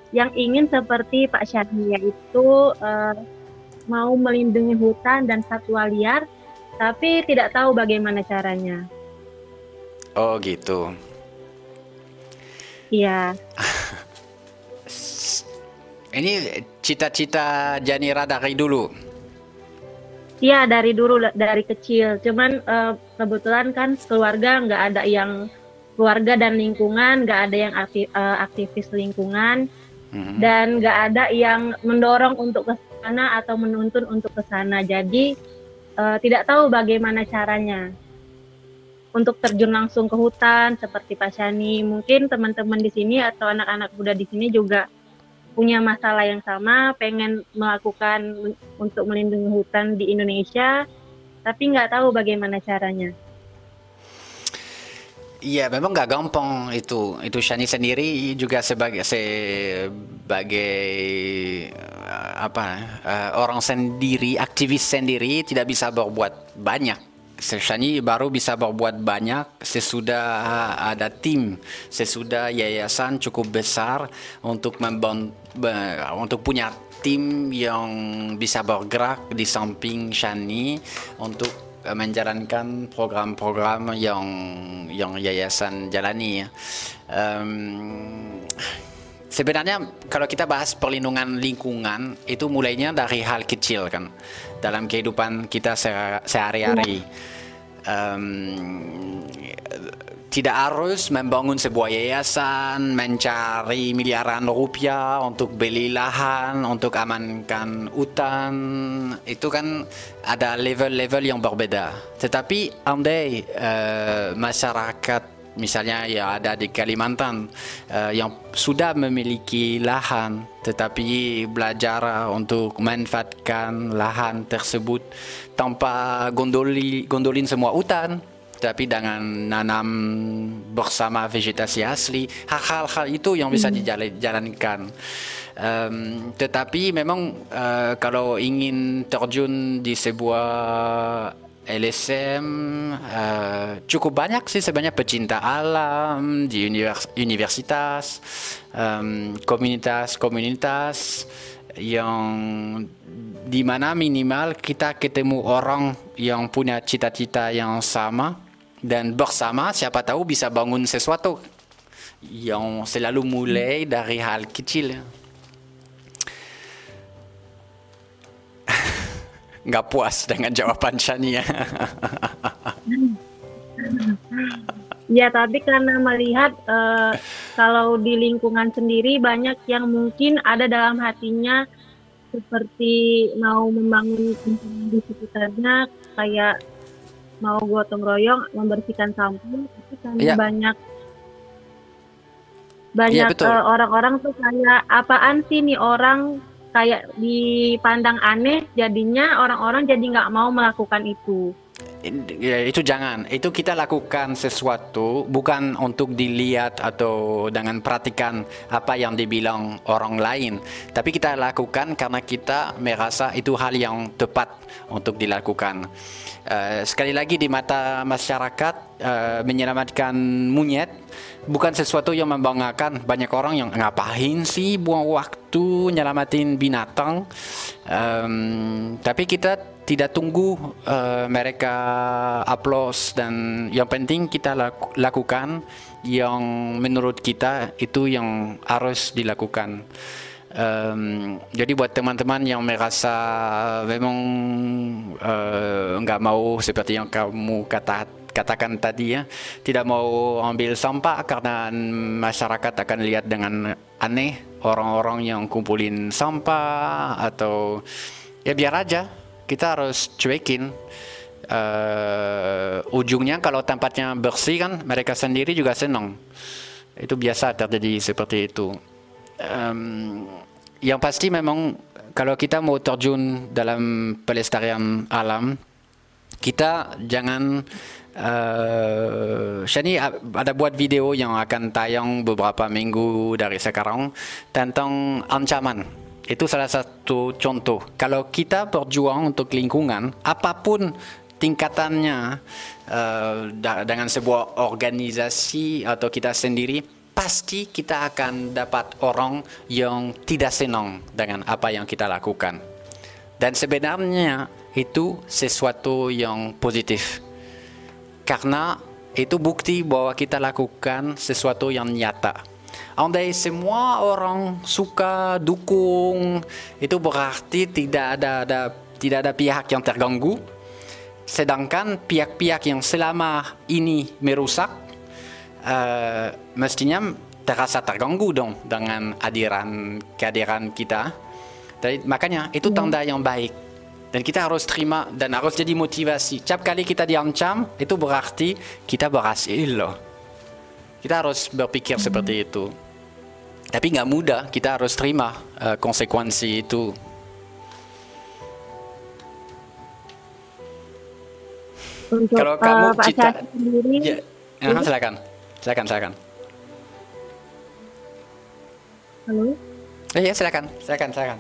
[SPEAKER 15] yang ingin seperti Pak Syahni yaitu uh, mau melindungi hutan dan satwa liar, tapi tidak tahu bagaimana caranya.
[SPEAKER 2] Oh gitu.
[SPEAKER 15] Iya.
[SPEAKER 2] Ini cita-cita Janira dari dulu.
[SPEAKER 15] Iya dari dulu dari kecil. Cuman uh, kebetulan kan keluarga nggak ada yang keluarga dan lingkungan nggak ada yang aktif, uh, aktivis lingkungan hmm. dan nggak ada yang mendorong untuk ke sana atau menuntun untuk ke sana. Jadi uh, tidak tahu bagaimana caranya untuk terjun langsung ke hutan seperti Pak Shani. Mungkin teman-teman di sini atau anak-anak muda di sini juga punya masalah yang sama, pengen melakukan untuk melindungi hutan di Indonesia, tapi nggak tahu bagaimana caranya.
[SPEAKER 2] Iya, memang nggak gampang itu. Itu Shani sendiri juga sebagai sebagai eh, apa uh, orang sendiri, aktivis sendiri tidak bisa berbuat banyak Shani baru bisa berbuat banyak sesudah ada tim, sesudah yayasan cukup besar untuk untuk punya tim yang bisa bergerak di samping Shani untuk menjalankan program-program yang yang yayasan jalani. Um, sebenarnya kalau kita bahas perlindungan lingkungan itu mulainya dari hal kecil kan dalam kehidupan kita sehari-hari. Um, tidak harus membangun sebuah yayasan, mencari miliaran rupiah untuk beli lahan, untuk amankan hutan. Itu kan ada level-level yang berbeda. Tetapi andai uh, masyarakat misalnya ya ada di Kalimantan uh, yang sudah memiliki lahan tetapi belajar untuk manfaatkan lahan tersebut tanpa gondoli gondolin semua hutan tapi dengan nanam bersama vegetasi asli hal-hal itu yang bisa hmm. dijalankan um, tetapi memang uh, kalau ingin terjun di sebuah LSM uh, cukup banyak sih sebenarnya pecinta alam di univers universitas, komunitas-komunitas yang di mana minimal kita ketemu orang yang punya cita-cita yang sama dan bersama siapa tahu bisa bangun sesuatu yang selalu mulai dari hal kecil. Nggak puas dengan jawaban Shania.
[SPEAKER 15] ya tapi karena melihat uh, kalau di lingkungan sendiri banyak yang mungkin ada dalam hatinya seperti mau membangun di sekitarnya kayak mau gotong royong membersihkan sampah tapi karena ya. banyak banyak ya, uh, orang-orang tuh kayak apaan sih nih orang kayak dipandang aneh jadinya orang-orang jadi nggak mau melakukan itu
[SPEAKER 2] ya, itu jangan. Itu kita lakukan sesuatu bukan untuk dilihat atau dengan perhatikan apa yang dibilang orang lain. Tapi kita lakukan karena kita merasa itu hal yang tepat untuk dilakukan. Uh, sekali lagi di mata masyarakat uh, menyelamatkan monyet bukan sesuatu yang membanggakan. Banyak orang yang ngapain sih buang waktu nyelamatin binatang? Um, tapi kita tidak tunggu uh, mereka upload dan yang penting kita laku, lakukan yang menurut kita itu yang harus dilakukan. Um, jadi buat teman-teman yang merasa memang uh, nggak mau seperti yang kamu kata katakan tadi ya tidak mau ambil sampah karena masyarakat akan lihat dengan aneh orang-orang yang kumpulin sampah atau ya biar aja kita harus cuekin uh, ujungnya kalau tempatnya bersih kan mereka sendiri juga senang itu biasa terjadi seperti itu um, yang pasti memang kalau kita mau terjun dalam pelestarian alam kita jangan Uh, Shani ada buat video yang akan tayang beberapa minggu dari sekarang tentang ancaman. Itu salah satu contoh. Kalau kita berjuang untuk lingkungan, apa pun tingkatannya da- dengan sebuah organisasi atau kita sendiri pasti kita akan dapat orang yang tidak senang dengan apa yang kita lakukan dan sebenarnya itu sesuatu yang positif karena itu bukti bahwa kita lakukan sesuatu yang nyata. Andai semua orang suka dukung, itu berarti tidak ada, ada tidak ada pihak yang terganggu. Sedangkan pihak-pihak yang selama ini merusak, eh, mestinya terasa terganggu dong dengan hadiran kehadiran kita. Jadi, makanya itu tanda yang baik dan kita harus terima dan harus jadi motivasi. Setiap kali kita diancam, itu berarti kita berhasil loh. Kita harus berpikir seperti itu. Tapi nggak mudah, kita harus terima eh, konsekuensi itu.
[SPEAKER 15] Untuk
[SPEAKER 2] Kalau
[SPEAKER 15] eh,
[SPEAKER 2] kamu
[SPEAKER 15] Pak
[SPEAKER 2] cita-
[SPEAKER 15] sendiri,
[SPEAKER 2] Ya, Aha, silakan, silakan, silakan.
[SPEAKER 15] halo.
[SPEAKER 2] Eh, ya silakan, silakan, silakan.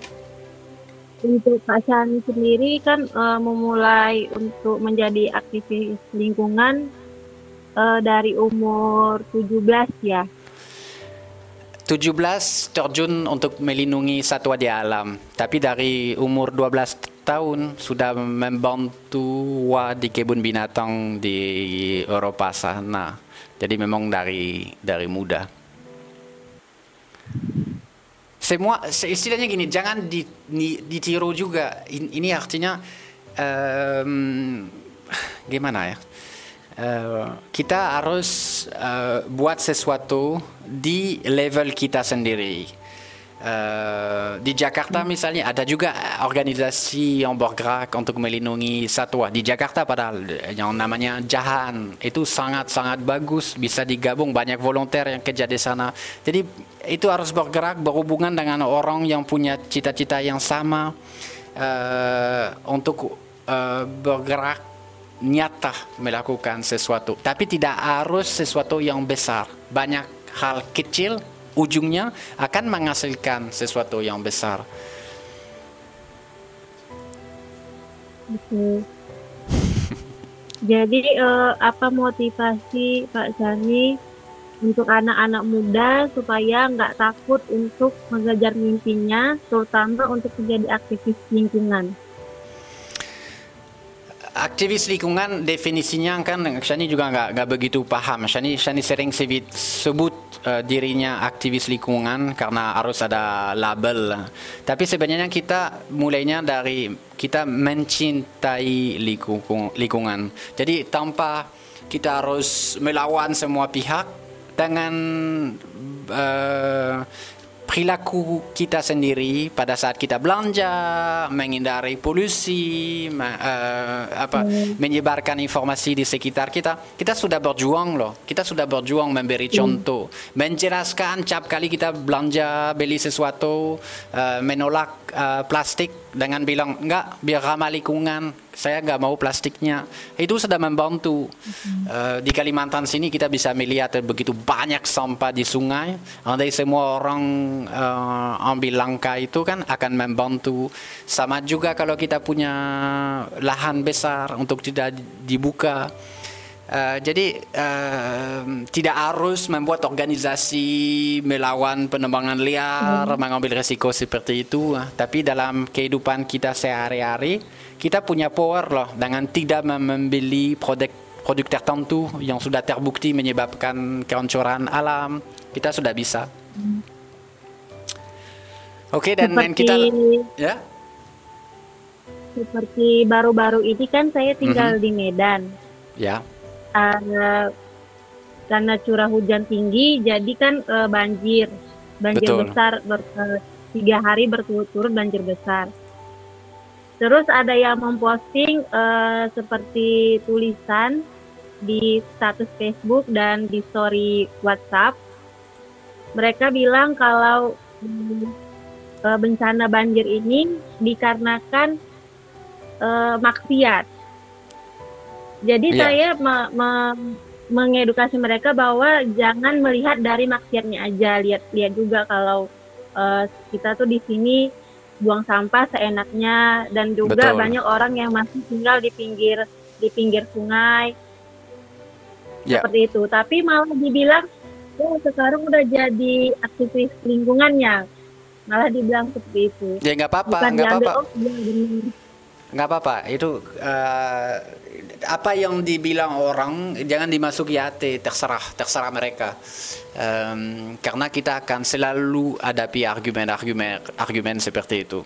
[SPEAKER 15] Untuk Pak Syahri sendiri kan eh, memulai untuk menjadi aktivis lingkungan eh, dari umur 17 ya.
[SPEAKER 2] 17 terjun untuk melindungi satwa di alam, tapi dari umur 12 tahun sudah membantu wa di kebun binatang di Eropa sana. Jadi memang dari dari muda. Semua se- istilahnya gini, jangan di- di- ditiru juga. In- Ini artinya em, gimana ya? Eh, kita harus eh, buat sesuatu di level kita sendiri. Eh, di Jakarta misalnya ada juga organisasi yang bergerak untuk melindungi satwa. Di Jakarta padahal yang namanya Jahan itu sangat-sangat bagus bisa digabung. Banyak volunteer yang kerja di sana. Jadi itu harus bergerak berhubungan dengan orang yang punya cita-cita yang sama eh, untuk eh, bergerak nyata melakukan sesuatu tapi tidak harus sesuatu yang besar banyak hal kecil ujungnya akan menghasilkan sesuatu yang besar.
[SPEAKER 15] Jadi eh, apa motivasi Pak Sani untuk anak-anak muda supaya nggak takut untuk mengejar mimpinya, terutama untuk menjadi aktivis lingkungan?
[SPEAKER 2] Aktivis lingkungan definisinya kan Shani juga nggak nggak begitu paham. Shani Shani sering sebut, sebut eh, dirinya aktivis lingkungan karena harus ada label. Tapi sebenarnya kita mulainya dari kita mencintai lingkung- lingkungan. Jadi tanpa kita harus melawan semua pihak dengan eh, perilaku kita sendiri pada saat kita belanja, menghindari polusi, me- eh, apa, menyebarkan informasi di sekitar kita, kita sudah berjuang loh. Kita sudah berjuang memberi contoh, menjelaskan setiap kali kita belanja beli sesuatu, eh, menolak eh, plastik dengan bilang enggak biar ramah lingkungan, saya nggak mau plastiknya. Itu sudah membantu. Eh, di Kalimantan sini kita bisa melihat begitu banyak sampah di sungai. Andai semua orang eh, ambil langkah itu kan akan membantu. Sama juga kalau kita punya lahan besar untuk tidak dibuka. Eh, jadi eh, tidak harus membuat organisasi melawan penebangan liar, mengambil resiko seperti itu. ah. Tapi dalam kehidupan kita sehari-hari, kita punya power loh dengan tidak mem- membeli produk produk tertentu yang sudah terbukti menyebabkan kehancuran alam. Kita sudah bisa. Oke dan, dan kita
[SPEAKER 15] Seperti-
[SPEAKER 2] ya
[SPEAKER 15] Seperti baru-baru ini kan saya tinggal
[SPEAKER 2] Mhm.
[SPEAKER 15] di Medan.
[SPEAKER 2] ya
[SPEAKER 15] Eh, karena curah hujan tinggi, jadi kan eh, banjir, banjir
[SPEAKER 2] Betul.
[SPEAKER 15] besar ber- eh, tiga hari berturut-turut banjir besar. Terus ada yang memposting eh, seperti tulisan di status Facebook dan di story WhatsApp. Mereka bilang kalau eh, bencana banjir ini dikarenakan eh, maksiat. Jadi
[SPEAKER 16] Iya.
[SPEAKER 15] saya me- me- mengedukasi mereka bahwa jangan melihat dari maksiatnya aja, lihat-lihat juga kalau eh, kita tuh di sini buang sampah seenaknya dan juga
[SPEAKER 16] Betul.
[SPEAKER 15] banyak orang yang masih tinggal di pinggir di pinggir sungai
[SPEAKER 2] Ya.
[SPEAKER 15] seperti itu. Tapi malah dibilang, oh sekarang udah jadi aktivis lingkungannya. Malah dibilang seperti itu.
[SPEAKER 2] Ya nggak apa-apa, nggak apa-apa.
[SPEAKER 15] oh.
[SPEAKER 2] Nggak apa-apa itu eh, apa yang dibilang orang jangan dimasuki hati terserah terserah mereka. Em, karena kita akan selalu hadapi argumen-argumen argumen seperti itu.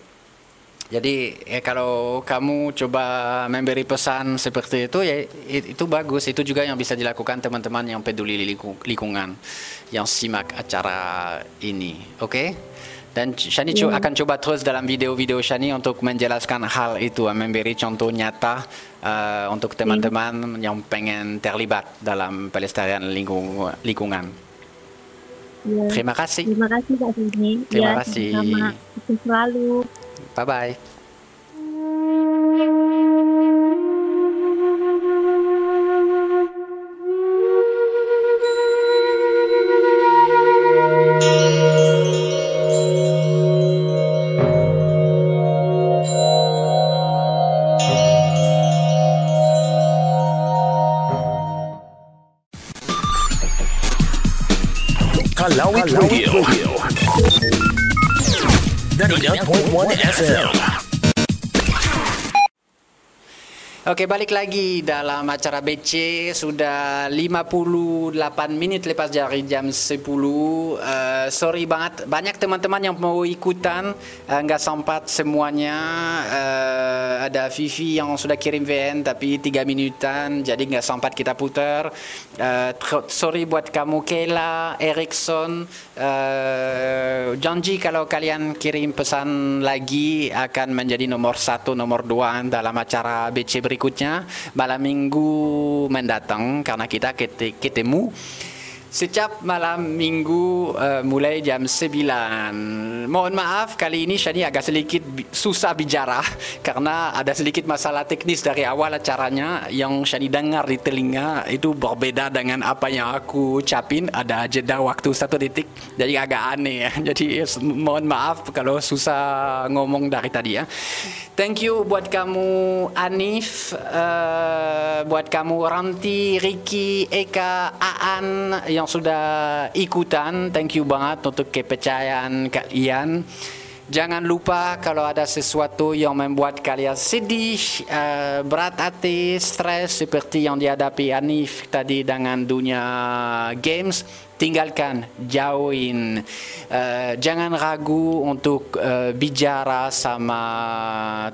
[SPEAKER 2] Jadi ya kalau kamu coba memberi pesan seperti itu ya itu bagus. Itu juga yang bisa dilakukan teman-teman yang peduli lingku- lingkungan yang simak acara ini. Oke dan Shani
[SPEAKER 15] Iya.
[SPEAKER 2] akan coba terus dalam video-video Shani untuk menjelaskan hal itu, memberi contoh nyata eh, untuk teman-teman yang pengen terlibat dalam pelestarian lingkung- lingkungan.
[SPEAKER 15] Iya.
[SPEAKER 2] Terima kasih.
[SPEAKER 15] Terima kasih Kak Sini.
[SPEAKER 2] Terima
[SPEAKER 15] Ya,
[SPEAKER 2] kasih.
[SPEAKER 15] selalu.
[SPEAKER 2] Bye bye.
[SPEAKER 4] 99.1 FM.
[SPEAKER 2] Oke, balik lagi dalam acara BC sudah 58 menit lepas dari jam 10. Eh, sorry banget, banyak teman-teman yang mau ikutan eh, nggak sempat semuanya. Eh, ada Vivi yang sudah kirim VN tapi 3 minutan, jadi nggak sempat kita putar. Tr- sorry buat kamu Kela, Erikson. Eh, janji kalau kalian kirim pesan lagi akan menjadi nomor satu, nomor dua dalam acara BC berikutnya malam minggu mendatang karena kita ket- ketemu setiap malam minggu eh, mulai jam 9. Mohon maaf kali ini Shani agak sedikit susah bicara karena ada sedikit masalah teknis dari awal acaranya yang Shani dengar di telinga itu berbeda dengan apa yang aku ucapin ada jeda waktu satu detik jadi agak aneh ya. Jadi ya, s- mohon maaf kalau susah ngomong dari tadi ya. Thank you buat kamu Anif, eh, buat kamu Ranti, Ricky, Eka, Aan yang sudah ikutan. Thank you banget untuk kepercayaan kalian. Jangan lupa kalau ada sesuatu yang membuat kalian sedih, eh, berat hati, stres seperti yang dihadapi Anif tadi dengan dunia games, tinggalkan, jauhin. Eh, jangan ragu untuk eh, bicara sama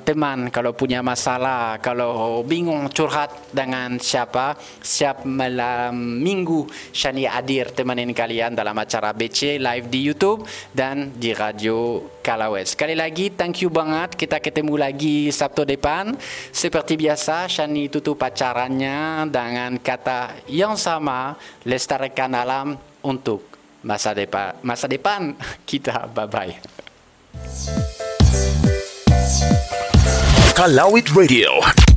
[SPEAKER 2] teman kalau punya masalah, kalau bingung curhat dengan siapa, siap malam minggu Shani hadir temenin kalian dalam acara BC live di YouTube dan di Radio Kalawet. Sekali lagi, thank you banget. Kita ketemu lagi Sabtu depan. Seperti biasa, Shani tutup acaranya dengan kata yang sama, lestarikan alam untuk masa depan. Masa depan kita. Bye-bye.
[SPEAKER 4] Kalawit Radio.